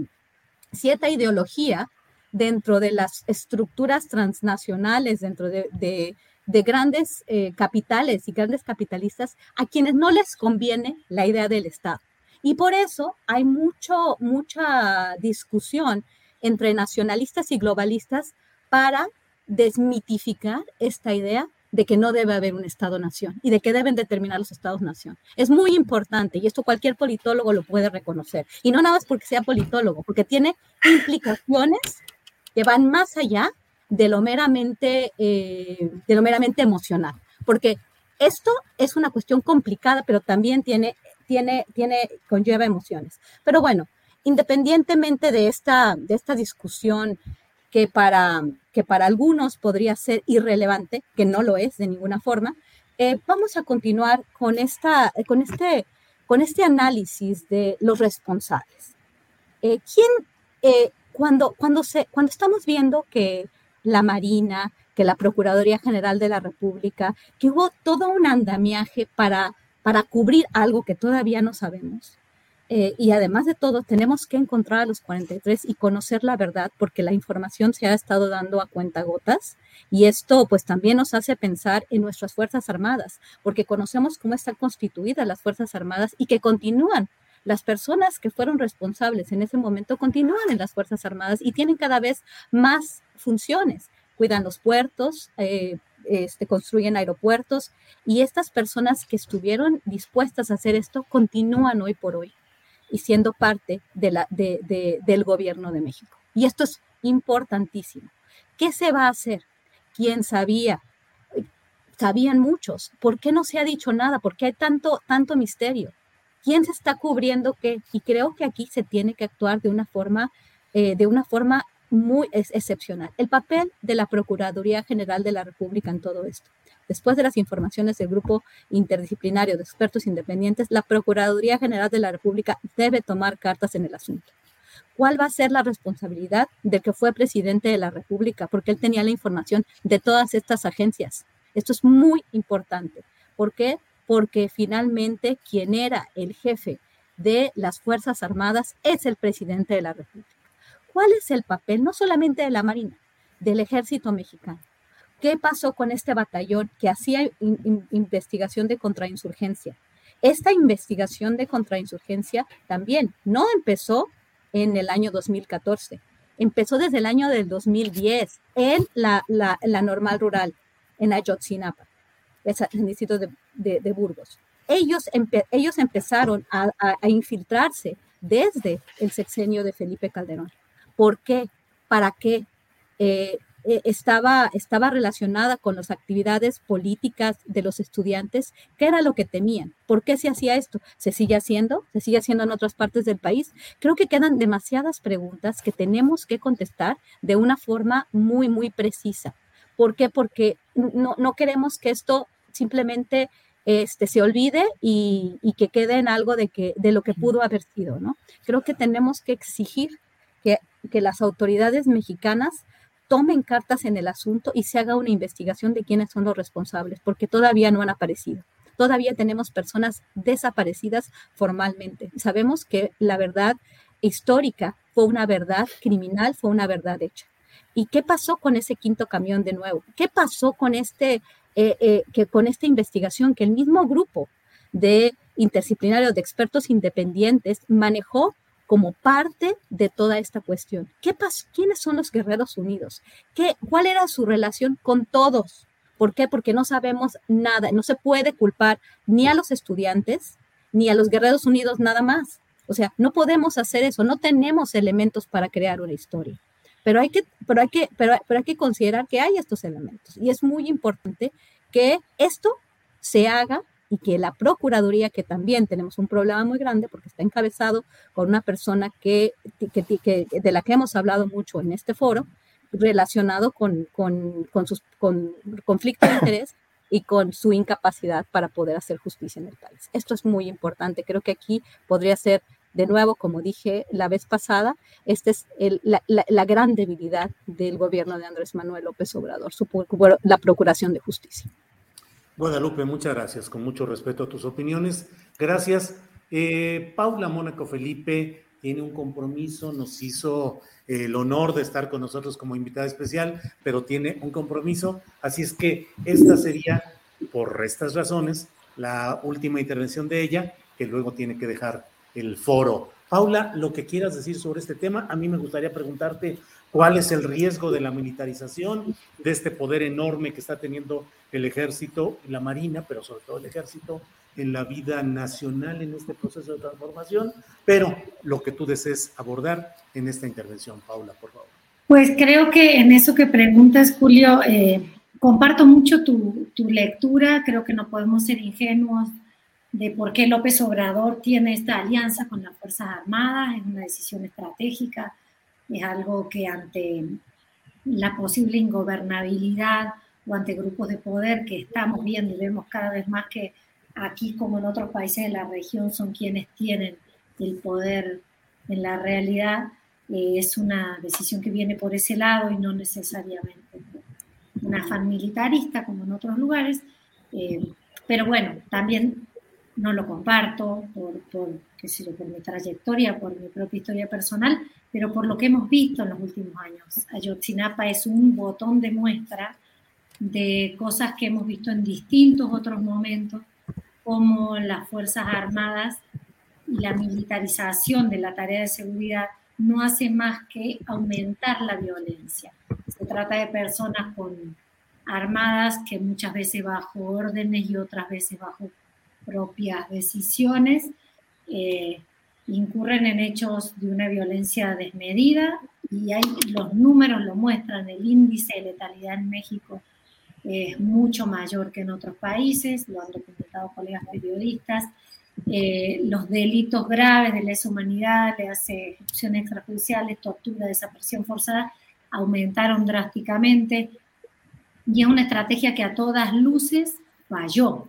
S11: cierta ideología dentro de las estructuras transnacionales, dentro de, grandes eh, capitales y grandes capitalistas, a quienes no les conviene la idea del Estado. Y por eso hay mucho, mucha discusión entre nacionalistas y globalistas para desmitificar esta idea de que no debe haber un Estado-nación y de que deben determinar los Estados-nación. Es muy importante y esto cualquier politólogo lo puede reconocer. Y no nada más porque sea politólogo, porque tiene implicaciones que van más allá de lo meramente, eh, de lo meramente emocional. Porque esto es una cuestión complicada, pero también tiene, tiene, tiene, conlleva emociones. Pero bueno, independientemente de esta, de esta discusión que para, que para algunos podría ser irrelevante, que no lo es de ninguna forma, eh, vamos a continuar con, esta, con, este, con este análisis de los responsables. Eh, ¿Quién, eh, cuando, cuando, se, cuando estamos viendo que la Marina, que la Procuraduría General de la República, que hubo todo un andamiaje para, para cubrir algo que todavía no sabemos. Eh, y además de todo, tenemos que encontrar a los 43 y conocer la verdad, porque la información se ha estado dando a cuentagotas. Y esto, pues, también nos hace pensar en nuestras Fuerzas Armadas, porque conocemos cómo están constituidas las Fuerzas Armadas y que continúan. Las personas que fueron responsables en ese momento continúan en las Fuerzas Armadas y tienen cada vez más funciones. Cuidan los puertos, eh, este, construyen aeropuertos y estas personas que estuvieron dispuestas a hacer esto continúan hoy por hoy y siendo parte de la, de, del gobierno de México. Y esto es importantísimo. ¿Qué se va a hacer? ¿Quién sabía? Sabían muchos. ¿Por qué no se ha dicho nada? ¿Por qué hay tanto, tanto misterio? ¿Quién se está cubriendo qué? Y creo que aquí se tiene que actuar de una forma, eh, de una forma muy excepcional. El papel de la Procuraduría General de la República en todo esto. Después de las informaciones del grupo interdisciplinario de expertos independientes, la Procuraduría General de la República debe tomar cartas en el asunto. ¿Cuál va a ser la responsabilidad del que fue presidente de la República? Porque él tenía la información de todas estas agencias. Esto es muy importante. ¿Por qué? Porque finalmente quien era el jefe de las Fuerzas Armadas es el presidente de la República. ¿Cuál es el papel no solamente de la Marina, del ejército mexicano? ¿Qué pasó con este batallón que hacía investigación de contrainsurgencia? Esta investigación de contrainsurgencia también no empezó en el año 2014, empezó desde el año del 2010 en la, normal rural, en Ayotzinapa, en el distrito de, Burgos. Ellos, ellos empezaron a, infiltrarse desde el sexenio de Felipe Calderón. ¿Por qué? ¿Para qué? Eh, eh, estaba, estaba relacionada con las actividades políticas de los estudiantes, ¿qué era lo que temían? ¿Por qué se hacía esto? ¿Se sigue haciendo? ¿Se sigue haciendo en otras partes del país? Creo que quedan demasiadas preguntas que tenemos que contestar de una forma muy, muy precisa. ¿Por qué? Porque no, no queremos que esto simplemente este, se olvide y, y, que quede en algo de, que, de lo que pudo haber sido, ¿no? Creo que tenemos que exigir que, que las autoridades mexicanas tomen cartas en el asunto y se haga una investigación de quiénes son los responsables, porque todavía no han aparecido. Todavía tenemos personas desaparecidas formalmente. Sabemos que la verdad histórica fue una verdad criminal, fue una verdad hecha. ¿Y qué pasó con ese quinto camión de nuevo? ¿Qué pasó con, este, eh, eh, que, con esta investigación que el mismo grupo de interdisciplinarios, de expertos independientes, manejó como parte de toda esta cuestión. ¿Qué? ¿Quiénes son los Guerreros Unidos? ¿Qué, ¿Cuál era su relación con todos? ¿Por qué? Porque no sabemos nada. No se puede culpar ni a los estudiantes ni a los Guerreros Unidos nada más. O sea, no podemos hacer eso. No tenemos elementos para crear una historia. Pero hay que, pero hay que, pero, pero hay que considerar que hay estos elementos. Y es muy importante que esto se haga y que la Procuraduría, que también tenemos un problema muy grande porque está encabezado por una persona que, que, de la que hemos hablado mucho en este foro, relacionado con, con, con sus con conflicto de interés y con su incapacidad para poder hacer justicia en el país. Esto es muy importante. Creo que aquí podría ser, de nuevo, como dije la vez pasada, esta es la, la, gran debilidad del gobierno de Andrés Manuel López Obrador, la procuración de justicia.
S1: Guadalupe, muchas gracias, con mucho respeto a tus opiniones. Gracias. Eh, Paula Mónaco Felipe tiene un compromiso, nos hizo el honor de estar con nosotros como invitada especial, pero tiene un compromiso, así es que esta sería, por estas razones, la última intervención de ella, que luego tiene que dejar el foro. Paula, lo que quieras decir sobre este tema, a mí me gustaría preguntarte cuál es el riesgo de la militarización, de este poder enorme que está teniendo el ejército, la marina, pero sobre todo el ejército, en la vida nacional en este proceso de transformación, pero lo que tú desees abordar en esta intervención, Paula, por favor.
S7: Pues creo que en eso que preguntas, Julio, eh, comparto mucho tu, tu lectura, creo que no podemos ser ingenuos de por qué López Obrador tiene esta alianza con las Fuerzas Armadas, es una decisión estratégica, es algo que ante la posible ingobernabilidad o ante grupos de poder que estamos viendo y vemos cada vez más que aquí como en otros países de la región son quienes tienen el poder en la realidad, eh, es una decisión que viene por ese lado y no necesariamente un afán militarista como en otros lugares, eh, pero bueno, también no lo comparto por, por, por mi trayectoria, por mi propia historia personal, pero por lo que hemos visto en los últimos años. Ayotzinapa es un botón de muestra de cosas que hemos visto en distintos otros momentos, como las Fuerzas Armadas y la militarización de la tarea de seguridad no hace más que aumentar la violencia. Se trata de personas armadas que muchas veces bajo órdenes y otras veces bajo propias decisiones eh, incurren en hechos de una violencia desmedida y hay, los números lo muestran, el índice de letalidad en México es mucho mayor que en otros países, lo han documentado colegas periodistas, eh, los delitos graves de lesa humanidad, de ejecuciones extrajudiciales, tortura, desaparición forzada, aumentaron drásticamente y es una estrategia que a todas luces falló.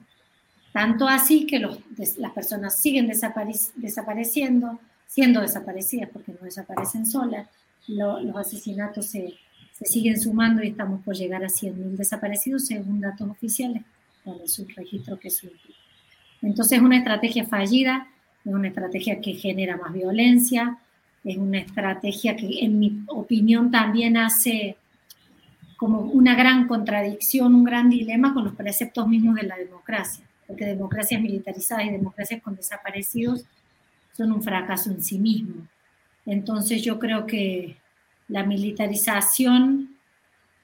S7: Tanto así que las personas siguen desapareciendo, siendo desaparecidas porque no desaparecen solas, los asesinatos se, siguen sumando y estamos por llegar a 100.000 desaparecidos según datos oficiales con el subregistro que su Entonces es una estrategia fallida, es una estrategia que genera más violencia, es una estrategia que en mi opinión también hace como una gran contradicción, un gran dilema con los preceptos mismos de la democracia, porque democracias militarizadas y democracias con desaparecidos son un fracaso en sí mismo. Entonces yo creo que la militarización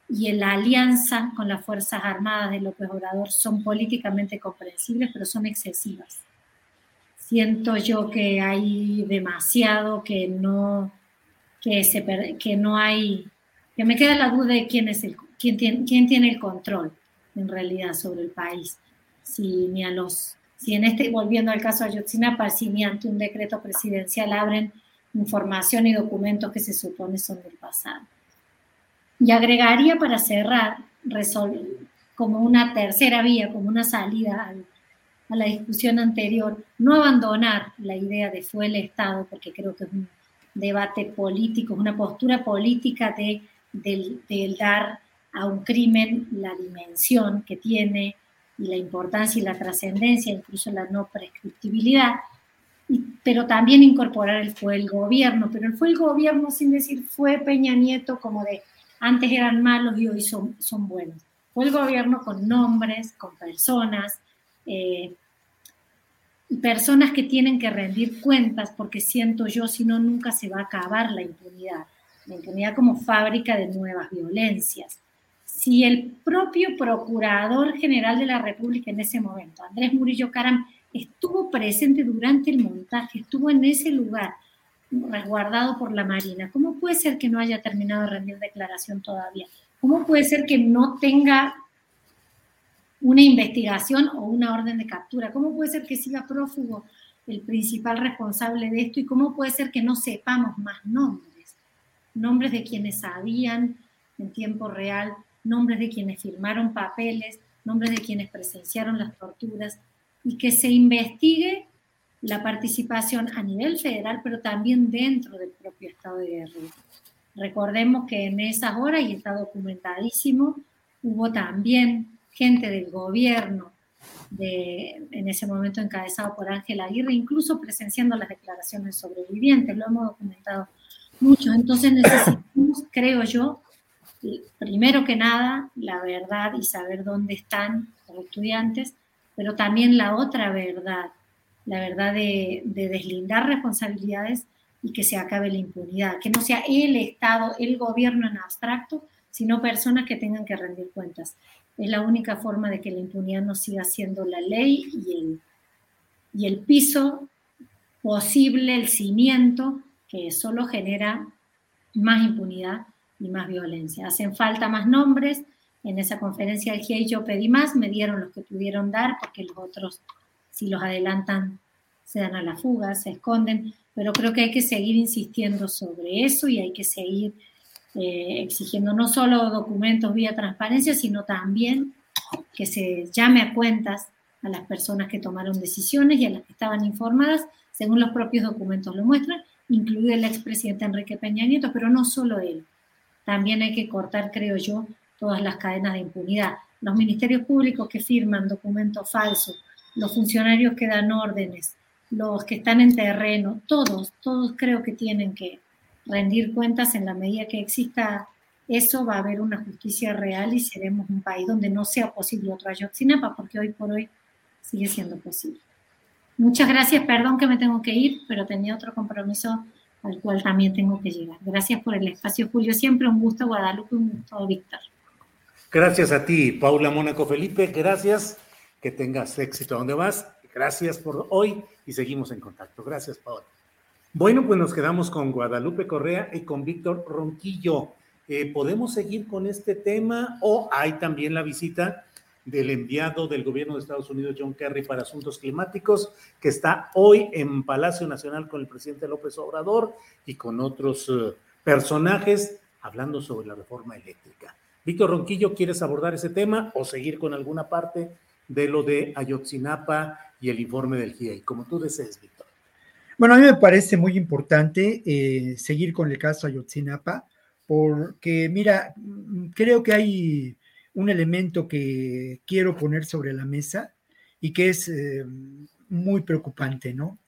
S7: y la alianza con las Fuerzas Armadas de López Obrador son políticamente comprensibles, pero son excesivas. Siento yo que hay demasiado, que no, que no hay que me queda la duda de quién, es el, quién, tiene, quién tiene el control en realidad sobre el país. Si ni a los, si en este, volviendo al caso Ayotzinapa, si ni ante un decreto presidencial abren información y documentos que se supone son del pasado. Y agregaría para cerrar, como una tercera vía, como una salida a la discusión anterior, no abandonar la idea de fue el Estado, porque creo que es un debate político, es una postura política de del, dar a un crimen la dimensión que tiene y la importancia y la trascendencia, incluso la no prescriptibilidad, pero también incorporar el fue el gobierno, pero el fue el gobierno sin decir fue Peña Nieto como de antes eran malos y hoy son, son buenos. Fue el gobierno con nombres, con personas, eh, y personas que tienen que rendir cuentas, porque siento yo, si no, nunca se va a acabar la impunidad la impunidad como fábrica de nuevas violencias. Si el propio Procurador General de la República en ese momento, Andrés Murillo Caram, estuvo presente durante el montaje, estuvo en ese lugar, resguardado por la Marina, ¿cómo puede ser que no haya terminado de rendir declaración todavía? ¿Cómo puede ser que no tenga una investigación o una orden de captura? ¿Cómo puede ser que siga prófugo el principal responsable de esto? ¿Y cómo puede ser que no sepamos más nombres? nombres de quienes sabían en tiempo real, nombres de quienes firmaron papeles, nombres de quienes presenciaron las torturas y que se investigue la participación a nivel federal, pero también dentro del propio estado de guerra. Recordemos que en esas horas, y está documentadísimo, hubo también gente del gobierno, de, en ese momento encabezado por Ángel Aguirre, incluso presenciando las declaraciones sobrevivientes, lo hemos documentado mucho. Entonces necesitamos, creo yo, primero que nada, la verdad y saber dónde están los estudiantes, pero también la otra verdad, la verdad de, deslindar responsabilidades y que se acabe la impunidad, que no sea el Estado, el gobierno en abstracto, sino personas que tengan que rendir cuentas. Es la única forma de que la impunidad no siga siendo la ley y el, y el piso posible, el cimiento que solo genera más impunidad y más violencia. Hacen falta más nombres. En esa conferencia del GIEI yo pedí más, me dieron los que pudieron dar, porque los otros, si los adelantan, se dan a la fuga, se esconden. Pero creo que hay que seguir insistiendo sobre eso y hay que seguir eh, exigiendo no solo documentos vía transparencia, sino también que se llame a cuentas a las personas que tomaron decisiones y a las que estaban informadas, según los propios documentos lo muestran, incluido el expresidente Enrique Peña Nieto, pero no solo él. También hay que cortar, creo yo, todas las cadenas de impunidad. Los ministerios públicos que firman documentos falsos, los funcionarios que dan órdenes, los que están en terreno, todos, todos creo que tienen que rendir cuentas en la medida que exista eso, va a haber una justicia real y seremos un país donde no sea posible otra Ayotzinapa, porque hoy por hoy sigue siendo posible. Muchas gracias, perdón que me tengo que ir, pero tenía otro compromiso al cual también tengo que llegar. Gracias por el espacio, Julio. Siempre un gusto, Guadalupe, un gusto, Víctor.
S1: Gracias a ti, Paula Mónaco Felipe. Gracias. Que tengas éxito donde vas. Gracias por hoy y seguimos en contacto. Gracias, Paula. Bueno, pues nos quedamos con Guadalupe Correa y con Víctor Ronquillo. Eh, ¿Podemos seguir con este tema o hay también la visita del enviado del gobierno de Estados Unidos, John Kerry, para asuntos climáticos, que está hoy en Palacio Nacional con el presidente López Obrador y con otros eh, personajes hablando sobre la reforma eléctrica. Víctor Ronquillo, ¿quieres abordar ese tema o seguir con alguna parte de lo de Ayotzinapa y el informe del GIEI? Como tú desees, Víctor.
S8: Bueno, a mí me parece muy importante eh, seguir con el caso Ayotzinapa, porque mira, creo que hay un elemento que quiero poner sobre la mesa y que es eh, muy preocupante, ¿no?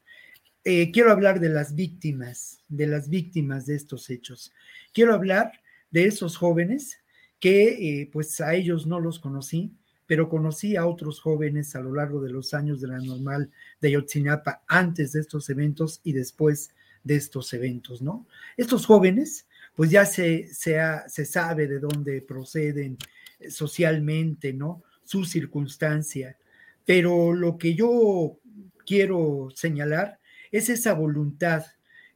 S8: Eh, quiero hablar de las víctimas, de las víctimas de estos hechos. Quiero hablar de esos jóvenes que eh, pues a ellos no los conocí, pero conocí a otros jóvenes a lo largo de los años de la normal de Yotzinapa, antes de estos eventos y después de estos eventos, ¿no? Estos jóvenes, pues ya se, se, se sabe de dónde proceden, socialmente, ¿no? Su circunstancia. Pero lo que yo quiero señalar es esa voluntad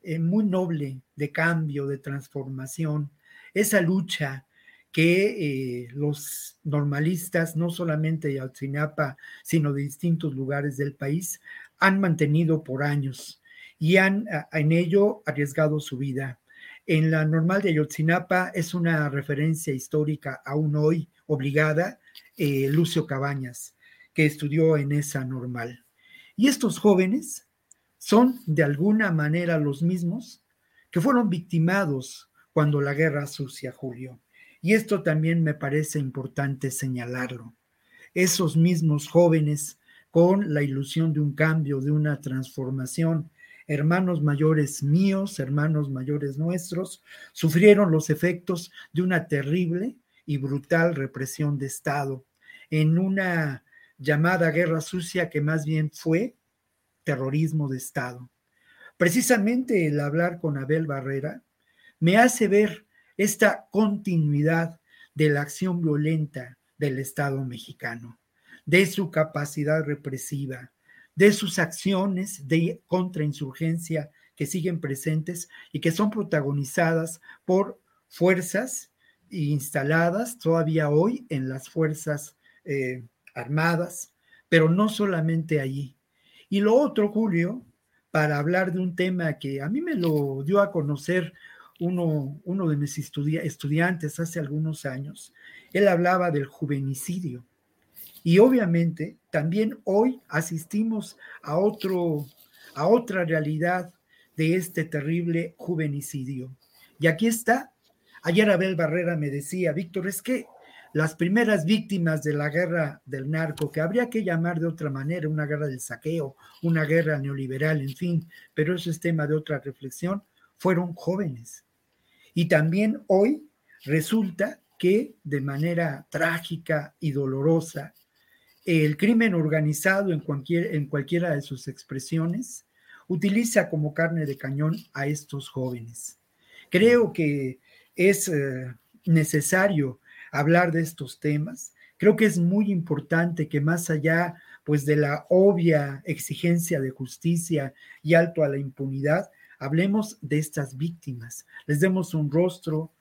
S8: eh, muy noble de cambio, de transformación, esa lucha que eh, los normalistas, no solamente de Alcinapa, sino de distintos lugares del país, han mantenido por años y han en ello arriesgado su vida. En la normal de Ayotzinapa es una referencia histórica aún hoy obligada eh, Lucio Cabañas, que estudió en esa normal. Y estos jóvenes son de alguna manera los mismos que fueron victimados cuando la guerra sucia, Julio. Y esto también me parece importante señalarlo. Esos mismos jóvenes con la ilusión de un cambio, de una transformación, hermanos mayores míos, hermanos mayores nuestros, sufrieron los efectos de una terrible y brutal represión de Estado en una llamada guerra sucia que más bien fue terrorismo de Estado. Precisamente el hablar con Abel Barrera me hace ver esta continuidad de la acción violenta del Estado mexicano, de su capacidad represiva, de sus acciones de contrainsurgencia que siguen presentes y que son protagonizadas por fuerzas instaladas todavía hoy en las fuerzas eh, armadas, pero no solamente allí. Y lo otro, Julio, para hablar de un tema que a mí me lo dio a conocer uno, uno de mis estudiantes hace algunos años, él hablaba del juvenicidio. Y obviamente también hoy asistimos a, otro, a otra realidad de este terrible juvenicidio. Y aquí está. Ayer Abel Barrera me decía, Víctor, es que las primeras víctimas de la guerra del narco, que habría que llamar de otra manera, una guerra del saqueo, una guerra neoliberal, en fin, pero eso es tema de otra reflexión, fueron jóvenes. Y también hoy resulta que de manera trágica y dolorosa el crimen organizado en, cualquier, en cualquiera de sus expresiones utiliza como carne de cañón a estos jóvenes. Creo que es eh, necesario hablar de estos temas. Creo que es muy importante que más allá pues de la obvia exigencia de justicia y alto a la impunidad, hablemos de estas víctimas, les demos un rostro,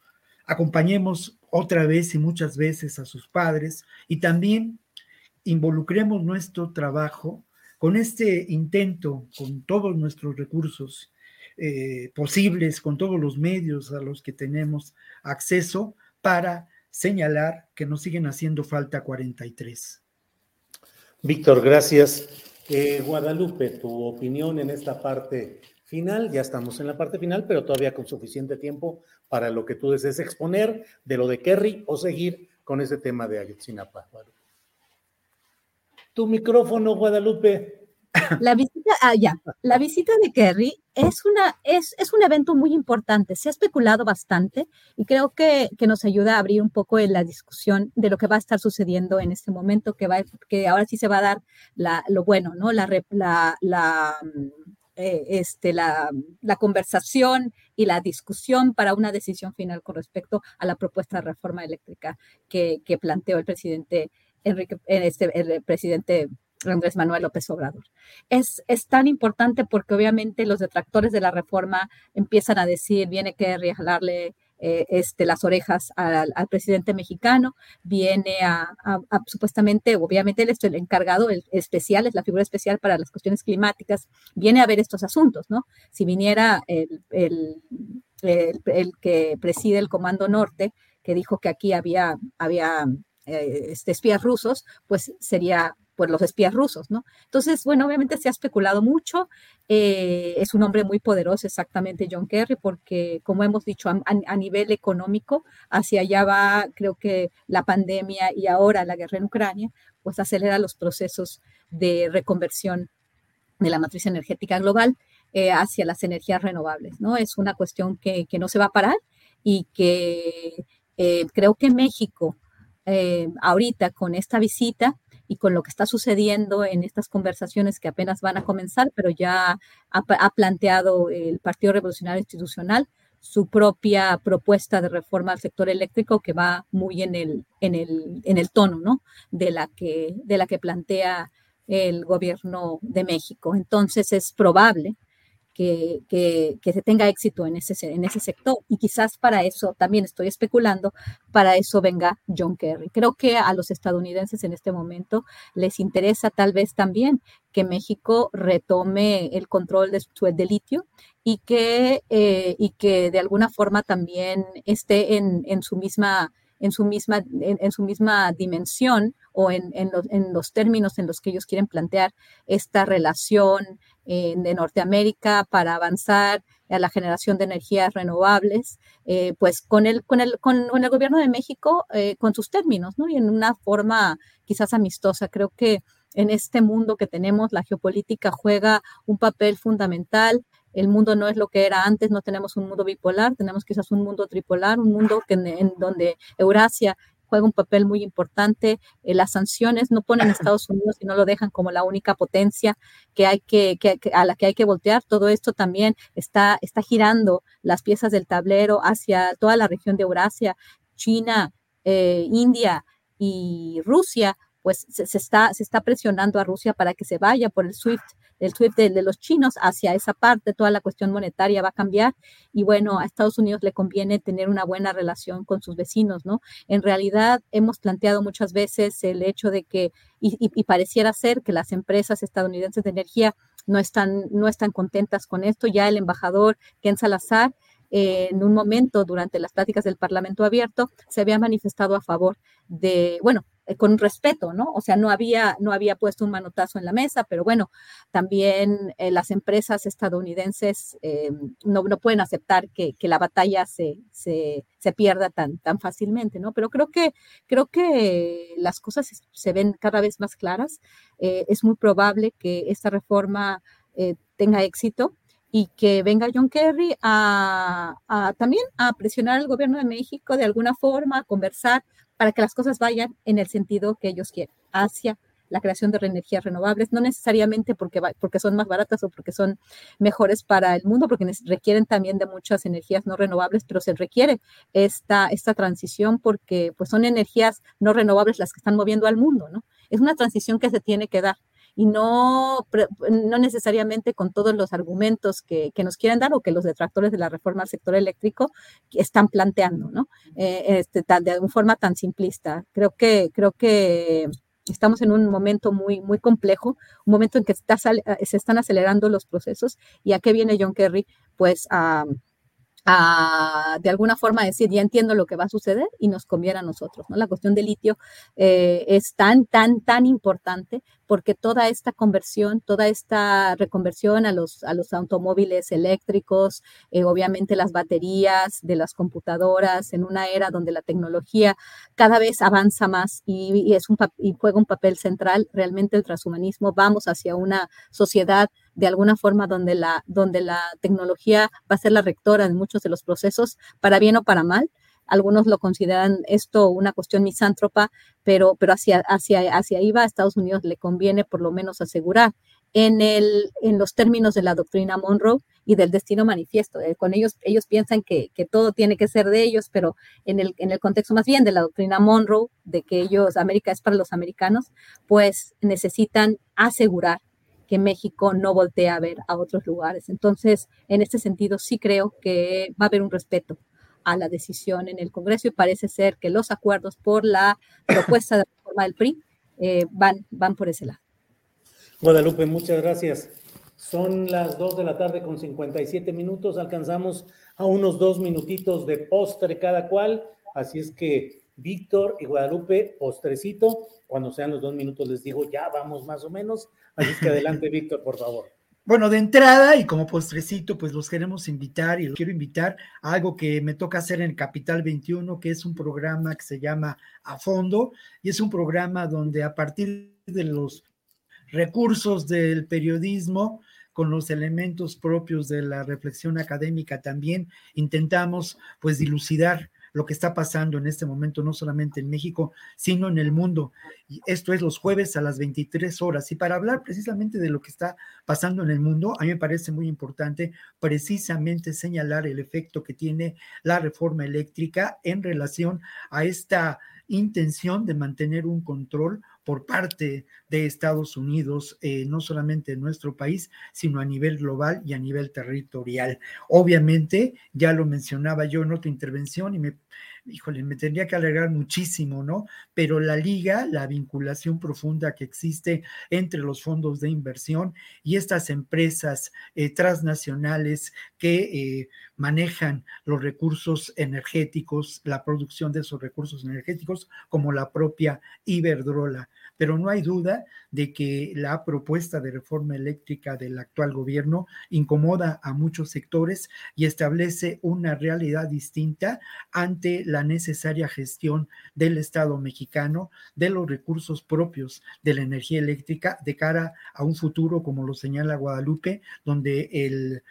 S8: acompañemos otra vez y muchas veces a sus padres y también involucremos nuestro trabajo con este intento, con todos nuestros recursos eh, posibles, con todos los medios a los que tenemos acceso para señalar que nos siguen haciendo falta 43.
S1: Víctor, gracias. Eh, Guadalupe, tu opinión en esta parte final, ya estamos en la parte final, pero todavía con suficiente tiempo para lo que tú desees exponer de lo de Kerry o seguir con ese tema de Ayotzinapa. Tu micrófono, Guadalupe.
S11: La visita, ah, ya, la visita de Kerry es, una, es, es un evento muy importante. Se ha especulado bastante y creo que, que, nos ayuda a abrir un poco en la discusión de lo que va a estar sucediendo en este momento, que, va, que ahora sí se va a dar la, lo bueno, ¿no? La, la, la, eh, este, la, la, conversación y la discusión para una decisión final con respecto a la propuesta de reforma eléctrica que, que planteó el presidente Enrique, este, el presidente Andrés Manuel López Obrador. Es, es tan importante porque obviamente los detractores de la reforma empiezan a decir, viene que regalarle eh, este, las orejas al, presidente mexicano, viene a, supuestamente, obviamente él es el encargado, el especial, es la figura especial para las cuestiones climáticas, viene a ver estos asuntos, ¿no? Si viniera el, el, el que preside el Comando Norte, que dijo que aquí había, había eh, este, espías rusos, pues sería pues los espías rusos, ¿no? Entonces, bueno, obviamente se ha especulado mucho, eh, es un hombre muy poderoso exactamente John Kerry, porque como hemos dicho, a, nivel económico, hacia allá va, creo que la pandemia y ahora la guerra en Ucrania, pues acelera los procesos de reconversión de la matriz energética global eh, hacia las energías renovables, ¿no? Es una cuestión que, que no se va a parar y que creo que México, eh, ahorita con esta visita y con lo que está sucediendo en estas conversaciones que apenas van a comenzar, pero ya ha, planteado el Partido Revolucionario Institucional su propia propuesta de reforma al sector eléctrico que va muy en el, en el, en el tono ¿no? de, la que, de la que plantea el gobierno de México. Entonces es probable que, se tenga éxito en ese, en ese sector. Y quizás para eso, también estoy especulando, para eso venga John Kerry. Creo que a los estadounidenses en este momento les interesa tal vez también que México retome el control de su de litio y que, eh, y que de alguna forma también esté en, en su misma en su misma, en, su misma dimensión o en, en, en, los, términos en los que ellos quieren plantear esta relación de Norteamérica para avanzar a la generación de energías renovables, eh, pues con el, con, el, con, el gobierno de México, eh, con sus términos, ¿no? Y en una forma quizás amistosa. Creo que en este mundo que tenemos, la geopolítica juega un papel fundamental. El mundo no es lo que era antes, no tenemos un mundo bipolar, tenemos quizás un mundo tripolar, un mundo que, en donde Eurasia juega un papel muy importante. Eh, las sanciones no ponen a Estados Unidos y no lo dejan como la única potencia que hay que, a la que hay que voltear. Todo esto también está, está girando las piezas del tablero hacia toda la región de Eurasia, China, eh, India y Rusia, pues se, está, se está presionando a Rusia para que se vaya por el SWIFT el SWIFT de, los chinos hacia esa parte, toda la cuestión monetaria va a cambiar y bueno, a Estados Unidos le conviene tener una buena relación con sus vecinos, ¿no? En realidad hemos planteado muchas veces el hecho de que, y, pareciera ser que las empresas estadounidenses de energía no están, no están contentas con esto, ya el embajador Ken Salazar eh, en un momento durante las pláticas del Parlamento abierto se había manifestado a favor de, bueno, eh, con respeto, ¿no? O sea, no había, no había puesto un manotazo en la mesa, pero bueno, también eh, las empresas estadounidenses eh, no, no, pueden aceptar que, que la batalla se, se, se, pierda tan, tan fácilmente, ¿no? Pero creo que, creo que las cosas se ven cada vez más claras. es muy probable que esta reforma tenga éxito y que venga John Kerry a, a, también a presionar al gobierno de México de alguna forma, a conversar para que las cosas vayan en el sentido que ellos quieren, hacia la creación de energías renovables, no necesariamente porque, porque son más baratas o porque son mejores para el mundo, porque requieren también de muchas energías no renovables, pero se requiere esta, esta transición porque pues son energías no renovables las que están moviendo al mundo, ¿no? Es una transición que se tiene que dar y no, no necesariamente con todos los argumentos que, nos quieren dar o que los detractores de la reforma al sector eléctrico están planteando, ¿no? Eh, este, de una forma tan simplista. Creo que, creo que estamos en un momento muy, muy complejo, un momento en que se están acelerando los procesos y a qué viene John Kerry, pues a de alguna forma decir, ya entiendo lo que va a suceder y nos conviene a nosotros. ¿no? La cuestión del litio eh, es tan, tan, tan importante porque toda esta conversión, toda esta reconversión a los, a los automóviles eléctricos, eh, obviamente las baterías de las computadoras, en una era donde la tecnología cada vez avanza más y, es un, y juega un papel central, realmente el transhumanismo, vamos hacia una sociedad de alguna forma donde la, donde la tecnología va a ser la rectora en muchos de los procesos, para bien o para mal. Algunos lo consideran esto una cuestión misántropa, pero, pero hacia, hacia, hacia ahí va a Estados Unidos, le conviene por lo menos asegurar en, el, en los términos de la doctrina Monroe y del destino manifiesto. Eh, con ellos, ellos piensan que, que, todo tiene que ser de ellos, pero en el, en el contexto más bien de la doctrina Monroe, de que ellos, América es para los americanos, pues necesitan asegurar que México no voltea a ver a otros lugares. Entonces, en este sentido, sí creo que va a haber un respeto a la decisión en el Congreso y parece ser que los acuerdos por la propuesta de reforma del PRI eh, van, van por ese lado.
S1: Guadalupe, muchas gracias. Son las 2 de la tarde con 57 minutos. Alcanzamos a unos dos minutitos de postre cada cual. Así es que Víctor y Guadalupe, postrecito. Cuando sean los dos minutos les digo, ya vamos más o menos. Así es que adelante, Víctor, por favor.
S8: Bueno, de entrada y como postrecito, pues los queremos invitar y los quiero invitar a algo que me toca hacer en Capital 21, que es un programa que se llama A Fondo y es un programa donde a partir de los recursos del periodismo, con los elementos propios de la reflexión académica también intentamos pues dilucidar lo que está pasando en este momento, no solamente en México, sino en el mundo. Y esto es los jueves a las 23 horas. Y para hablar precisamente de lo que está pasando en el mundo, a mí me parece muy importante precisamente señalar el efecto que tiene la reforma eléctrica en relación a esta intención de mantener un control por parte de Estados Unidos, eh, no solamente en nuestro país, sino a nivel global y a nivel territorial. Obviamente, ya lo mencionaba yo en otra intervención y me híjole, me tendría que alegrar muchísimo, ¿no? Pero la liga, la vinculación profunda que existe entre los fondos de inversión y estas empresas eh, transnacionales que eh, manejan los recursos energéticos, la producción de esos recursos energéticos, como la propia Iberdrola. Pero no hay duda de que la propuesta de reforma eléctrica del actual gobierno incomoda a muchos sectores y establece una realidad distinta ante la necesaria gestión del Estado mexicano de los recursos propios de la energía eléctrica de cara a un futuro, como lo señala Guadalupe, donde el,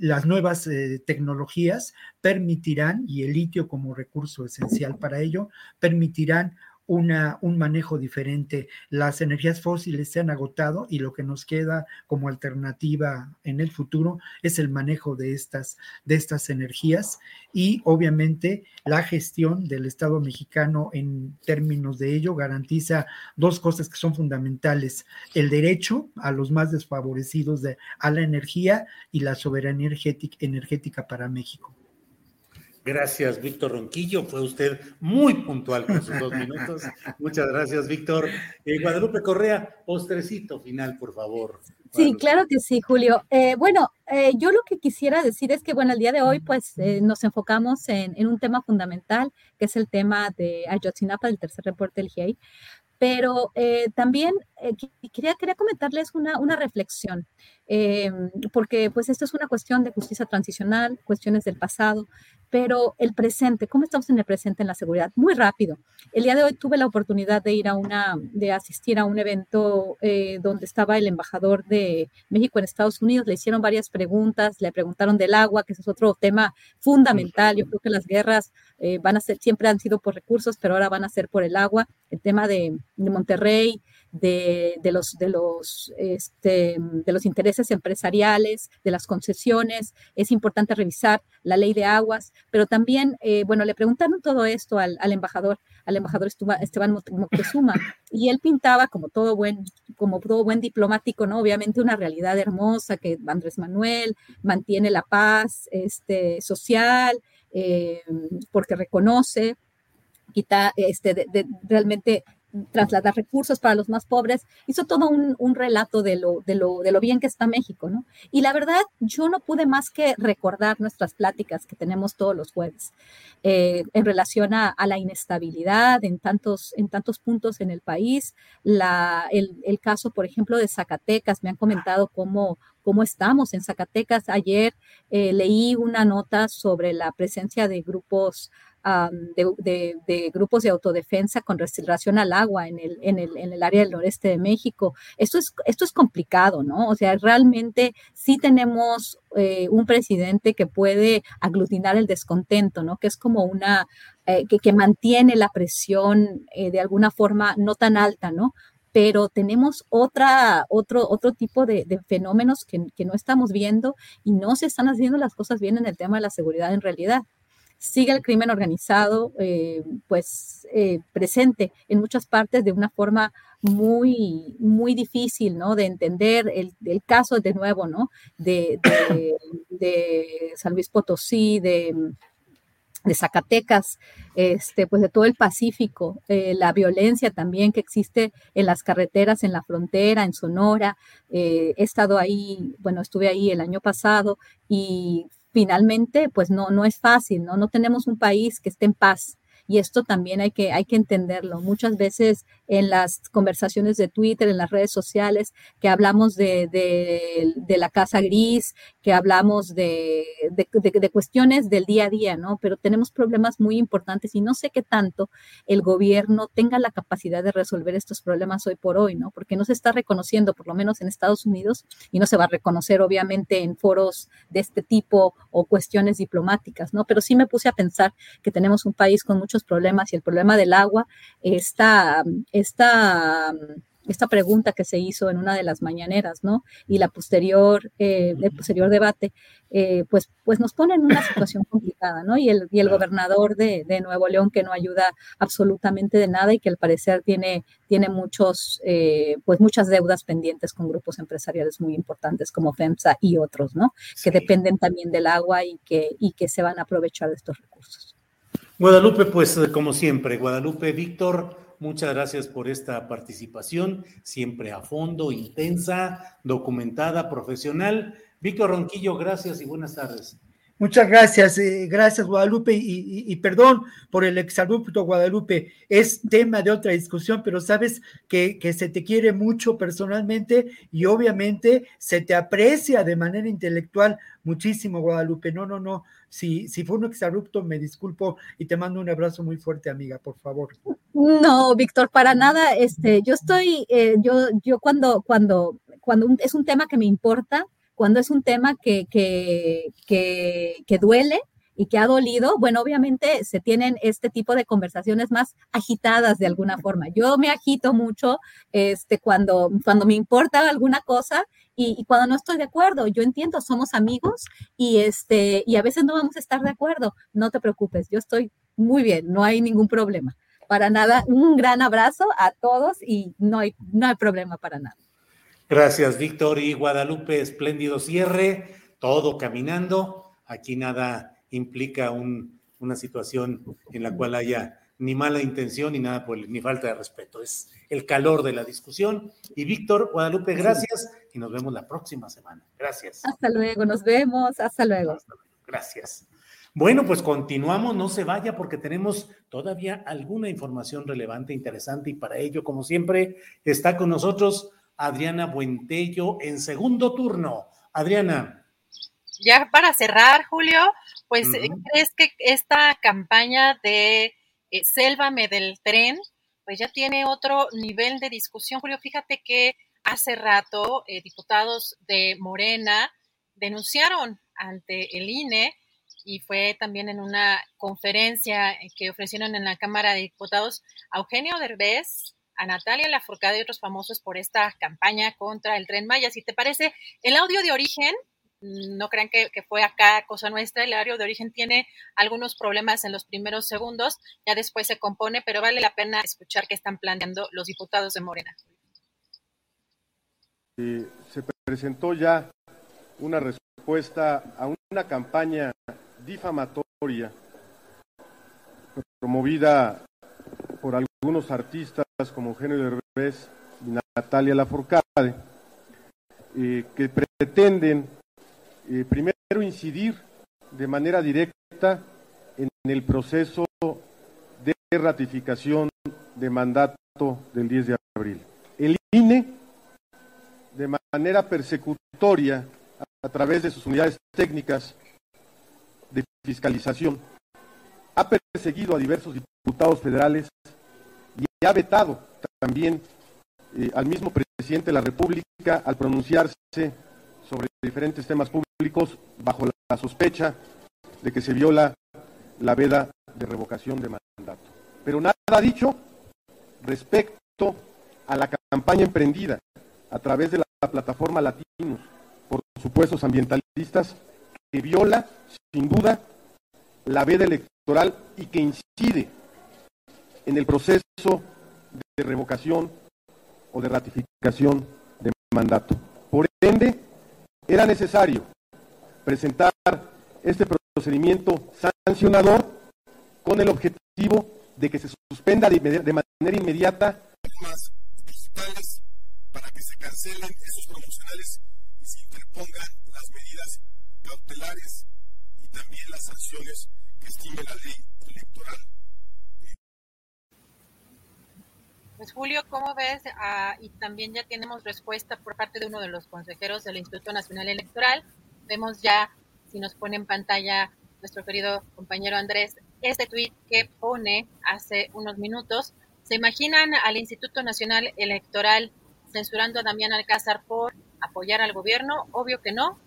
S8: las nuevas eh, tecnologías permitirán, y el litio como recurso esencial para ello, permitirán una, un manejo diferente. Las energías fósiles se han agotado y lo que nos queda como alternativa en el futuro es el manejo de estas, de estas energías y obviamente la gestión del Estado mexicano en términos de ello garantiza dos cosas que son fundamentales, el derecho a los más desfavorecidos de, a la energía y la soberanía energética, energética para México.
S1: Gracias, Víctor Ronquillo. Fue usted muy puntual con sus dos minutos. Muchas gracias, Víctor. Eh, Guadalupe Correa, postrecito final, por favor.
S11: Sí, claro que sí, Julio. Eh, bueno, eh, yo lo que quisiera decir es que, bueno, el día de hoy, pues nos enfocamos en, en, un tema fundamental, que es el tema de Ayotzinapa, del tercer reporte del GIEI, pero también quería, quería comentarles una, una reflexión, porque pues esto es una cuestión de justicia transicional, cuestiones del pasado, pero el presente, ¿cómo estamos en el presente en la seguridad? Muy rápido. El día de hoy tuve la oportunidad de ir a una, de asistir a un evento donde estaba el embajador de México en Estados Unidos, le hicieron varias preguntas, le preguntaron del agua, que es otro tema fundamental. Yo creo que las guerras van a ser, siempre han sido por recursos, pero ahora van a ser por el agua. El tema de, de Monterrey, de, los, de, los, este, de los intereses empresariales, de las concesiones. Es importante revisar la ley de aguas, pero también, eh, bueno, le preguntaron todo esto al, embajador, al embajador Esteban Moctezuma, y él pintaba como todo buen, como todo buen diplomático, ¿no? Obviamente una realidad hermosa que Andrés Manuel mantiene la paz este, social, eh, porque reconoce quita, este, realmente trasladar recursos para los más pobres, hizo todo un, un relato de lo, de, lo, de lo bien que está México, ¿no? Y la verdad, yo no pude más que recordar nuestras pláticas que tenemos todos los jueves eh, en relación a, a, la inestabilidad en tantos, en tantos puntos en el país, la, el, el caso, por ejemplo, de Zacatecas, me han comentado cómo cómo estamos en Zacatecas. Ayer eh, leí una nota sobre la presencia de grupos de, grupos de autodefensa con relación al agua en el, en, el, en el, área del noreste de México. Esto es, esto es complicado, ¿no? O sea, realmente sí tenemos eh, un presidente que puede aglutinar el descontento, ¿no? Que es como una, eh, que, que, mantiene la presión eh, de alguna forma no tan alta, ¿no? pero tenemos otra, otro, otro tipo de, de fenómenos que, que, no estamos viendo y no se están haciendo las cosas bien en el tema de la seguridad en realidad sigue el crimen organizado eh, pues eh, presente en muchas partes de una forma muy muy difícil no de entender el, el caso de nuevo no de, de, San Luis Potosí de, de Zacatecas, este, pues de todo el Pacífico, eh, la violencia también que existe en las carreteras, en la frontera, en Sonora. He estado ahí, bueno, estuve ahí el año pasado y finalmente, pues no, no es fácil, ¿no? No tenemos un país que esté en paz y esto también hay que, hay que entenderlo. Muchas veces en las conversaciones de Twitter, en las redes sociales, que hablamos de, de, la casa gris, que hablamos de, de, cuestiones del día a día, ¿no? Pero tenemos problemas muy importantes y no sé qué tanto el gobierno tenga la capacidad de resolver estos problemas hoy por hoy, ¿no? Porque no se está reconociendo, por lo menos en Estados Unidos, y no se va a reconocer obviamente en foros de este tipo o cuestiones diplomáticas, ¿no? Pero sí me puse a pensar que tenemos un país con muchos problemas y el problema del agua, esta, esta, esta pregunta que se hizo en una de las mañaneras, ¿no? Y la posterior, eh, el posterior debate, eh, pues, pues nos pone en una situación complicada, ¿no? Y el, y el gobernador de, de, Nuevo León que no ayuda absolutamente de nada y que al parecer tiene, tiene muchos, eh, pues muchas deudas pendientes con grupos empresariales muy importantes como FEMSA y otros, ¿no? Que dependen también del agua y que, y que se van a aprovechar de estos recursos.
S1: Guadalupe, pues como siempre, Guadalupe, Víctor, muchas gracias por esta participación, siempre a fondo, intensa, documentada, profesional. Víctor Ronquillo, gracias y buenas tardes.
S8: Muchas gracias, eh, gracias Guadalupe y, perdón por el exabrupto Guadalupe, es tema de otra discusión, pero sabes que, se te quiere mucho personalmente y obviamente se te aprecia de manera intelectual muchísimo Guadalupe, no, no, no, si, si fue un exabrupto me disculpo y te mando un abrazo muy fuerte amiga, por favor.
S11: No, Víctor, para nada, este, yo estoy, eh, yo, yo cuando, cuando, cuando es un tema que me importa, cuando es un tema que, que, que, duele, y que ha dolido, bueno, obviamente se tienen este tipo de conversaciones más agitadas de alguna forma. Yo me agito mucho este, cuando, cuando me importa alguna cosa y, y, cuando no estoy de acuerdo. Yo entiendo, somos amigos y, este, y a veces no vamos a estar de acuerdo. No te preocupes, yo estoy muy bien, no hay ningún problema. Para nada, un gran abrazo a todos y no hay, no hay problema para nada.
S1: Gracias, Víctor y Guadalupe. Espléndido cierre, todo caminando. Aquí nada implica un, una situación en la cual haya ni mala intención ni nada por el, ni falta de respeto. Es el calor de la discusión. Y Víctor, Guadalupe, gracias y nos vemos la próxima semana. Gracias.
S11: Hasta luego, nos vemos. Hasta luego. Hasta luego.
S1: Gracias. Bueno, pues continuamos, no se vaya porque tenemos todavía alguna información relevante, interesante y para ello, como siempre, está con nosotros Adriana Buentello en segundo turno. Adriana.
S5: Ya para cerrar, Julio, pues uh -huh. ¿crees que esta campaña de eh, Sélvame del tren, pues ya tiene otro nivel de discusión, Julio? Fíjate que hace rato eh, diputados de Morena denunciaron ante el INE y fue también en una conferencia que ofrecieron en la Cámara de Diputados a Eugenio Derbez, a Natalia Lafourcade y otros famosos por esta campaña contra el Tren Maya. Si te parece, el audio de origen, no crean que, fue acá cosa nuestra, el audio de origen tiene algunos problemas en los primeros segundos, ya después se compone, pero vale la pena escuchar qué están planteando los diputados de Morena.
S12: Se presentó ya una respuesta a una campaña difamatoria promovida por algunos artistas como Eugenio Derbez y Natalia Laforcade, que pretenden eh, primero incidir de manera directa en el proceso de ratificación de mandato del 10 de abril. El INE, de manera persecutoria, a través de sus unidades técnicas de fiscalización, ha perseguido a diversos diputados federales ha vetado también eh, al mismo presidente de la República al pronunciarse sobre diferentes temas públicos bajo la sospecha de que se viola la veda de revocación de mandato. Pero nada ha dicho respecto a la campaña emprendida a través de la plataforma Latinos por supuestos ambientalistas que viola sin duda la veda electoral y que incide en el proceso de revocación o de ratificación de mandato. Por ende, era necesario presentar este procedimiento sancionador con el objetivo de que se suspenda de, manera inmediata más digitales para que se cancelen esos promocionales y se interpongan las medidas cautelares y también las sanciones que estime la ley electoral.
S5: Pues Julio, ¿cómo ves? Ah, y también ya tenemos respuesta por parte de uno de los consejeros del Instituto Nacional Electoral. Vemos ya, si nos pone en pantalla nuestro querido compañero Andrés, este tuit que pone hace unos minutos. ¿Se imaginan al Instituto Nacional Electoral censurando a Damián Alcázar por apoyar al gobierno? Obvio que no,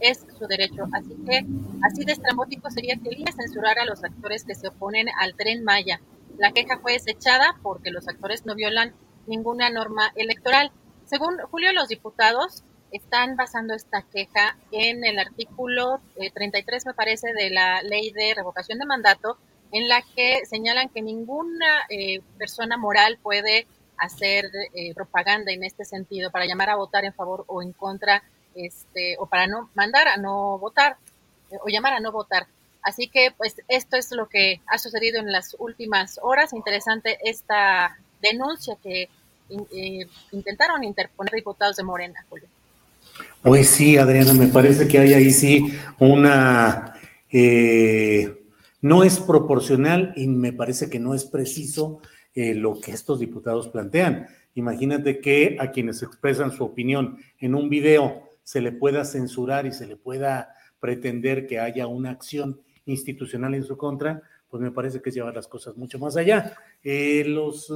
S5: es su derecho. Así que así de estrambótico sería que él censurar a los actores que se oponen al tren Maya. La queja fue desechada porque los actores no violan ninguna norma electoral. Según Julio, los diputados están basando esta queja en el artículo 33, eh, me parece, de la ley de revocación de mandato, en la que señalan que ninguna eh, persona moral puede hacer eh, propaganda en este sentido para llamar a votar en favor o en contra, este, o para no mandar a no votar o llamar a no votar. Así que, pues, esto es lo que ha sucedido en las últimas horas. Interesante esta denuncia que intentaron interponer diputados de Morena, Julio.
S1: Pues sí, Adriana, me parece que hay ahí sí una... Eh, no es proporcional y me parece que no es preciso eh, lo que estos diputados plantean. Imagínate que a quienes expresan su opinión en un video se le pueda censurar y se le pueda pretender que haya una acción institucional en su contra, pues me parece que es llevar las cosas mucho más allá. Eh, los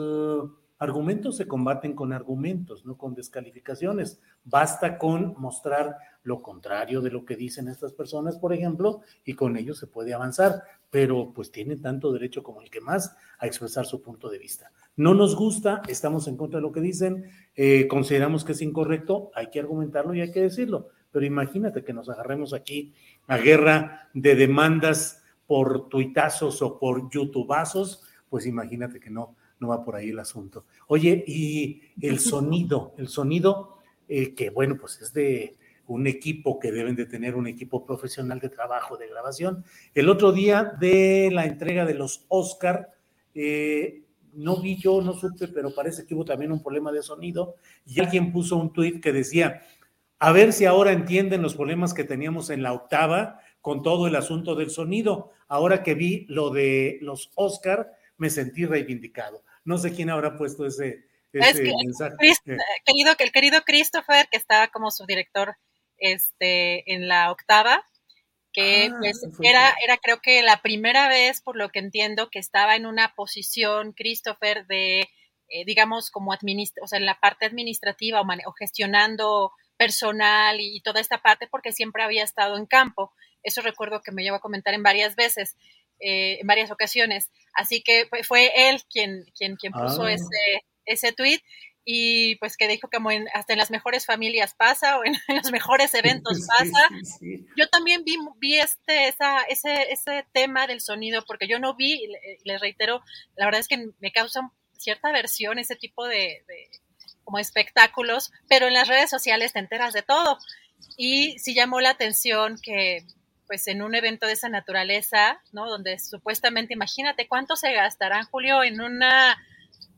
S1: argumentos se combaten con argumentos, no con descalificaciones. Basta con mostrar lo contrario de lo que dicen estas personas, por ejemplo, y con ello se puede avanzar, pero pues tienen tanto derecho como el que más a expresar su punto de vista. No nos gusta, estamos en contra de lo que dicen, eh, consideramos que es incorrecto, hay que argumentarlo y hay que decirlo, pero imagínate que nos agarremos aquí a guerra de demandas por tuitazos o por youtubazos, pues imagínate que no, no va por ahí el asunto. Oye, y el sonido, el sonido eh, que bueno, pues es de un equipo que deben de tener un equipo profesional de trabajo, de grabación. El otro día de la entrega de los Oscar, eh, no vi yo, no supe, pero parece que hubo también un problema de sonido y alguien puso un tuit que decía, a ver si ahora entienden los problemas que teníamos en la octava con todo el asunto del sonido. Ahora que vi lo de los Oscar, me sentí reivindicado. No sé quién habrá puesto ese, mensaje.
S5: Eh. querido, el querido Christopher, que estaba como subdirector este, en la octava, que ah, pues era, era creo que la primera vez, por lo que entiendo, que estaba en una posición, Christopher, de, eh, digamos, como administra, o sea, en la parte administrativa o, gestionando personal y, toda esta parte, porque siempre había estado en campo. Eso recuerdo que me llevo a comentar en varias veces. Eh, en varias ocasiones. Así que fue él quien, quien, quien puso ah. ese, ese tweet y pues que dijo que hasta en las mejores familias pasa o en, los mejores eventos pasa. Yo también vi, vi este, esa, ese, ese tema del sonido porque yo no vi, les reitero, la verdad es que me causa cierta aversión ese tipo de, de como espectáculos, pero en las redes sociales te enteras de todo. Y sí llamó la atención que pues en un evento de esa naturaleza, ¿no? Donde supuestamente, imagínate cuánto se gastará, Julio, en una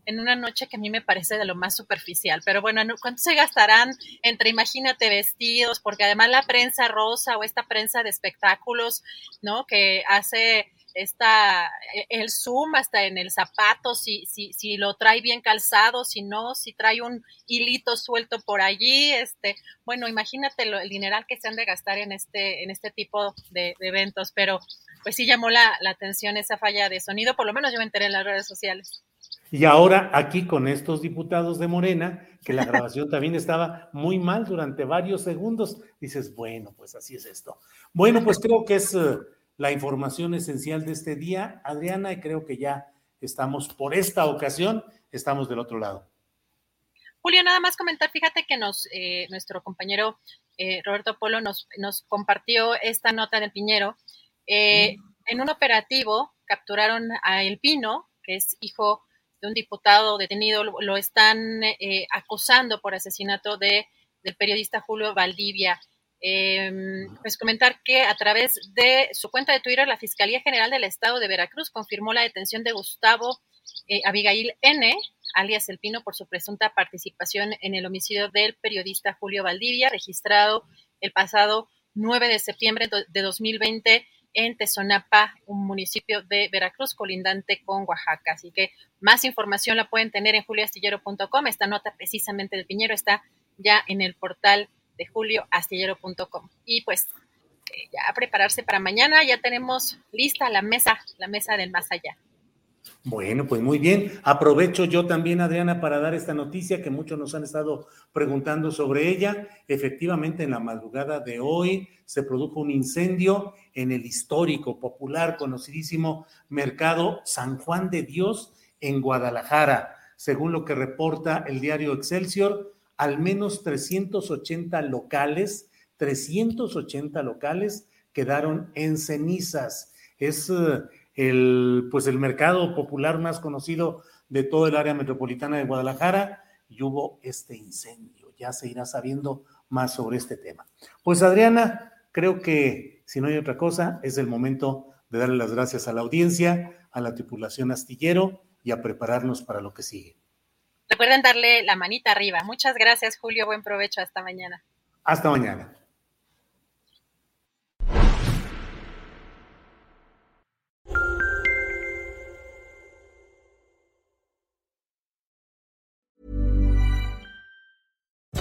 S5: en una noche que a mí me parece de lo más superficial. Pero bueno, ¿cuánto se gastarán entre, imagínate, vestidos? Porque además la prensa rosa o esta prensa de espectáculos, ¿no? Que hace esta, el zoom hasta en el zapato, si, si, si lo trae bien calzado, si no, si trae un hilito suelto por allí, este, bueno, imagínate el dineral que se han de gastar en este, en este tipo de, eventos, pero pues sí llamó la, la atención esa falla de sonido, por lo menos yo me enteré en las redes sociales.
S1: Y ahora aquí con estos diputados de Morena, que la grabación también estaba muy mal durante varios segundos, dices, bueno, pues así es esto. Bueno, pues creo que es eh, la información esencial de este día, Adriana, y creo que ya estamos por esta ocasión, estamos del otro lado.
S5: Julio, nada más comentar, fíjate que nos, eh, nuestro compañero eh, Roberto Polo nos, nos, compartió esta nota del Piñero. Mm. En un operativo capturaron a El Pino, que es hijo de un diputado detenido, lo, están eh, acusando por asesinato de, del periodista Julio Valdivia. Em, pues comentar que a través de su cuenta de Twitter, la Fiscalía General del Estado de Veracruz confirmó la detención de Gustavo eh, Abigail N., alias El Pino, por su presunta participación en el homicidio del periodista Julio Valdivia, registrado el pasado 9 de septiembre de 2020 en Tezonapa, un municipio de Veracruz colindante con Oaxaca. Así que más información la pueden tener en julioastillero.com. Esta nota precisamente del Piñero está ya en el portal de julioastillero.com. Y pues eh, ya a prepararse para mañana, ya tenemos lista la mesa, la mesa del más allá.
S1: Bueno, pues muy bien. Aprovecho yo también, Adriana, para dar esta noticia que muchos nos han estado preguntando sobre ella. Efectivamente, en la madrugada de hoy se produjo un incendio en el histórico, popular, conocidísimo mercado San Juan de Dios en Guadalajara. Según lo que reporta el diario Excelsior, al menos 380 locales, 380 locales quedaron en cenizas. Es eh, el, pues el mercado popular más conocido de todo el área metropolitana de Guadalajara y hubo este incendio. Ya se irá sabiendo más sobre este tema. Pues Adriana, creo que si no hay otra cosa, es el momento de darle las gracias a la audiencia, a la tripulación astillero y a prepararnos para lo que sigue.
S5: Recuerden darle la manita arriba. Muchas gracias, Julio. Buen provecho. Hasta mañana.
S1: Hasta mañana.